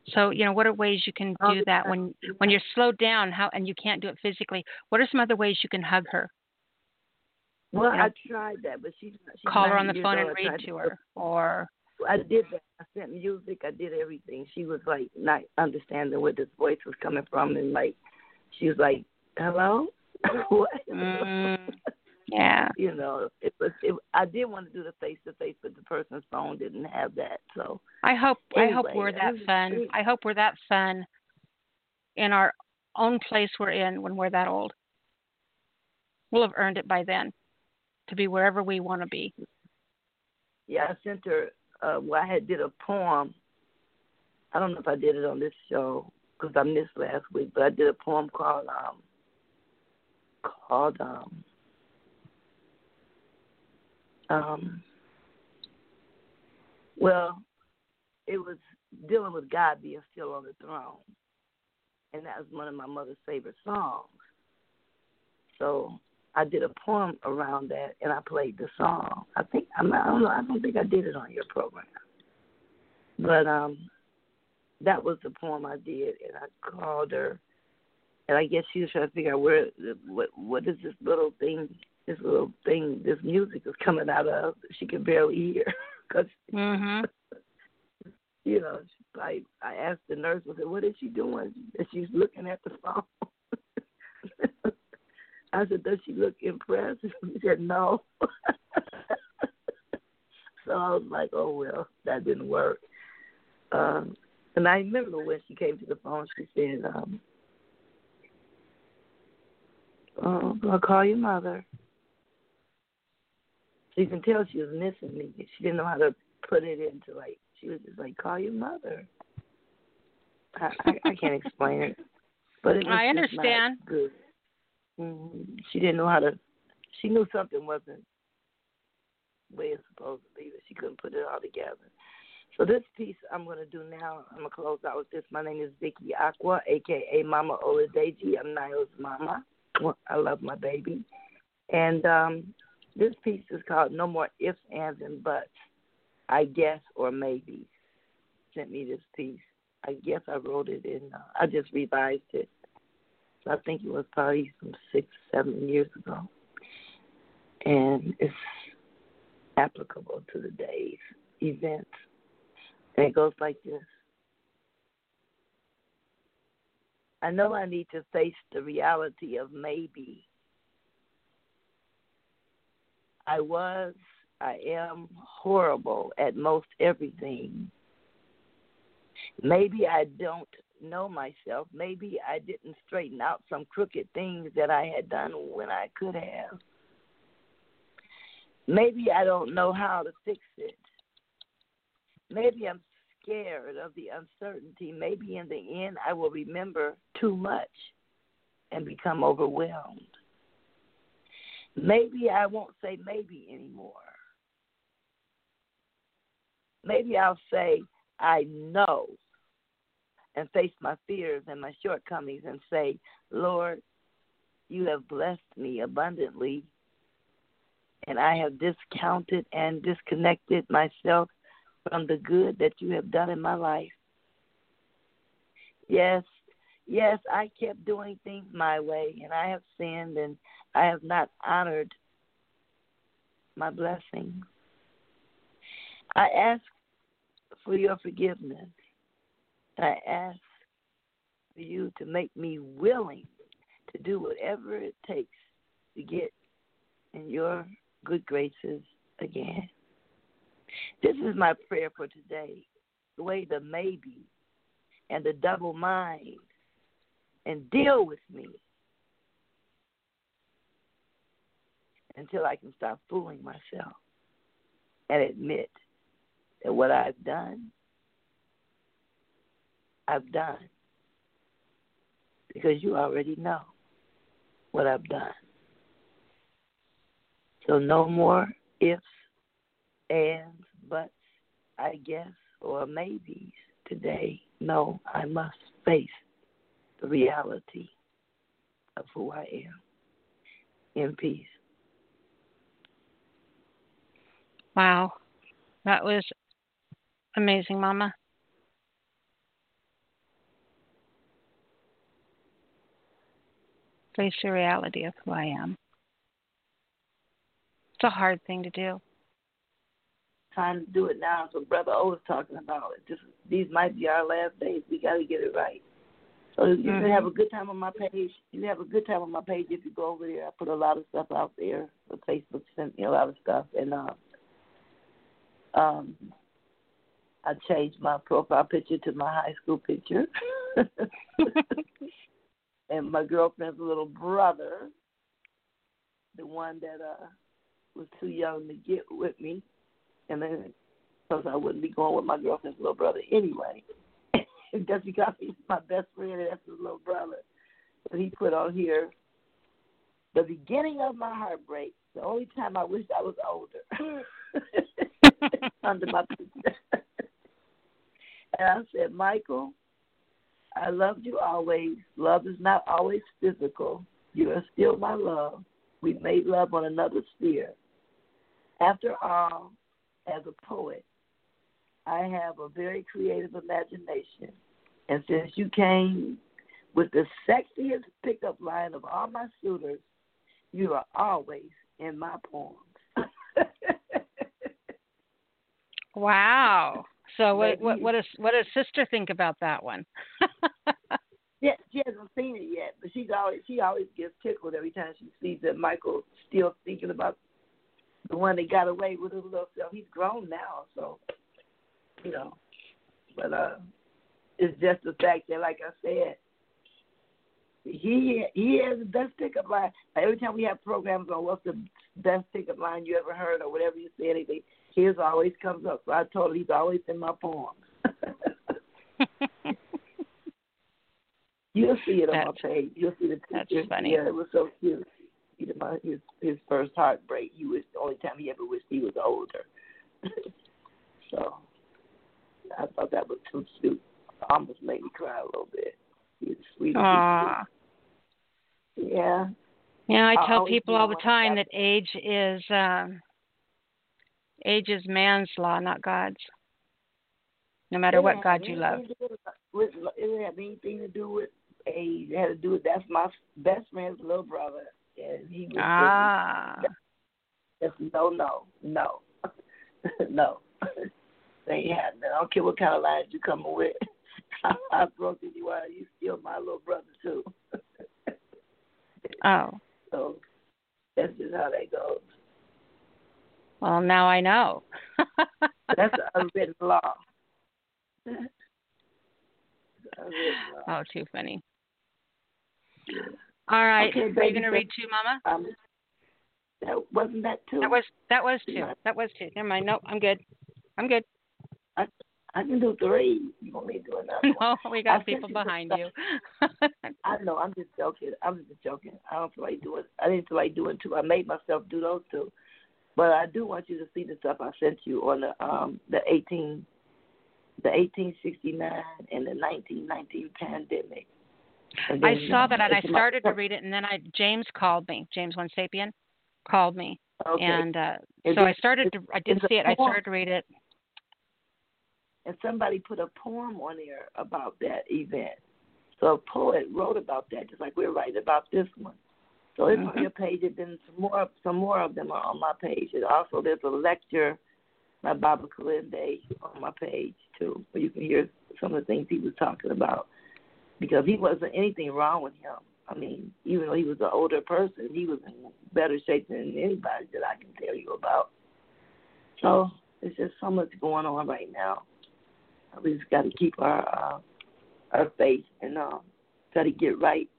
So you know, what are ways you can do that when when you're slowed down? How and you can't do it physically? What are some other ways you can hug her? Well, You know, I tried that, but she's, she's Call her on the phone and read to her, or I did that. I sent music. I did everything. She was like not understanding where this voice was coming from, and like she was like, "Hello, (laughs) what?" (laughs) Mm, yeah. you know, it was. It, I did want to do the face to face, but the person's phone didn't have that. So I hope I hope we're that fun. great. I hope we're that fun in our own place we're in when we're that old. We'll have earned it by then to be wherever we want to be. yeah, I sent her. Uh, well, I had did a poem. I don't know if I did it on this show because I missed last week, but I did a poem called um called um um well, it was dealing with God being still on the throne, and that was one of my mother's favorite songs. So I did a poem around that, and I played the song. I think I'm, I don't know. I don't think I did it on your program, but um, that was the poem I did, and I called her, and I guess she was trying to figure out where what what is this little thing, this little thing, this music is coming out of. She could barely hear (laughs) because Mhm. (laughs) you know, I I asked the nurse, I said, "What is she doing?" And she's looking at the phone. (laughs) I said, Does she look impressed? (laughs) He said, No. (laughs) so I was like, Oh well, that didn't work. Um and I remember when she came to the phone she said, um, Oh, I'll call your mother. So you can tell she was missing me. She didn't know how to put it into like she was just like, Call your mother. I I, I can't explain it. But it I understand. good. Mm, she didn't know how to. She knew something wasn't way it's supposed to be, but she couldn't put it all together. So this piece I'm to do now. I'm to close out with this. My name is Vicky Aqua, aka Mama Oladeji. I'm Nyla's mama. I love my baby, and um, this piece is called No More Ifs, Ands, and Buts. I guess or maybe sent me this piece. I guess I wrote it in. Uh, I just revised it. I think it was probably some six, seven years ago, and it's applicable to the day's events. And it goes like this. I know I need to face the reality of maybe. I was, I am horrible at most everything. Maybe I don't know myself. Maybe I didn't straighten out some crooked things that I had done when I could have. Maybe I don't know how to fix it. Maybe I'm scared of the uncertainty. Maybe in the end I will remember too much and become overwhelmed. Maybe I won't say maybe anymore. Maybe I'll say, I know, and face my fears and my shortcomings and say, Lord, you have blessed me abundantly, and I have discounted and disconnected myself from the good that you have done in my life. Yes, yes, I kept doing things my way, and I have sinned, and I have not honored my blessings. I ask for your forgiveness. I ask for you to make me willing to do whatever it takes to get in your good graces again. This is my prayer for today. The way the maybe and the double mind and deal with me until I can stop fooling myself and admit that what I've done, I've done. Because you already know what I've done. So no more ifs, ands, buts, I guess, or maybes today. No, I must face the reality of who I am in peace. Wow. That was amazing, Mama. Face the reality of who I am. It's a hard thing to do. Time to do it now. So Brother O was talking about it. Just these might be our last days. We got to get it right. So you Mhm. can have a good time on my page. You have a good time on my page if you go over there. I put a lot of stuff out there. The Facebook sent me a lot of stuff, and uh, um, I changed my profile picture to my high school picture. (laughs) (laughs) and my girlfriend's little brother, the one that uh was too young to get with me, and then because I wouldn't be going with my girlfriend's little brother anyway. Just (laughs) because he's my best friend and that's his little brother. But he put on here the beginning of my heartbreak. The only time I wished I was older. (laughs) Under my (laughs) and I said, Michael, I loved you always. Love is not always physical. You are still my love. We made love on another sphere. After all, as a poet, I have a very creative imagination. And since you came with the sexiest pickup line of all my suitors, you are always in my poems. (laughs) Wow. So what what what does what does sister think about that one? (laughs) yeah, she hasn't seen it yet, but she's always she always gets tickled every time she sees that Michael still thinking about the one that got away with his little self. He's grown now, so you know. But uh it's just the fact that like I said, he he has the best pickup line. Every time we have programs on what's the best pickup line you ever heard or whatever you say anything, his always comes up. So I told him he's always in my poems. (laughs) You'll see it on That's- my page. You'll see the that's funny. Yeah, it was so cute. He about his his first heartbreak. He was the only time he ever wished he was older. (laughs) so I thought that was too cute. Almost made me cry a little bit. He's sweet. Aw. Yeah. Yeah, I I'll tell always people all the time that age is um age is man's law, not God's. No matter what God you love. anything to do With, it didn't have anything to do with age. It had to do with that's my best friend's little brother, and he was Ah. just no, no, no, (laughs) no. (laughs) they ain't happening. I don't care what kind of lines you coming with. (laughs) Broke it. You are. You still my little brother too. Oh. so that's just how that goes. Well now I know. (laughs) That's unwritten law. (laughs) Unwritten law. oh, too funny. All right. Okay, Are you gonna read two, Mama? Um, that wasn't that too. That was that was two. Yeah. That was two. Never mind. Nope, I'm good. I'm good. I I can do three. You want me to do another (laughs) one? We got sent people behind you. I know. I'm just joking. I'm just joking. I don't feel like doing. I didn't feel like doing two. I made myself do those two, but I do want you to see the stuff I sent you on the um the 18, the 1869 and the 1919 pandemic. And I saw that and I it's my- started to read it, and then I James called me. James One Sapien called me, Okay. and uh, so I started to. I did see it. I started to read it. and somebody put a poem on there about that event. So a poet wrote about that, just like we're writing about this one. So it's on Mhm. your page, and then some more, some more of them are on my page. And also, there's a lecture by Baba Kalinde on my page too, where you can hear some of the things he was talking about. Because he wasn't anything wrong with him. I mean, even though he was an older person, he was in better shape than anybody that I can tell you about. So it's just so much going on right now. We just got to keep our uh, our faith and um, try to get right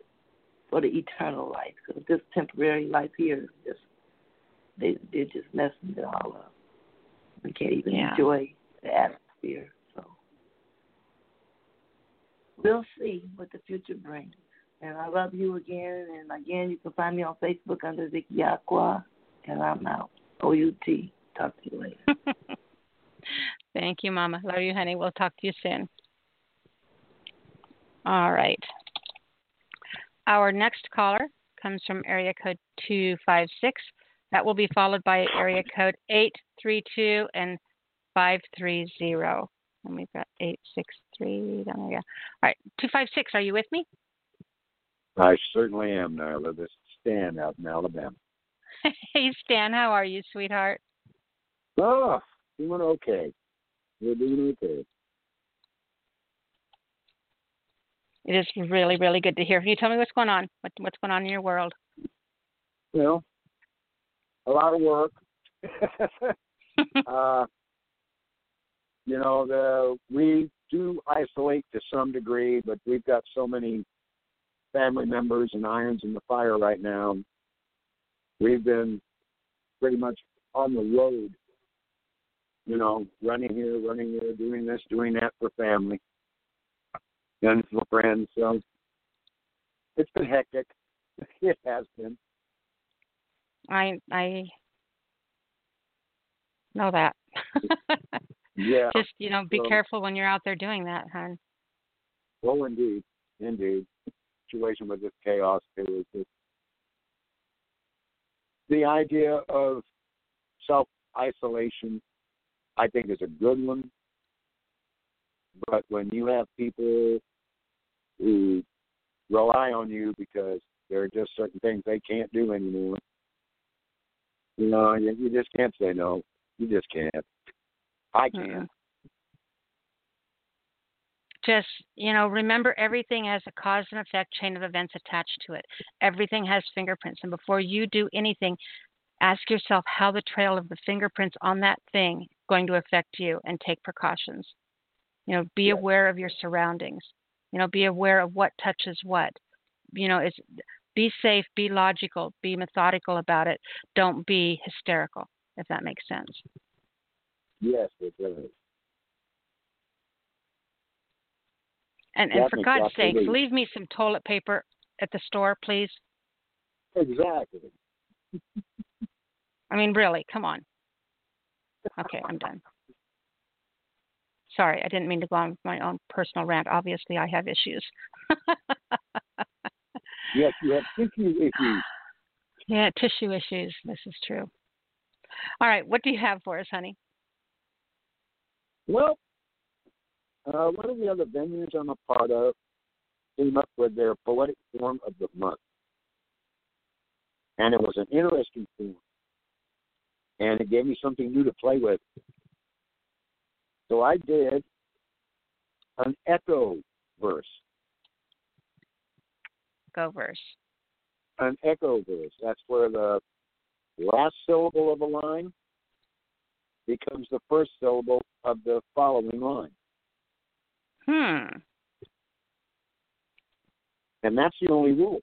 for the eternal life. Because this temporary life here is just they they're just messing it all up. We can't even Yeah. enjoy the atmosphere. So we'll see what the future brings. And I love you again. And again, you can find me on Facebook under Vicky Aqua. And I'm out. O U T. Talk to you later. (laughs) Thank you, Mama. Love you, honey. We'll talk to you soon. All right. Our next caller comes from area code 256. That will be followed by area code 832 and 530. And we've got 863 down there. Yeah. All right. 256, are you with me? I certainly am, Nyla. This is Stan out in Alabama. (laughs) hey, Stan. How are you, sweetheart? Oh, doing okay. We're doing okay. It is really, really good to hear. Can you tell me what's going on? What, what's going on in your world? Well, a lot of work. (laughs) uh, you know, the we do isolate to some degree, but we've got so many family members and irons in the fire right now. We've been pretty much on the road, you know, running here, running there, doing this, doing that for family and for friends. So it's been hectic. (laughs) It has been. I I know that. (laughs) Yeah. Just you know, be So- careful when you're out there doing that, hon. Well, indeed, indeed. Situation with this chaos too is just the idea of self isolation. I think is a good one, but when you have people who rely on you because there are just certain things they can't do anymore, you know, you, you just can't say no. You just can't. I can't. just you know remember everything has a cause and effect chain of events attached to it. Everything has fingerprints. And before you do anything ask yourself how the trail of the fingerprints on that thing going to affect you and take precautions. You know be aware of your surroundings you know be aware of what touches what. You know it's be safe be logical be methodical about it. Don't be hysterical if that makes sense. Yes, it does. and and for god's sakes leave me some toilet paper at the store please. Exactly. i mean really come on. Okay i'm done sorry i didn't mean to go on my own personal rant obviously i have issues Yes, you have tissue issues. yeah tissue issues this is true all right what do you have for us honey Well, uh, one of the other venues I'm a part of came up with their poetic form of the month. And it was an interesting form. And it gave me something new to play with. So I did an echo verse. go verse An echo verse. That's where the last syllable of a line becomes the first syllable of the following line. hmm And that's the only rule.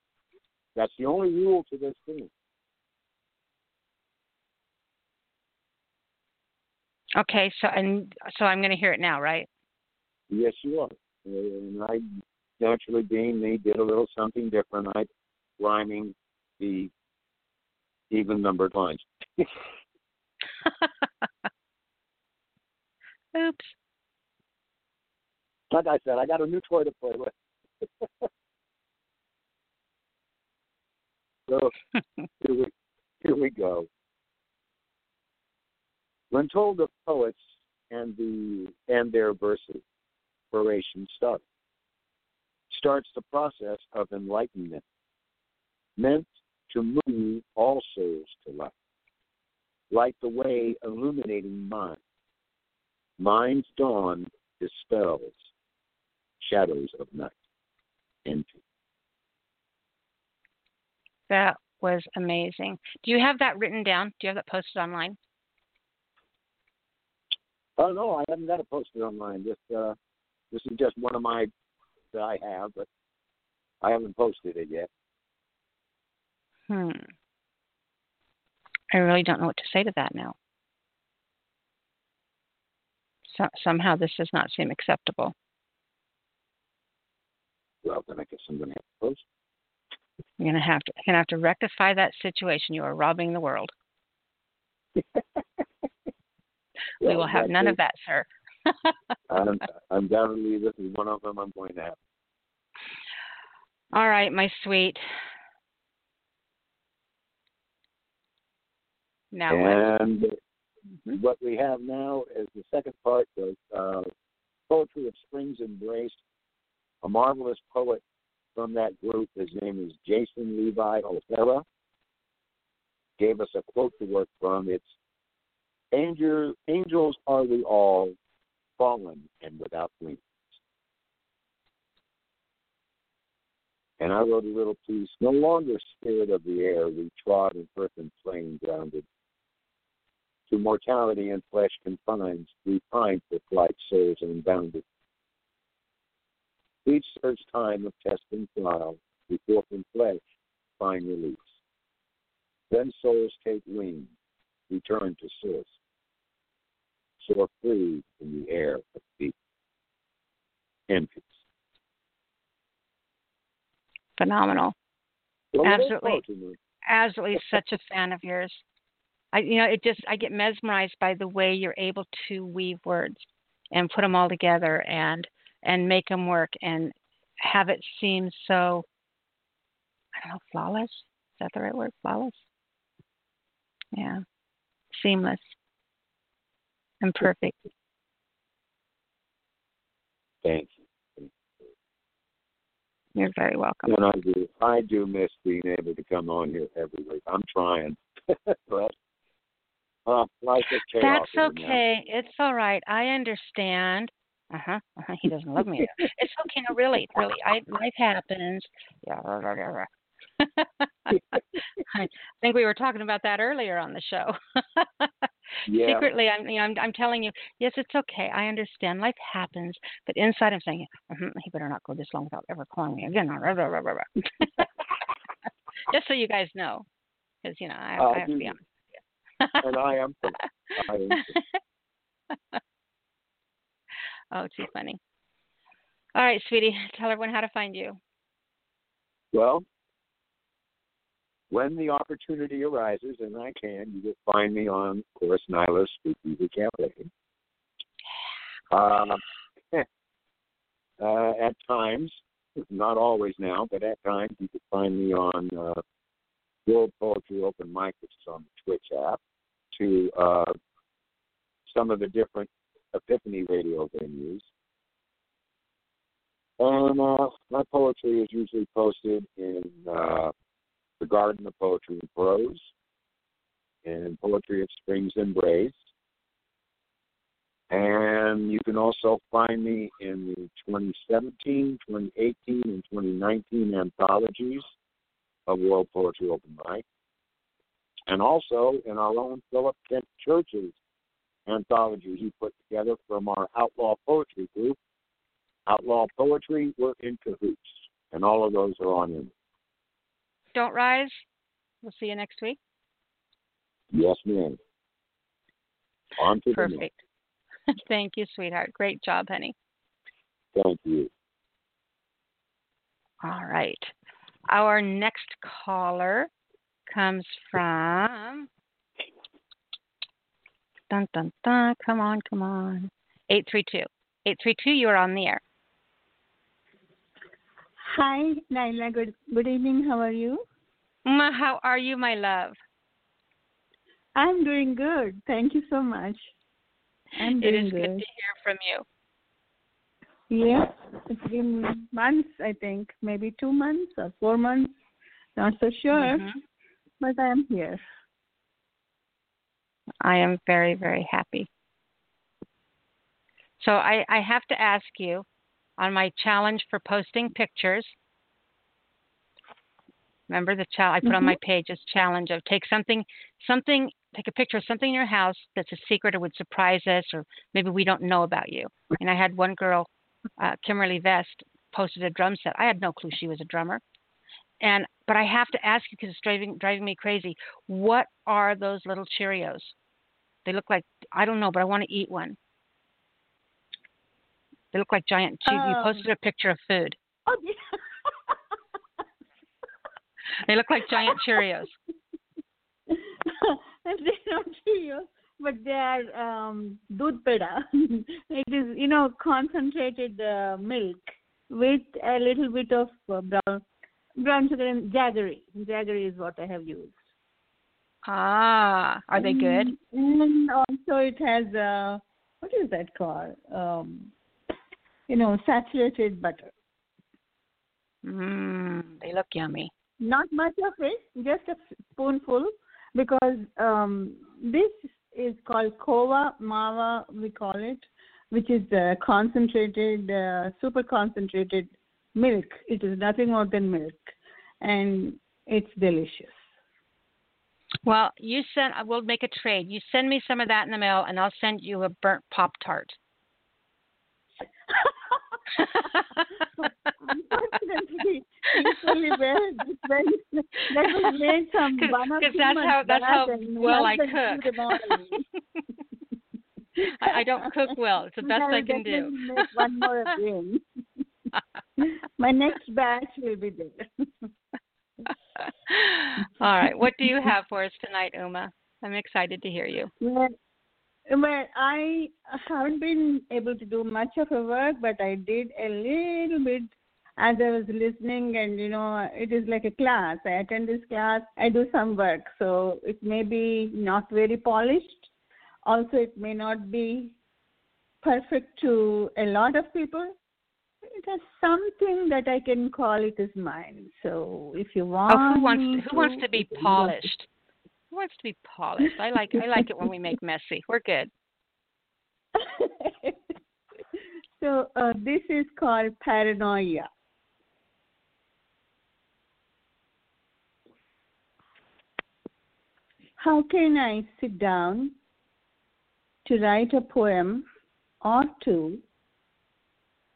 That's the only rule to this thing. Okay so and so i'm going to hear it now right Yes, you are. And I, naturally being me, did a little something different. I rhyming the even numbered lines. (laughs) oops Like I said, I got a new toy to play with. so (laughs) here we here we go. When told of poets and the and their verses, inspiration starts. Starts the process of enlightenment, meant to move all souls to light. Light the way, illuminating mind. Mind's dawn dispels shadows of night. Envy. that was amazing do you have that written down do you have that posted online Oh no, I haven't got it posted online. Just uh, this is just one of my that I have, but I haven't posted it yet. hmm i really don't know what to say to that now so, somehow this does not seem acceptable Well, then I guess I'm going to have to post. you're going to have to going to have to rectify that situation you are robbing the world (laughs) we will have none of that sir (laughs) I'm, undoubtedly, this is one of them I'm going to have. all right my sweet now what? and what we have now is the second part of uh, Poetry of Spring's Embrace. A marvelous poet from that group, his name is Jason Levi O'Hara, gave us a quote to work from. It's Angel, Angels are we all, fallen and without wings. And I wrote a little piece. No longer spirit of the air, we trod in earth and flame grounded. To mortality and flesh confined, we pine for flight, souls unbounded. Each serves time of test and trial, before from flesh find release. Then souls take wing, return to source, soar free in the air of. And peace. phenomenal Well, Absolutely. absolutely (laughs) such a fan of yours. I you know it just I get mesmerized by the way you're able to weave words and put them all together and and make them work and have it seem so I don't know flawless. Is that the right word? Flawless. Yeah, seamless and perfect. Thank you. You're very welcome. And I do, I do miss being able to come on here every week. I'm trying, (laughs) but uh, life is chaos. That's right now. okay. It's all right. I understand. Uh huh. Uh-huh. He doesn't love me. (laughs) it's okay. No, really, really. I life happens. Yeah. (laughs) I think we were talking about that earlier on the show. Yeah. Secretly, I'm, you know, I'm, I'm telling you, yes, it's okay. I understand. Life happens, but inside, I'm saying, mm he better not go this long without ever calling me again. (laughs) Just so you guys know, because you know, I, I have to be honest. and I am. I am. (laughs) oh, too funny. All right, sweetie, tell everyone how to find you. Well, when the opportunity arises, and I can, you will find me on, of course, Nyla's Speakeasy Cafe. Uh, (laughs) uh, at times, not always now, but at times, you can find me on uh, World Poetry Open Mic, which is on the Twitch app, to uh, some of the different Epiphany radio venues. And uh, my poetry is usually posted in uh, the Garden of Poetry and Prose and Poetry of Springs Embrace. And you can also find me in the 2017, 2018, and 2019 anthologies of World Poetry Open Mic. And also in our own Philip Kent Church's anthology he put together from our Outlaw Poetry group. Outlaw Poetry, we're in cahoots. And all of those are on him. Don't rise. We'll see you next week. Yes, ma'am. On to. Perfect. (laughs) Thank you, sweetheart. Great job, honey. Thank you. All right. Our next caller comes from dun dun dun. Come on, come on. Eight three two. Eight three two. You are on the air. Hi, Nyla. Good good evening. How are you? Ma, how are you, my love? I'm doing good. Thank you so much. I'm It doing is good to hear from you. Yes, it's been months. I think maybe two months or four months. Not so sure, Mhm. but I am here. I am very, very happy. So I, I have to ask you on my challenge for posting pictures. Remember the challenge I put on my page is challenge of take something something take a picture of something in your house that's a secret or would surprise us or maybe we don't know about you. And I had one girl, uh, Kimberly Vest, posted a drum set. I had no clue she was a drummer. And but I have to ask you because it's driving driving me crazy. What are those little Cheerios? They look like I don't know, but I want to eat one. They look like giant. Che- you Um, posted a picture of food. Oh, yeah. (laughs) They look like giant Cheerios. (laughs) they're not Cheerios, but they are um, peda. (laughs) it is, you know, concentrated uh, milk with a little bit of uh, brown brown sugar and jaggery. Jaggery is what I have used. Ah, are they good? Mm, And also it has uh, what is that called? Um, you know, saturated butter. Mmm, they look yummy. Not much of it, just a spoonful, because um, this is called kova mawa, we call it, which is uh, concentrated, uh, super concentrated milk. It is nothing more than milk, and it's delicious. Well, you send. I will make a trade. You send me some of that in the mail, and I'll send you a burnt pop tart. Unfortunately, when, when that was made from one or 'Cause two that's how- that's how well I cook. threw them away. I, I don't cook well. It's the best I'll I can do. (laughs) Make one more again. My next batch will be there. (laughs) All right. What do you have for us tonight, Uma? I'm excited to hear you. Well, well, I haven't been able to do much of a work, but I did a little bit as I was listening, and you know, it is like a class. I attend this class, I do some work, so it may be not very polished. Also, it may not be perfect to a lot of people. It has something that I can call it as mine. So, if you want, Oh, who wants me who wants to be polished? Who wants to be polished? I like I like it when we make messy. We're good. (laughs) So uh, this is called paranoia. How can I sit down to write a poem or two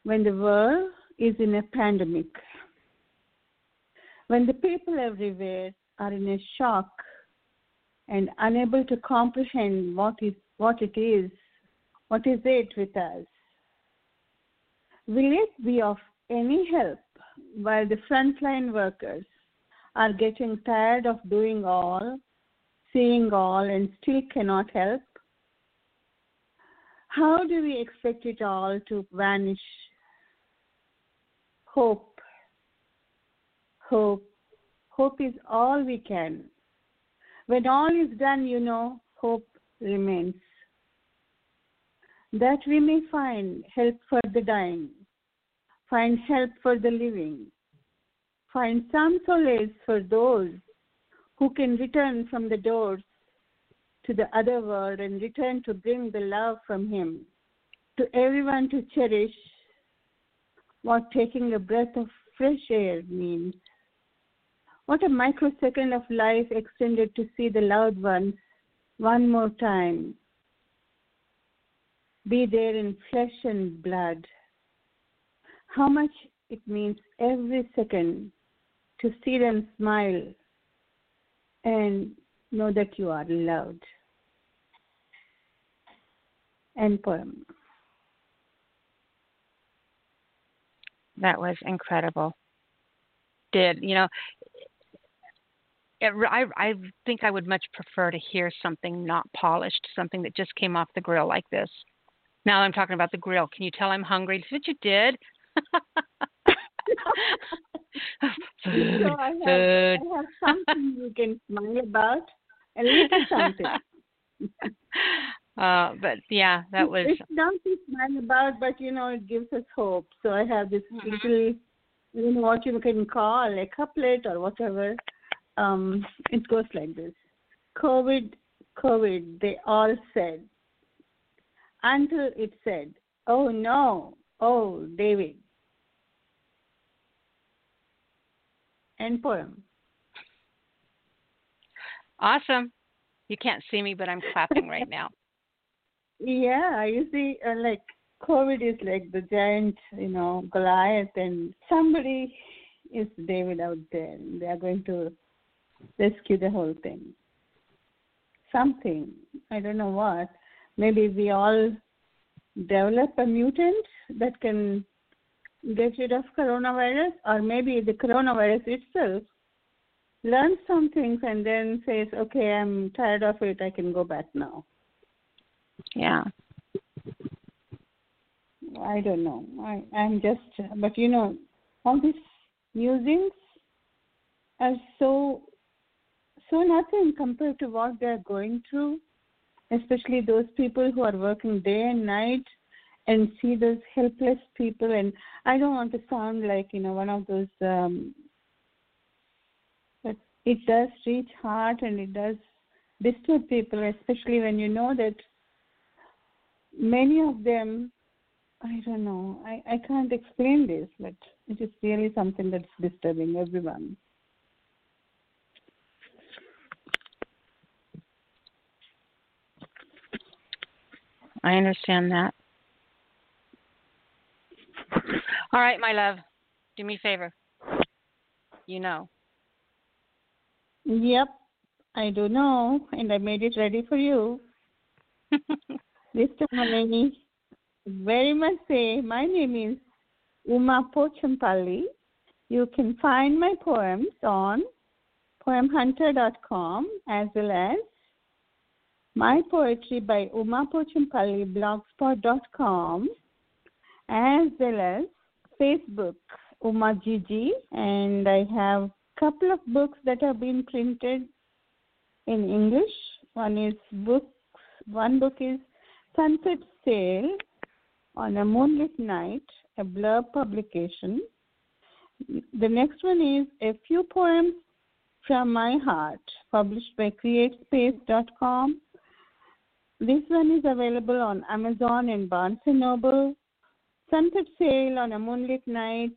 when the world is in a pandemic? When the people everywhere are in a shock and unable to comprehend what is what it is, what is it with us? Will it be of any help while the frontline workers are getting tired of doing all, seeing all, and still cannot help? How do we expect it all to vanish? Hope. Hope. Hope is all we can. When all is done, you know, hope remains. That we may find help for the dying, find help for the living, find some solace for those who can return from the doors to the other world and return to bring the love from Him to everyone to cherish what taking a breath of fresh air means. What a microsecond of life extended to see the loved ones one more time. Be there in flesh and blood. How much it means every second to see them smile and know that you are loved. End poem. That was incredible. Did you know? It, I I think I would much prefer to hear something not polished, something that just came off the grill like this. Now I'm talking about the grill. Can you tell I'm hungry? That's what you did. (laughs) food, so I have, food. I have something you can smile about, a little something. (laughs) uh, but yeah, that was. It's not to smile about, but you know, it gives us hope. So I have this Mm-hmm. little, you know, what you can call a couplet or whatever. Um, it goes like this: COVID, COVID, they all said. Until it said, "Oh no, oh David." End poem. Awesome. You can't see me, but I'm clapping right now. (laughs) Yeah, you see, uh, like COVID is like the giant, you know, Goliath, and somebody is David out there. They are going to rescue the whole thing. Something, I don't know what. Maybe we all develop a mutant that can get rid of coronavirus, or maybe the coronavirus itself learns some things and then says, "Okay, I'm tired of it. I can go back now." Yeah. I don't know. I I'm just, but you know, all these musings are so so nothing compared to what they're going through, especially those people who are working day and night and see those helpless people. And I don't want to sound like you know one of those, um, but it does reach heart and it does disturb people, especially when you know that many of them I don't know. I, I can't explain this, but it is really something that's disturbing everyone. I understand that. All right, my love. Do me a favor. You know. Yep, I do know, and I made it ready for you. this time, very much say my name is Uma Pochampalli. You can find my poems on poemhunter.com as well as my poetry by Uma Pochampalli blogspot.com as well as Facebook Uma Gigi and I have a couple of books that have been printed in English. One is books one book is Sunset Sail on a Moonlit Night, a blurb publication. The next one is A Few Poems from My Heart, published by CreateSpace.com. This one is available on Amazon and Barnes & Noble. Sunset Sail on a Moonlit Night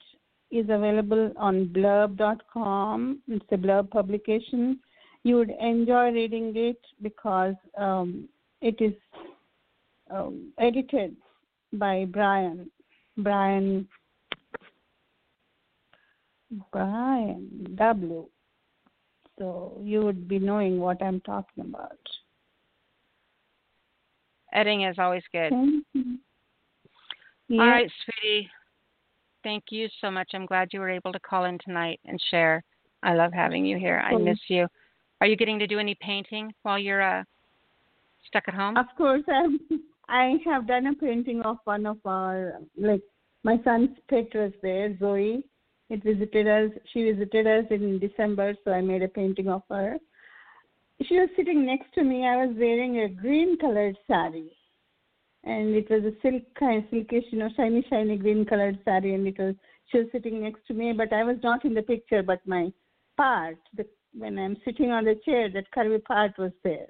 is available on blurb.com. It's a blurb publication. You would enjoy reading it because um, it is um, edited by Brian. Brian. Brian W. So you would be knowing what I'm talking about. Editing is always good. Yes. All right, sweetie. Thank you so much. I'm glad you were able to call in tonight and share. I love having you here. I miss you. Are you getting to do any painting while you're uh, stuck at home? Of course, I've, I have done a painting of one of our, like, my son's pet was there, Zoe. It visited us. She visited us in December, so I made a painting of her. She was sitting next to me. I was wearing a green colored sari, and it was a silk kind, silkish, you know, shiny, shiny green colored sari, and it was she was sitting next to me, but I was not in the picture, but my part, the when I'm sitting on the chair, that curvy part was there.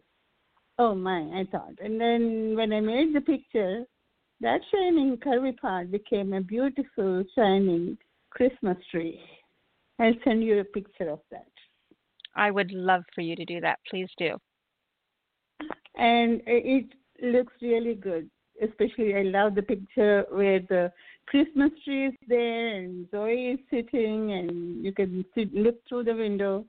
Oh my, I thought. And then when I made the picture, that shining curvy part became a beautiful shining Christmas tree. I'll send you a picture of that. I would love for you to do that. Please do. And it looks really good. Especially, I love the picture where the Christmas tree is there and Zoe is sitting, and you can sit, look through the window.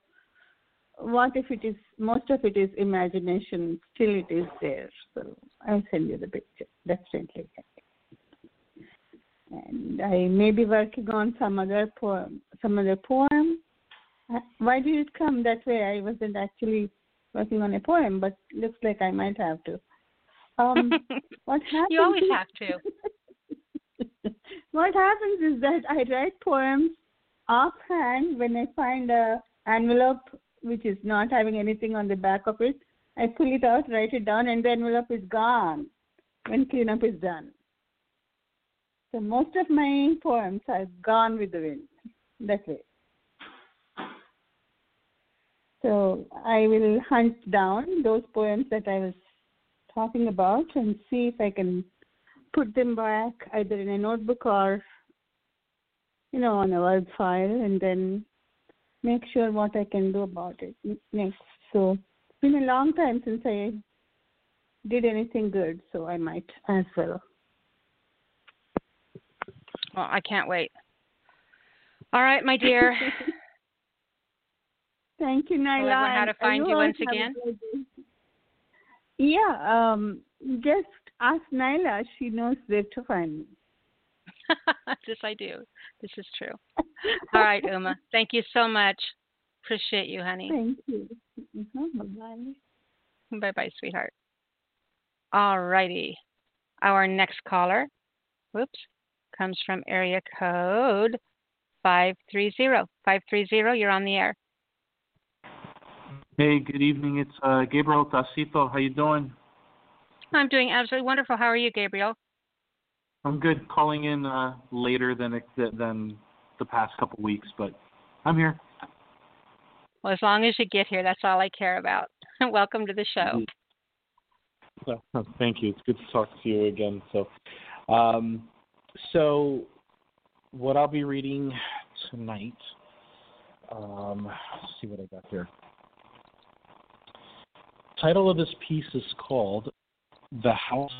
What if it is, most of it is imagination, still it is there. So I'll send you the picture, definitely. And I may be working on some other poem, some other poem. Why did it come that way? I wasn't actually working on a poem, but looks like I might have to. Um, (laughs) what happens? You always is- have to. (laughs) what happens is that I write poems offhand when I find a envelope which is not having anything on the back of it. I pull it out, write it down, and the envelope is gone when cleanup is done. So most of my poems are gone with the wind. That's way. So I will hunt down those poems that I was talking about and see if I can put them back either in a notebook or you know on a word file and then make sure what I can do about it next. So it's been a long time since I did anything good, so I might as well. Well, I can't wait. All right, my dear. (laughs) Thank you, Nyla. Everyone how to find you all once again. Yeah, um, just ask Nyla. She knows where to find me. (laughs) yes, I do. This is true. All right, (laughs) Uma. Thank you so much. Appreciate you, honey. Thank you. Mhm, Bye-bye. Bye bye, sweetheart. All righty. Our next caller, whoops, comes from area code 530. 530, you're on the air. Hey, good evening. It's uh, Gabriel Tacito. How you doing? I'm doing absolutely wonderful. How are you, Gabriel? I'm good. Calling in uh, later than than the past couple weeks, but I'm here. Well, as long as you get here, that's all I care about. (laughs) Welcome to the show. Oh, thank you. It's good to talk to you again. So, um, so what I'll be reading tonight. Um, let's see what I got here. The title of this piece is called "The House."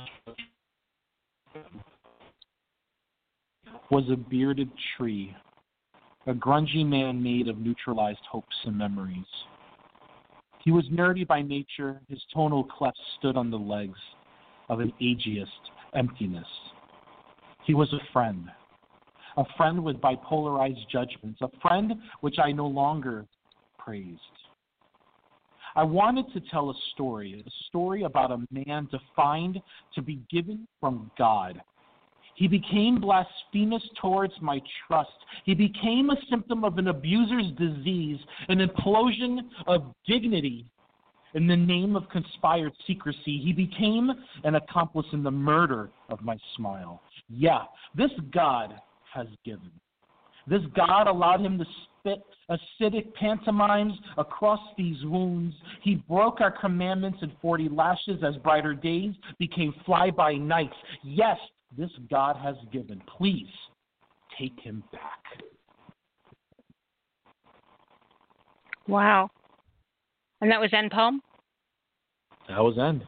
Was a bearded tree, a grungy man made of neutralized hopes and memories. He was nerdy by nature. His tonal clefts stood on the legs of an ageist emptiness. He was a friend, a friend with bipolarized judgments, a friend which I no longer praised. I wanted to tell a story, a story about a man defined to be given from God. He became blasphemous towards my trust. He became a symptom of an abuser's disease, an implosion of dignity in the name of conspired secrecy. He became an accomplice in the murder of my smile. Yeah, this God has given. This God allowed him to spit acidic pantomimes across these wounds. He broke our commandments in 40 lashes as brighter days became fly by nights. Yes, this God has given. Please take him back. Wow. And that was end poem? That was end.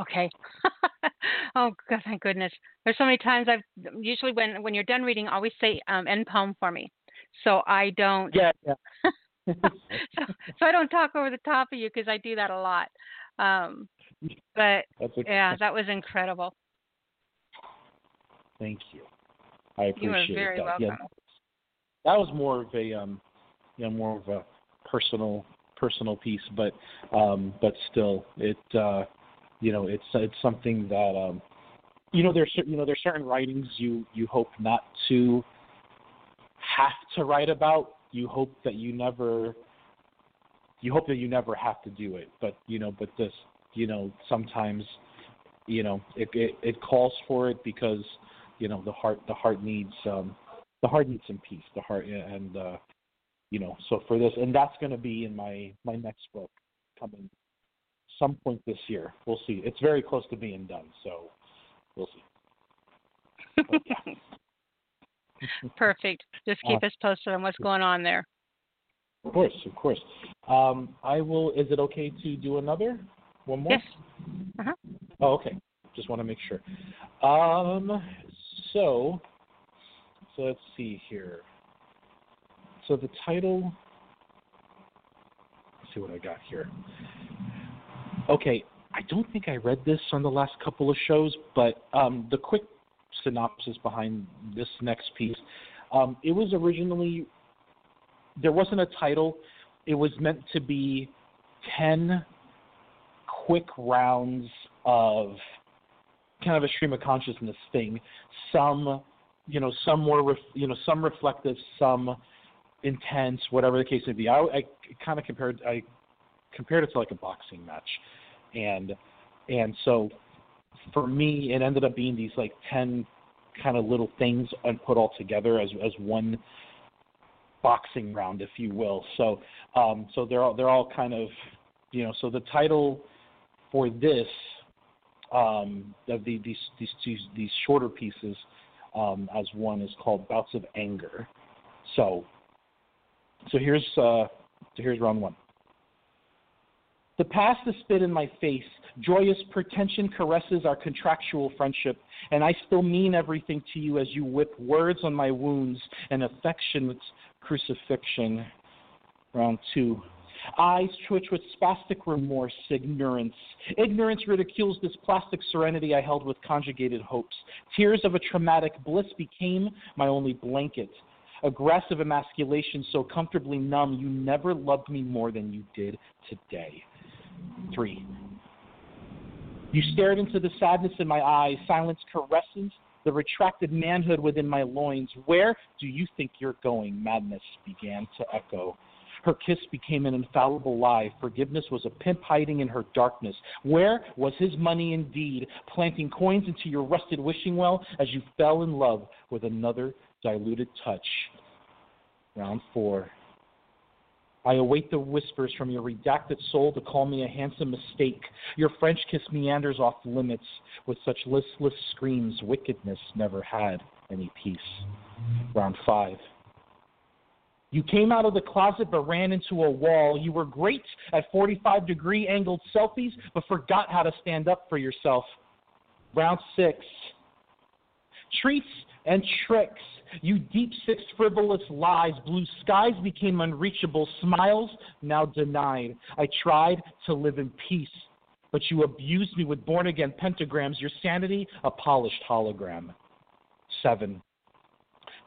Okay. (laughs) oh, God, thank goodness. There's so many times I've usually when when you're done reading, always say um, end poem for me, so I don't. Yeah. yeah. (laughs) so, so I don't talk over the top of you because I do that a lot. Um, but (laughs) yeah, that was incredible. Thank you. I appreciate you are very that. welcome. Yeah, that was more of a um, you know, more of a personal personal piece, but um, but still, it uh, you know, it's it's something that um, you know, there's you know, there's certain writings you you hope not to have to write about. You hope that you never you hope that you never have to do it, but you know, but this you know, sometimes you know, it it, it calls for it because you know the heart the heart needs um the heart needs some peace the heart and uh you know so for this and that's going to be in my my next book coming some point this year we'll see it's very close to being done so we'll see but, (laughs) yeah. Perfect. Just keep Uh, us posted on what's going on there. of course of course um i will is it okay to do another one more Yes. Uh-huh. oh okay just want to make sure um so so let's see here so the title let's see what i got here okay i don't think i read this on the last couple of shows but um the quick synopsis behind this next piece um it was originally there wasn't a title it was meant to be 10 quick rounds of kind of a stream of consciousness thing. Some, you know, some more, ref, you know, some reflective, some intense, whatever the case may be. I, I kind of compared, I compared it to like a boxing match, and and so for me, it ended up being these like ten kind of little things and put all together as as one boxing round, if you will. So um, so they're all they're all kind of, you know, so the title for this um, of the, these, these these these shorter pieces, um, as one is called Bouts of Anger. So, so here's uh, so here's round one. The past is spit in my face. Joyous pretension caresses our contractual friendship, and I still mean everything to you as you whip words on my wounds and affectionate crucifixion. Round two. Eyes twitch with spastic remorse, ignorance. Ignorance ridicules this plastic serenity I held with conjugated hopes. Tears of a traumatic bliss became my only blanket. Aggressive emasculation so comfortably numb, you never loved me more than you did today. Three. You stared into the sadness in my eyes, silence caresses the retracted manhood within my loins. Where do you think you're going? Madness began to echo. Her kiss became an infallible lie. Forgiveness was a pimp hiding in her darkness. Where was his money indeed, planting coins into your rusted wishing well as you fell in love with another diluted touch? Round four. I await the whispers from your redacted soul to call me a handsome mistake. Your French kiss meanders off limits with such listless screams. Wickedness never had any peace. Round five. You came out of the closet but ran into a wall. You were great at 45 degree angled selfies but forgot how to stand up for yourself. Round six. Treats and tricks. You deep six frivolous lies. Blue skies became unreachable. Smiles now denied. I tried to live in peace, but you abused me with born again pentagrams. Your sanity, a polished hologram. Seven.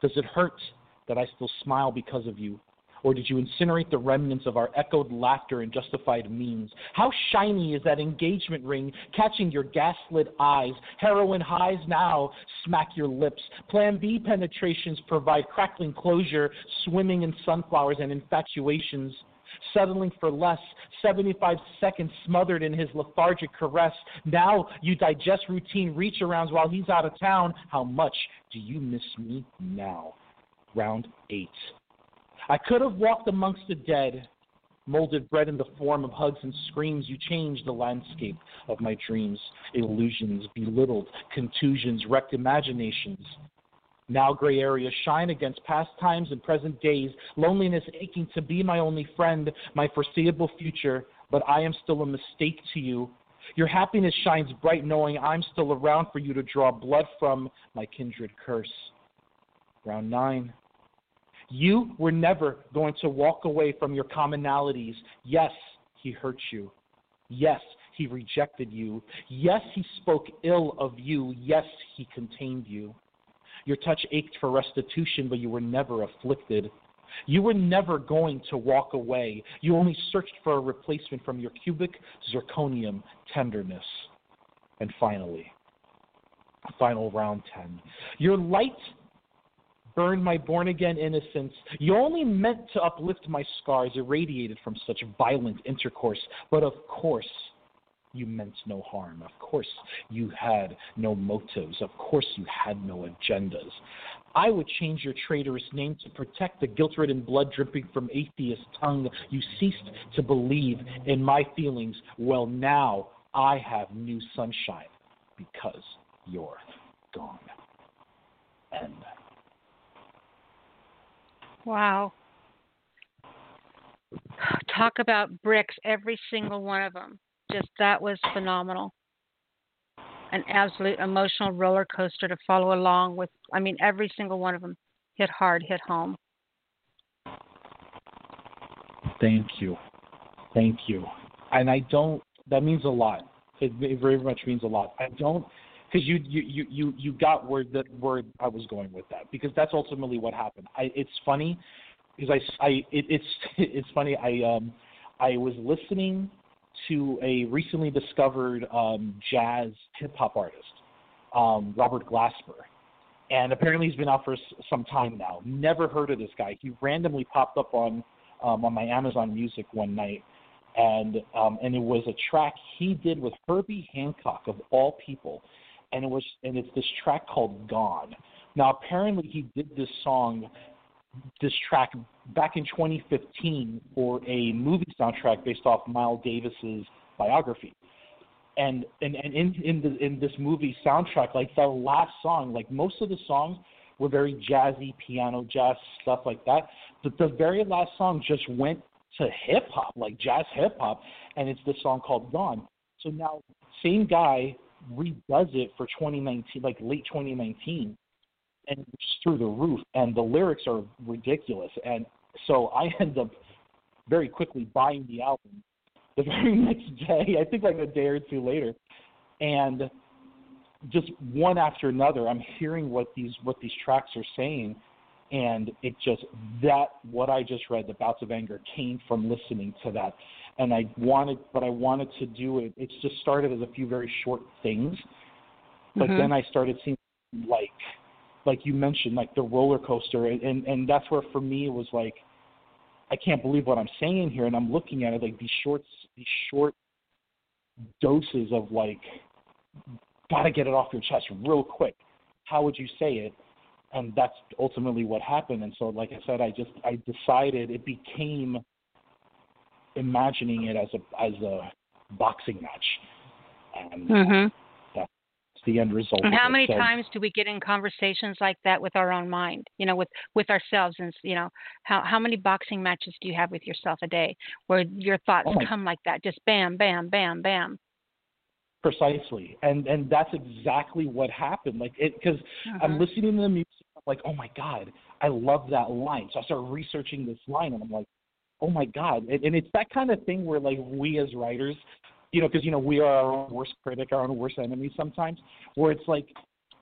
Does it hurt that I still smile because of you? Or did you incinerate the remnants of our echoed laughter and justified means? How shiny is that engagement ring catching your gaslit eyes? Heroin highs now smack your lips. Plan B penetrations provide crackling closure, swimming in sunflowers and infatuations. Settling for less, 75 seconds smothered in his lethargic caress. Now you digest routine reach arounds while he's out of town. How much do you miss me now? Round eight. I could have walked amongst the dead, molded bread in the form of hugs and screams. You changed the landscape of my dreams, illusions, belittled, contusions, wrecked imaginations. Now gray areas shine against past times and present days, loneliness aching to be my only friend, my foreseeable future, but I am still a mistake to you. Your happiness shines bright knowing I'm still around for you to draw blood from, my kindred curse. Round nine. You were never going to walk away from your commonalities. Yes, he hurt you. Yes, he rejected you. Yes, he spoke ill of you. Yes, he contained you. Your touch ached for restitution, but you were never afflicted. You were never going to walk away. You only searched for a replacement from your cubic zirconium tenderness. And finally, final round 10. Your light burned my born again innocence. You only meant to uplift my scars irradiated from such violent intercourse. But of course, you meant no harm. Of course, you had no motives. Of course, you had no agendas. I would change your traitorous name to protect the guilt ridden blood dripping from atheist tongue. You ceased to believe in my feelings. Well, now I have new sunshine because you're gone. End. Wow. Talk about bricks, every single one of them. Just that was phenomenal. An absolute emotional roller coaster to follow along with. I mean, every single one of them hit hard, hit home. Thank you. Thank you. And I don't, that means a lot. It, it very much means a lot. I don't, because you, you, you, you got where, that, where I was going with that, because that's ultimately what happened. I, it's funny because I, I it, it's, (laughs) it's funny. I, um, I was listening to a recently discovered um, jazz hip hop artist, um, Robert Glasper. And apparently he's been out for some time now. Never heard of this guy. He randomly popped up on um, on my Amazon Music one night, and um, and it was a track he did with Herbie Hancock of all people, and it was and it's this track called Gone. Now apparently he did this song this track back in 2015 for a movie soundtrack based off Miles Davis's biography. And and, and in in the in this movie soundtrack, like the last song, like most of the songs were very jazzy, piano jazz stuff like that. But the very last song just went to hip hop, like jazz hip hop, and it's the song called Gone. So now same guy redoes it for 2019, like late 2019, and it's through the roof. And the lyrics are ridiculous. And so I (laughs) end up very quickly buying the album the (laughs) very next day. I think like a day or two later, and just one after another, I'm hearing what these what these tracks are saying, and it just that what I just read, the bouts of anger, came from listening to that. And I wanted, but I wanted to do it. It's just started as a few very short things, but Mhm. then I started seeing like like you mentioned, like the roller coaster, and, and and that's where for me it was like, I can't believe what I'm saying here, and I'm looking at it like these short these short doses of like, gotta get it off your chest real quick. How would you say it? And that's ultimately what happened. And so, like I said, I just I decided it became imagining it as a as a boxing match, and Mhm. that's the end result. And how many So- times do we get in conversations like that with our own mind? You know, with with ourselves, and you know, how how many boxing matches do you have with yourself a day, where your thoughts Oh come like that, just bam, bam, bam, bam. Precisely, and and that's exactly what happened. Like it, because I'm Mhm. listening to the music, I'm like, oh my god, I love that line. So I start researching this line, and I'm like, oh my god, and, and it's that kind of thing where like we as writers, you know, because you know we are our own worst critic, our own worst enemy sometimes. Where it's like,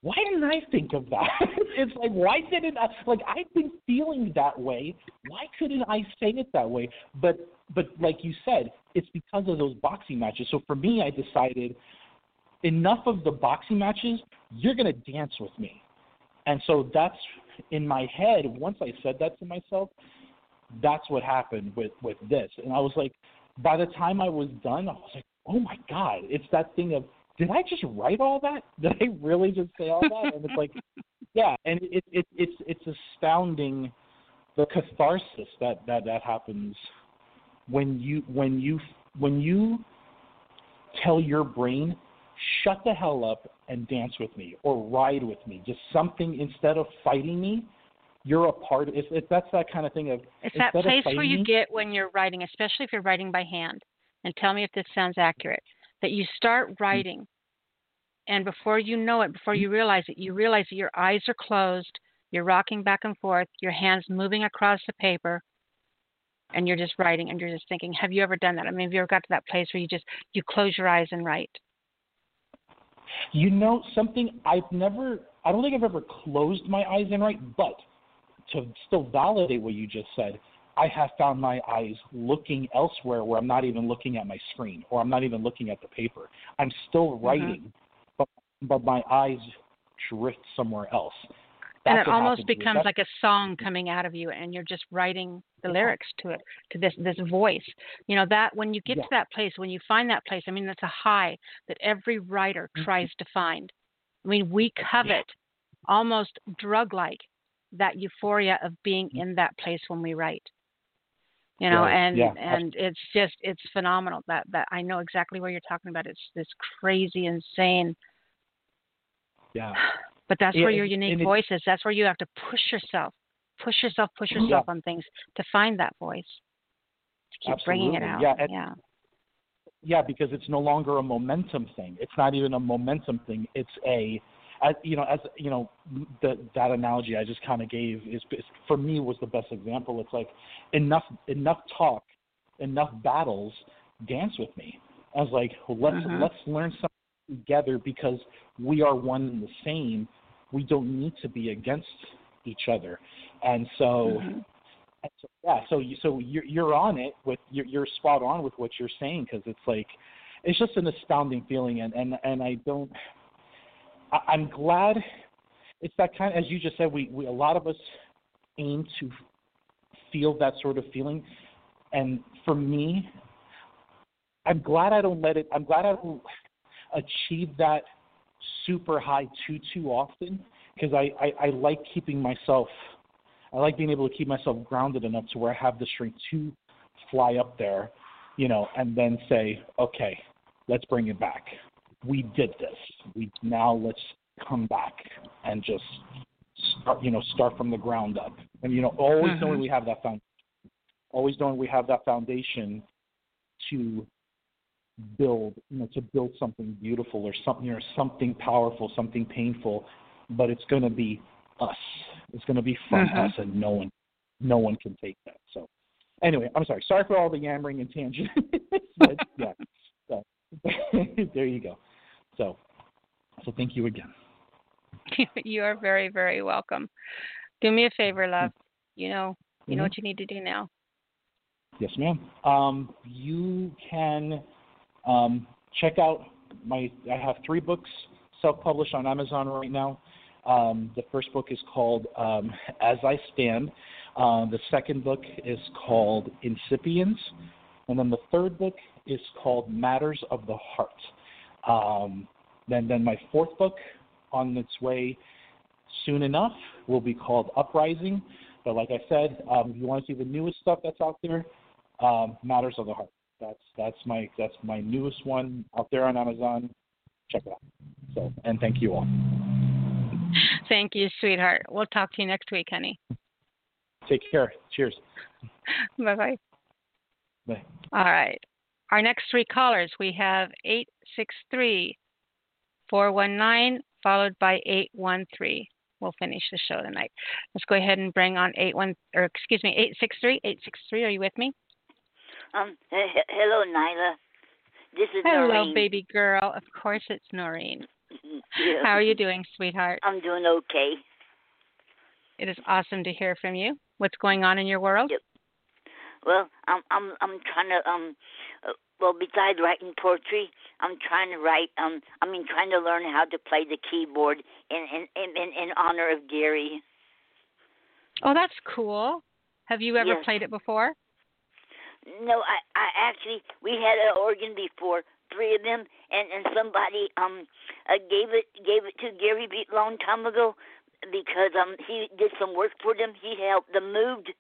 why didn't I think of that? (laughs) it's like, why didn't I? Like I've been feeling that way. Why couldn't I say it that way? But but like you said, it's because of those boxing matches. So for me, I decided enough of the boxing matches. You're gonna dance with me, and so that's in my head. Once I said that to myself, that's what happened with with this. And I was like, by the time I was done, I was like, oh my god, it's that thing of did I just write all that? (laughs) Did I really just say all that? And it's like, (laughs) yeah, and it, it it's it's astounding the catharsis that that that happens when you when you when you tell your brain shut the hell up and dance with me or ride with me just something instead of fighting me you're a part of if, if that's that kind of thing of It's that place where you get when you're writing, especially if you're writing by hand. And tell me if this sounds accurate. That you start mm. writing, and before you know it, before you realize it, you realize that your eyes are closed, you're rocking back and forth, your hands moving across the paper, and you're just writing, and you're just thinking. Have you ever done that? I mean, have you ever got to that place where you just you close your eyes and write? You know something I've never I don't think I've ever closed my eyes and write, but to still validate what you just said, I have found my eyes looking elsewhere where I'm not even looking at my screen or I'm not even looking at the paper. I'm still Mm-hmm. writing, but but my eyes drift somewhere else. and it almost becomes like a song coming out of you and you're just writing the lyrics to it to this this voice you know that when you get Yeah. to that place when you find that place i mean that's a high that every writer Mm-hmm. tries to find i mean we covet almost drug like that euphoria of being mm. in that place when we write you know Right. and Yeah. and it's just it's phenomenal that that i know exactly what you're talking about it's this crazy insane yeah. (sighs) but that's Yeah, where your unique it- voice is. That's where you have to push yourself, push yourself, push Yeah. yourself on things to find that voice, to keep bringing it out. Absolutely. Yeah, yeah. Yeah, because it's no longer a momentum thing. It's not even a momentum thing. It's a, as, you know, as you know, the, that analogy I just kind of gave is, is for me was the best example. It's like enough enough talk, enough battles, dance with me. I was like, let's Mhm. let's learn something together because we are one and the same. We don't need to be against each other, and so. Mhm. And so, yeah, so you, so you're you're on it with you're, you're spot on with what you're saying because it's like it's just an astounding feeling and and and I don't I, I'm glad it's that kind as you just said we we a lot of us aim to feel that sort of feeling and for me I'm glad I don't let it I'm glad I don't achieve that super high too too often because I, I I like keeping myself I like being able to keep myself grounded enough to where I have the strength to fly up there, you know, and then say, okay, let's bring it back. We did this. We now let's come back and just start, you know, start from the ground up. And you know, always Mhm. knowing we have that foundation, always knowing we have that foundation to build, you know, to build something beautiful or something or something powerful, something painful, but it's going to be us. It's going to be from Mhm. us, and no one, no one can take that. So, anyway, I'm sorry. Sorry for all the yammering and tangent. (laughs) but yeah, so (laughs) there you go. So, so thank you again. (laughs) you are very, very welcome. Do me a favor, love. You know, you know Mhm. what you need to do now. Yes, ma'am. Um, you can um, check out my. I have three books self-published on Amazon right now. Um, the first book is called um, As I Stand. Uh, the second book is called Incipients, and then the third book is called Matters of the Heart. Um, then, then my fourth book on its way soon enough will be called Uprising. But like I said, um, if you want to see the newest stuff that's out there, um, Matters of the Heart. That's that's my that's my newest one out there on Amazon. Check it out. So and thank you all. Thank you, sweetheart. We'll talk to you next week, honey. Take care. Cheers. (laughs) bye bye. Bye. All right. Our next three callers we have 863 419, followed by 813. We'll finish the show tonight. Let's go ahead and bring on 81, or excuse me, 863. 863, are you with me? Um, he- he- hello, Nyla. This is Hello, Noreen. baby girl. Of course, it's Noreen. (laughs) Yeah. How are you doing, sweetheart? I'm doing okay. It is awesome to hear from you. What's going on in your world? Well, I'm I'm I'm trying to um, uh, well, besides writing poetry, I'm trying to write um, I mean, trying to learn how to play the keyboard in in in in, honor of Gary. Oh, that's cool. Have you ever Yes. played it before? No, I I actually we had an organ before, three of them, and and somebody um uh, gave it gave it to Gary a long time ago because um he did some work for them. He helped them moved,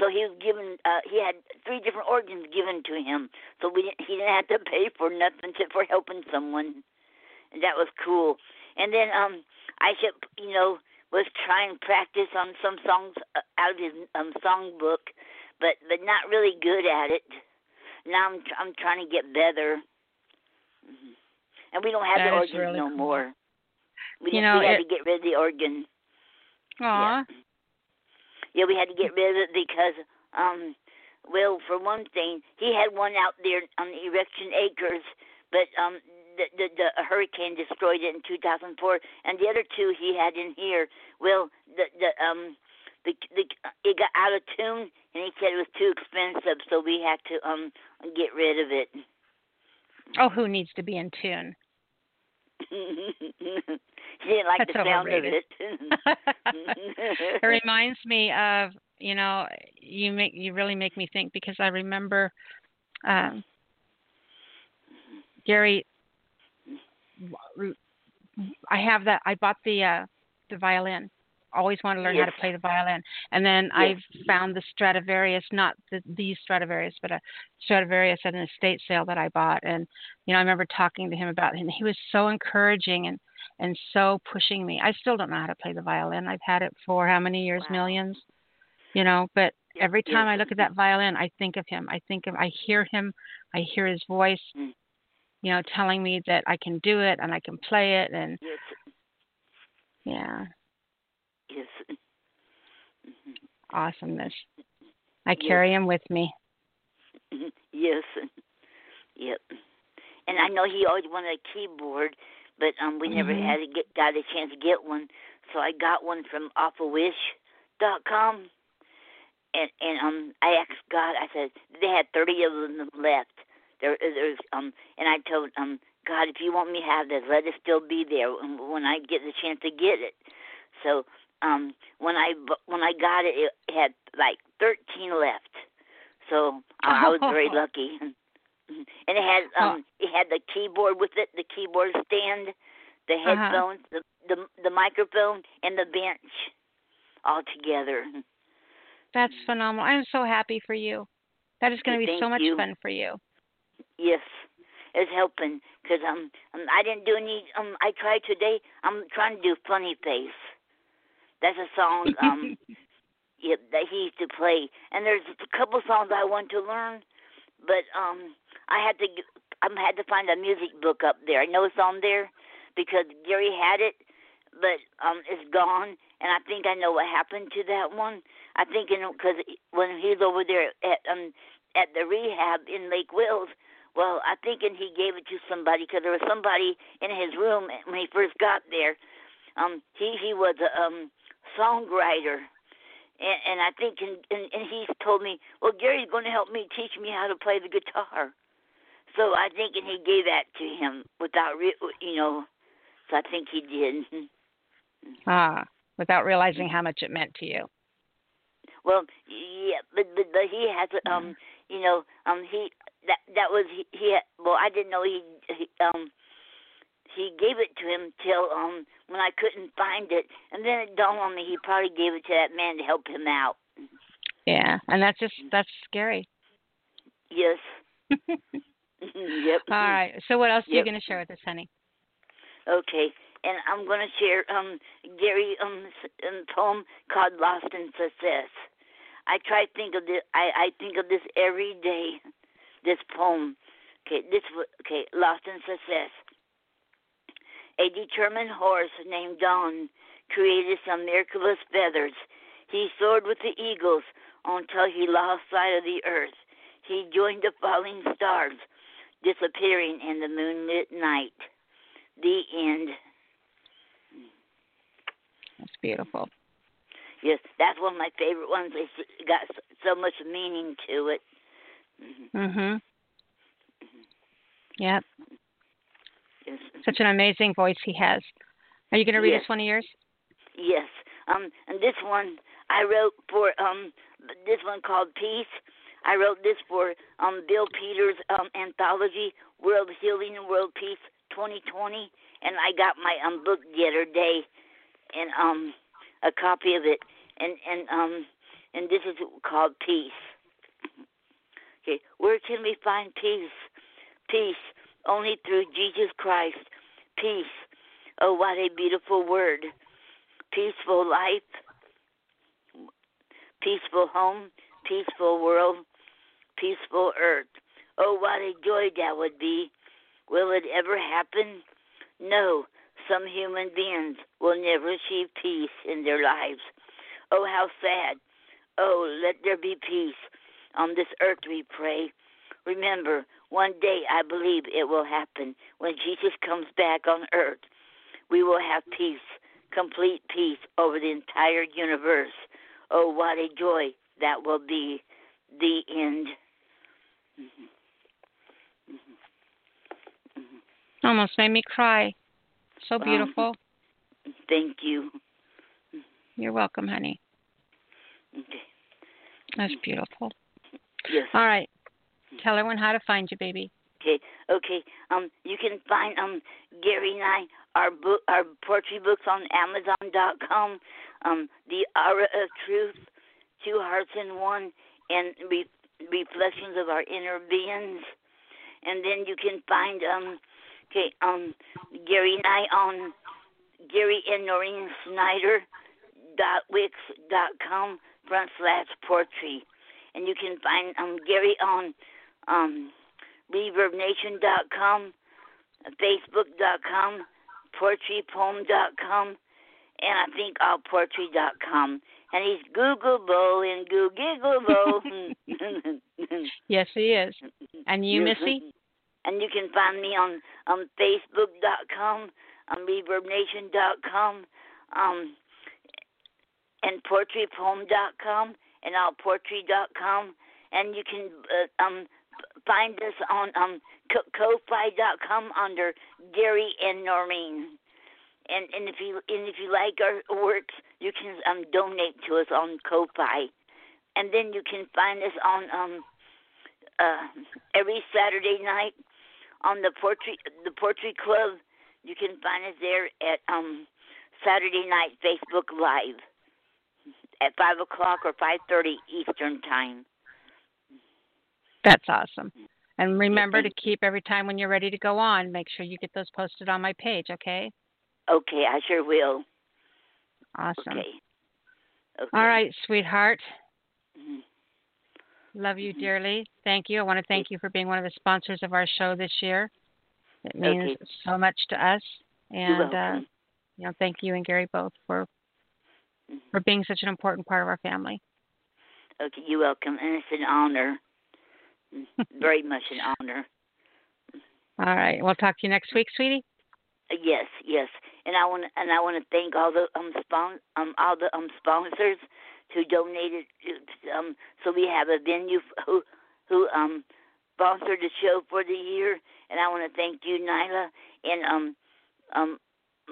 so he was given. Uh, he had three different organs given to him, so we didn't, he didn't have to (laughs) pay for nothing except for helping someone, and that was cool. And then um, I kept, you know, was trying to practice on some songs uh, out of his um song book, but but not really good at it. Now I'm I'm trying to get better. Mm-hmm. And we don't have That the is organ really no cool. more. We, You had- know, we had it- to get rid of the organ. Aw. Yeah, we had to get rid of it because, um, well, for one thing, he had one out there on the Erection Acres, but um, the, the the hurricane destroyed it in 2004, and the other two he had in here. Well, the the um. The, the it got out of tune, and he said it was too expensive, so we had to um get rid of it. Oh, who needs to be in tune? (laughs) he (laughs) didn't like That's the sound overrated. of it. (laughs) (laughs) it reminds me of you know you make you really make me think because I remember um, Gary. I have that. I bought the uh, the violin. Always wanted to learn how to play the violin, and then Yes. I found the Stradivarius, not the these Stradivarius, but a Stradivarius at an estate sale that I bought. And you know, I remember talking to him about it, and he was so encouraging and and so pushing me. I still don't know how to play the violin. I've had it for how many years? Millions. You know, but every time I look at that violin, I think of him. I think of I hear him. I hear his voice. Mm. You know, telling me that I can do it and I can play it, and yes, yeah, yes. awesomeness. I Yes. carry him with me. yes. Yep. And I know he always wanted a keyboard, but um we never Mhm. had to get got a chance to get one. So I got one from awfulwish.com. And and um I asked God, I said they had 30 of them left. There there's um and I told um God, if you want me to have this, let it still be there when I get the chance to get it. So um when I when I got it, it had like 13 left. So I I was very (laughs) lucky. And it had um it had the keyboard with it, the keyboard stand, the Uh-huh. headphones, the the the microphone, and the bench all together. That's phenomenal. I'm so happy for you. That is going to be so much you. fun for you. Yes, it's helping because um, um I didn't do any um I tried today. I'm trying to do funny face. That's a song um (laughs) yep that he used to play. And there's a couple songs I want to learn, but um I had to I had to find a music book up there. I know it's on there because Gary had it, but um it's gone. And I think I know what happened to that one. I think because when he's over there at um at the rehab in Lake Wales, well, I think and he gave it to somebody because there was somebody in his room when he first got there. Um, he he was a um songwriter, and, and I think and, and and he's told me, well, Gary's going to help me teach me how to play the guitar. So I think and he gave that to him without re- you know. So I think he did. (laughs) Ah, without realizing how much it meant to you. Well, yeah, but but, but he has um, you know, um, he that that was he, he had, well, I didn't know he, he um he gave it to him till um when I couldn't find it, and then it dawned on me he probably gave it to that man to help him out. Yeah, and that's just that's scary. Yes. (laughs) (laughs) yep. All right. So what else are you going to share with us, honey? Okay, and I'm going to share um Gary um, um poem called Lost in Success. I try to think of this. I I think of this every day. This poem. Okay, this okay. Lost in Success. A determined horse named Dawn created some miraculous feathers. He soared with the eagles until he lost sight of the earth. He joined the falling stars, disappearing in the moonlit night. The end. That's beautiful. Yes, that's one of my favorite ones. It's got so much meaning to it. Mhm. Yep. Yes. Such an amazing voice he has. Are you going to read Yes. us one of yours? Yes. Um, and this one I wrote for um this one called Peace. I wrote this for um Bill Peters um anthology World Healing and World Peace 2020, and I got my um book the other day, and um a copy of it, and and um and this is called peace. Okay, where can we find peace? Peace only through Jesus Christ. Peace. Oh, what a beautiful word. Peaceful life, peaceful home, peaceful world, peaceful earth. Oh, what a joy that would be. Will it ever happen? No. Some human beings will never achieve peace in their lives. Oh, how sad. Oh, let there be peace on this earth, we pray. Remember, one day I believe it will happen. When Jesus comes back on earth, we will have peace, complete peace over the entire universe. Oh, what a joy that will be. The end. Almost made me cry. So beautiful. Thank you. You're welcome, honey. Okay. That's beautiful. Yes. All right. Tell everyone how to find you, baby. Okay, okay. Um, you can find um Gary and I our book our poetry books on Amazon.com. Um, the Aura of Truth, Two Hearts in One, and re- reflections of our inner beings. And then you can find um, okay, um, Gary and I on Gary and Noreen Snyder dot wix dot com front slash poetry, and you can find um Gary on um ReverbNation.com, Facebook.com, PoetryPoem.com, and I think allpoetry.com. And he's Googleable and Googleable. (laughs) (laughs) Yes, he is. And you, Missy? (laughs) And you can find me on um, Facebook.com, on ReverbNation.com, um, and PoetryPoem.com, and allpoetry.com. And you can uh, um, find us on um ko-fi.com under Gary and Noreen. And and if you and if you like our works, you can um donate to us on Ko-fi. And then you can find us on um uh every Saturday night on the Poetry the Poetry Club. You can find us there at um Saturday night Facebook Live at five o'clock or five thirty Eastern time. That's awesome. And remember to keep every time when you're ready to go on, make sure you get those posted on my page, okay? Okay, I sure will. Awesome. Okay. Okay. All right, sweetheart. Mhm. Love you dearly. Thank you. I want to thank you for being one of the sponsors of our show this year. It means Okay. so much to us. And uh, you know, thank you and Gary both for Mm-hmm. for being such an important part of our family. Okay, you're welcome, and it's an honor. Very much an honor. All right. We'll talk to you next week, sweetie. Uh, Yes, yes, and I want and I want to thank all the um spon- um all the um sponsors who donated uh, um so we have a venue who who um sponsored the show for the year, and I want to thank you, Nyla, and um um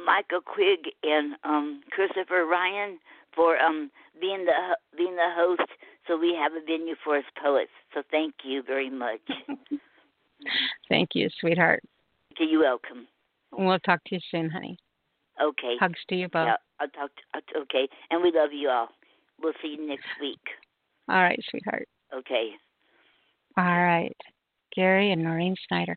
Michael Quigg and um Christopher Ryan for um being the being the host, so we have a venue for us poets. So thank you very much. (laughs) Thank you, sweetheart. you're welcome. We'll talk to you soon, honey. Okay. Hugs to you both. Yeah, I'll talk. To, I'll- okay, and we love you all. We'll see you next week. All right, sweetheart. Okay. All right. Gary and Noreen Snyder.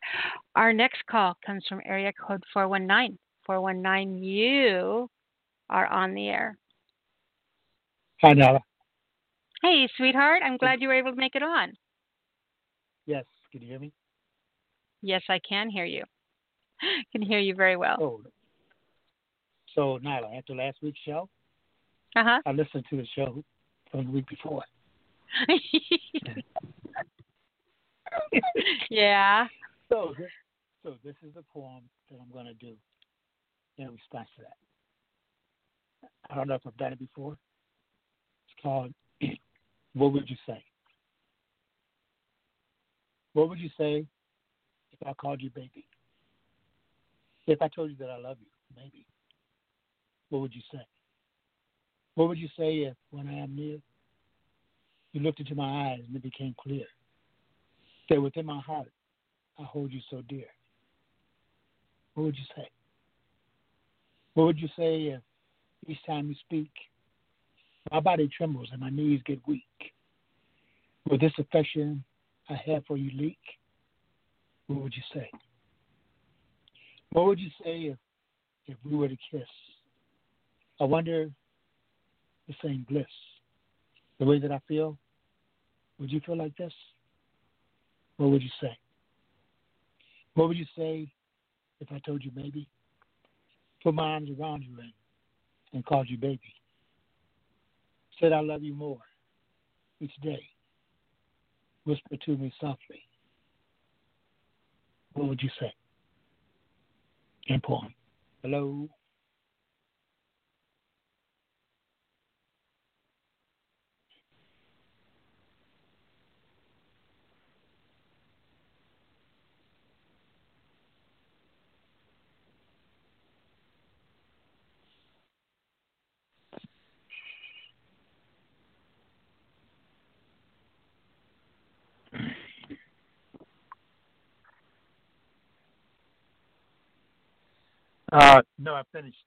Our next call comes from area code 419. 419, you are on the air. Hi, Nala. Hey, sweetheart. I'm glad you were able to make it on. Yes, can you hear me? Yes, I can hear you. (laughs) can hear you very well. Oh, so Nyla, after last week's show, Uh huh. I listened to the show from the week before. (laughs) yeah. So so this is the poem that I'm going to do in response to that. I don't know if I've done it before. It's called (clears throat) "What Would You Say." What would you say if I called you baby? If I told you that I love you, maybe. What would you say? What would you say if, when I am near, you looked into my eyes and it became clear that within my heart I hold you so dear? What would you say? What would you say if each time you speak, My body trembles and my knees get weak. Will this affection I have for you leak? What would you say? What would you say if, if we were to kiss? I wonder the same bliss. The way that I feel, would you feel like this? What would you say? What would you say if I told you maybe? Put my arms around you and, and called you baby. Said I love you more each day. Whisper to me softly. What would you say? In poem. Hello. Uh, no, I finished